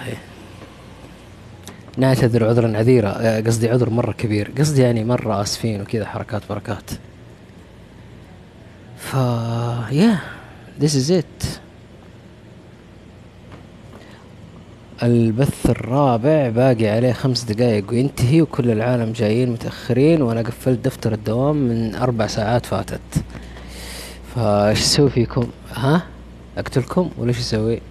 نعتذر عذرا عذيرا قصدي عذر مرة كبير. قصدي يعني مرة آسفين وكذا حركات بركات. ف يا this is it. البث الرابع باقي عليه خمس دقايق وينتهي وكل العالم جايين متأخرين وأنا قفلت دفتر الدوام من أربع ساعات فاتت. فايش أسوي فيكم؟ ها؟ أقتلكم ولا إيش أسوي؟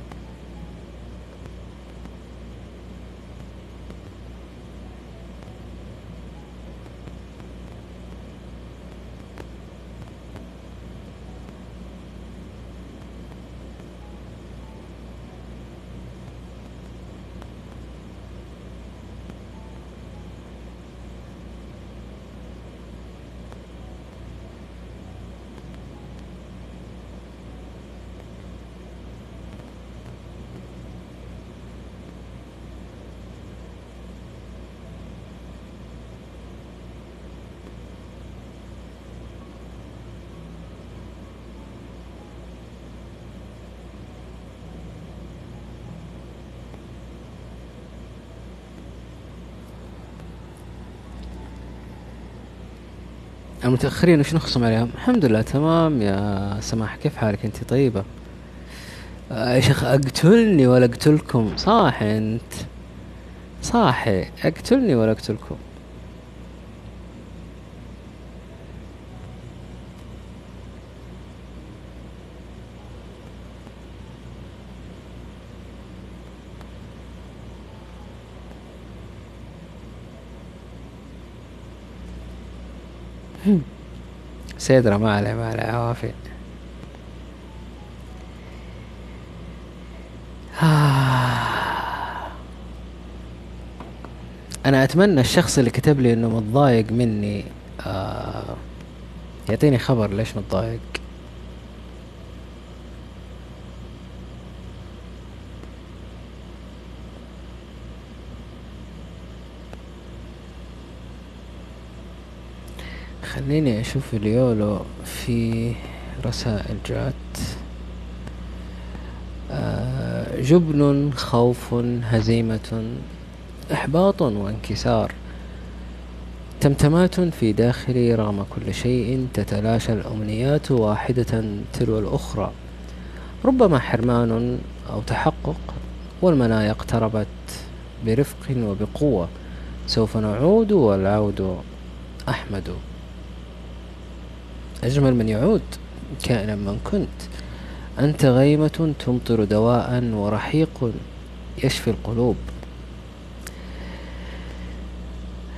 المتأخرين وش نخصم عليهم الحمد لله تمام يا سماح. كيف حالك أنت؟ طيبة. آه، يا شيخ أقتلني ولا أقتلكم؟ صاح أنت. صاحي أقتلني ولا أقتلكم؟ سيدرا ما عليه ما عليه. عوافي أنا أتمنى الشخص اللي كتب لي إنه متضايق مني آه يعطيني خبر ليش متضايق. خليني أشوف اليولو في رسائل جات. آه، جبن خوف هزيمة إحباط وانكسار. تمتمات في داخلي رغم كل شيء تتلاشى الأمنيات واحدة تلو الأخرى. ربما حرمان أو تحقق والمنايا اقتربت برفق وبقوة. سوف نعود والعود أحمد. أجمل من يعود كائنا من كنت. أنت غيمة تمطر دواء ورحيق يشفي القلوب.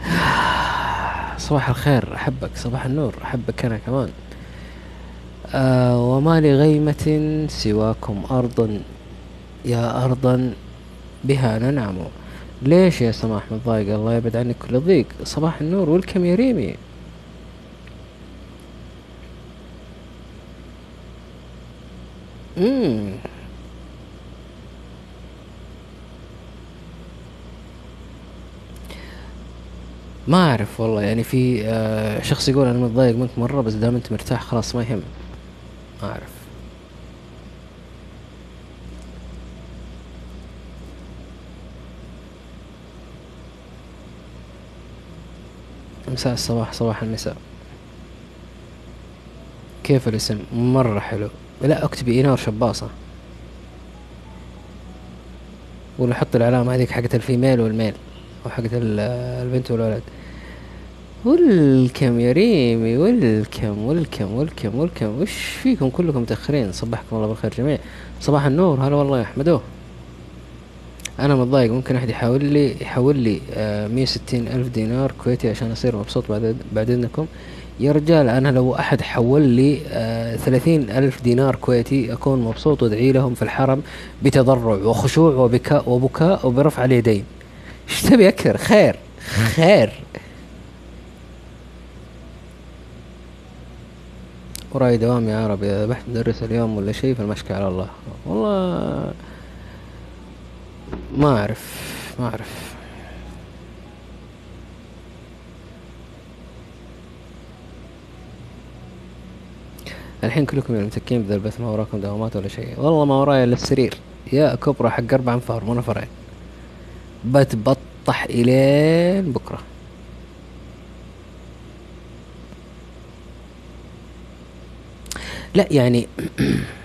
صباح الخير أحبك. صباح النور أحبك أنا كمان. آه وما لغيمة سواكم أرضا يا أرضا بها ننعم. ليش يا سماح متضايق؟ الله يبعد عنك كل ضيق. صباح النور والكم يا ريمي. مم. ما أعرف والله يعني في آه، شخص يقول أنا متضايق منك مرة بس دام أنت مرتاح خلاص ما يهم. ما أعرف. مساء الصباح صباح المساء كيف الاسم؟ مرة حلو. لا اكتبي إينار شباصة. ولا حط العلامة هذيك حقت الفيميل والميل أو حقت ال- البنت والولد. ولكم يا ريمي ولكم ولكم ولكم ولكم وش فيكم كلكم متأخرين؟ صبحكم الله بالخير جميع صباح النور هلا والله يا أحمدو. أنا متضايق ممكن أحد يحاول لي يحول لي آه، مية وستين ألف دينار كويتي عشان أصير مبسوط بعد بعد إذنكم؟ يا رجال أنا لو أحد حول لي آه، ثلاثين ألف دينار كويتي أكون مبسوط وأدعي لهم في الحرم بتضرع وخشوع وبكاء وبكاء وبرفع اليدين. إيش تبي أكثر؟ خير خير. ورأي دوام يا عربي اذا ذبحت مدرس اليوم ولا شيء فالمشكلة على الله؟ والله ما أعرف ما أعرف. الحين كلكم يعني متكين البث ما وراكم دوامات ولا شيء. والله ما وراي إلا السرير. يا كبرى حق أربع أنفار مو نفرين. بتبطح إلين بكرة. لا يعني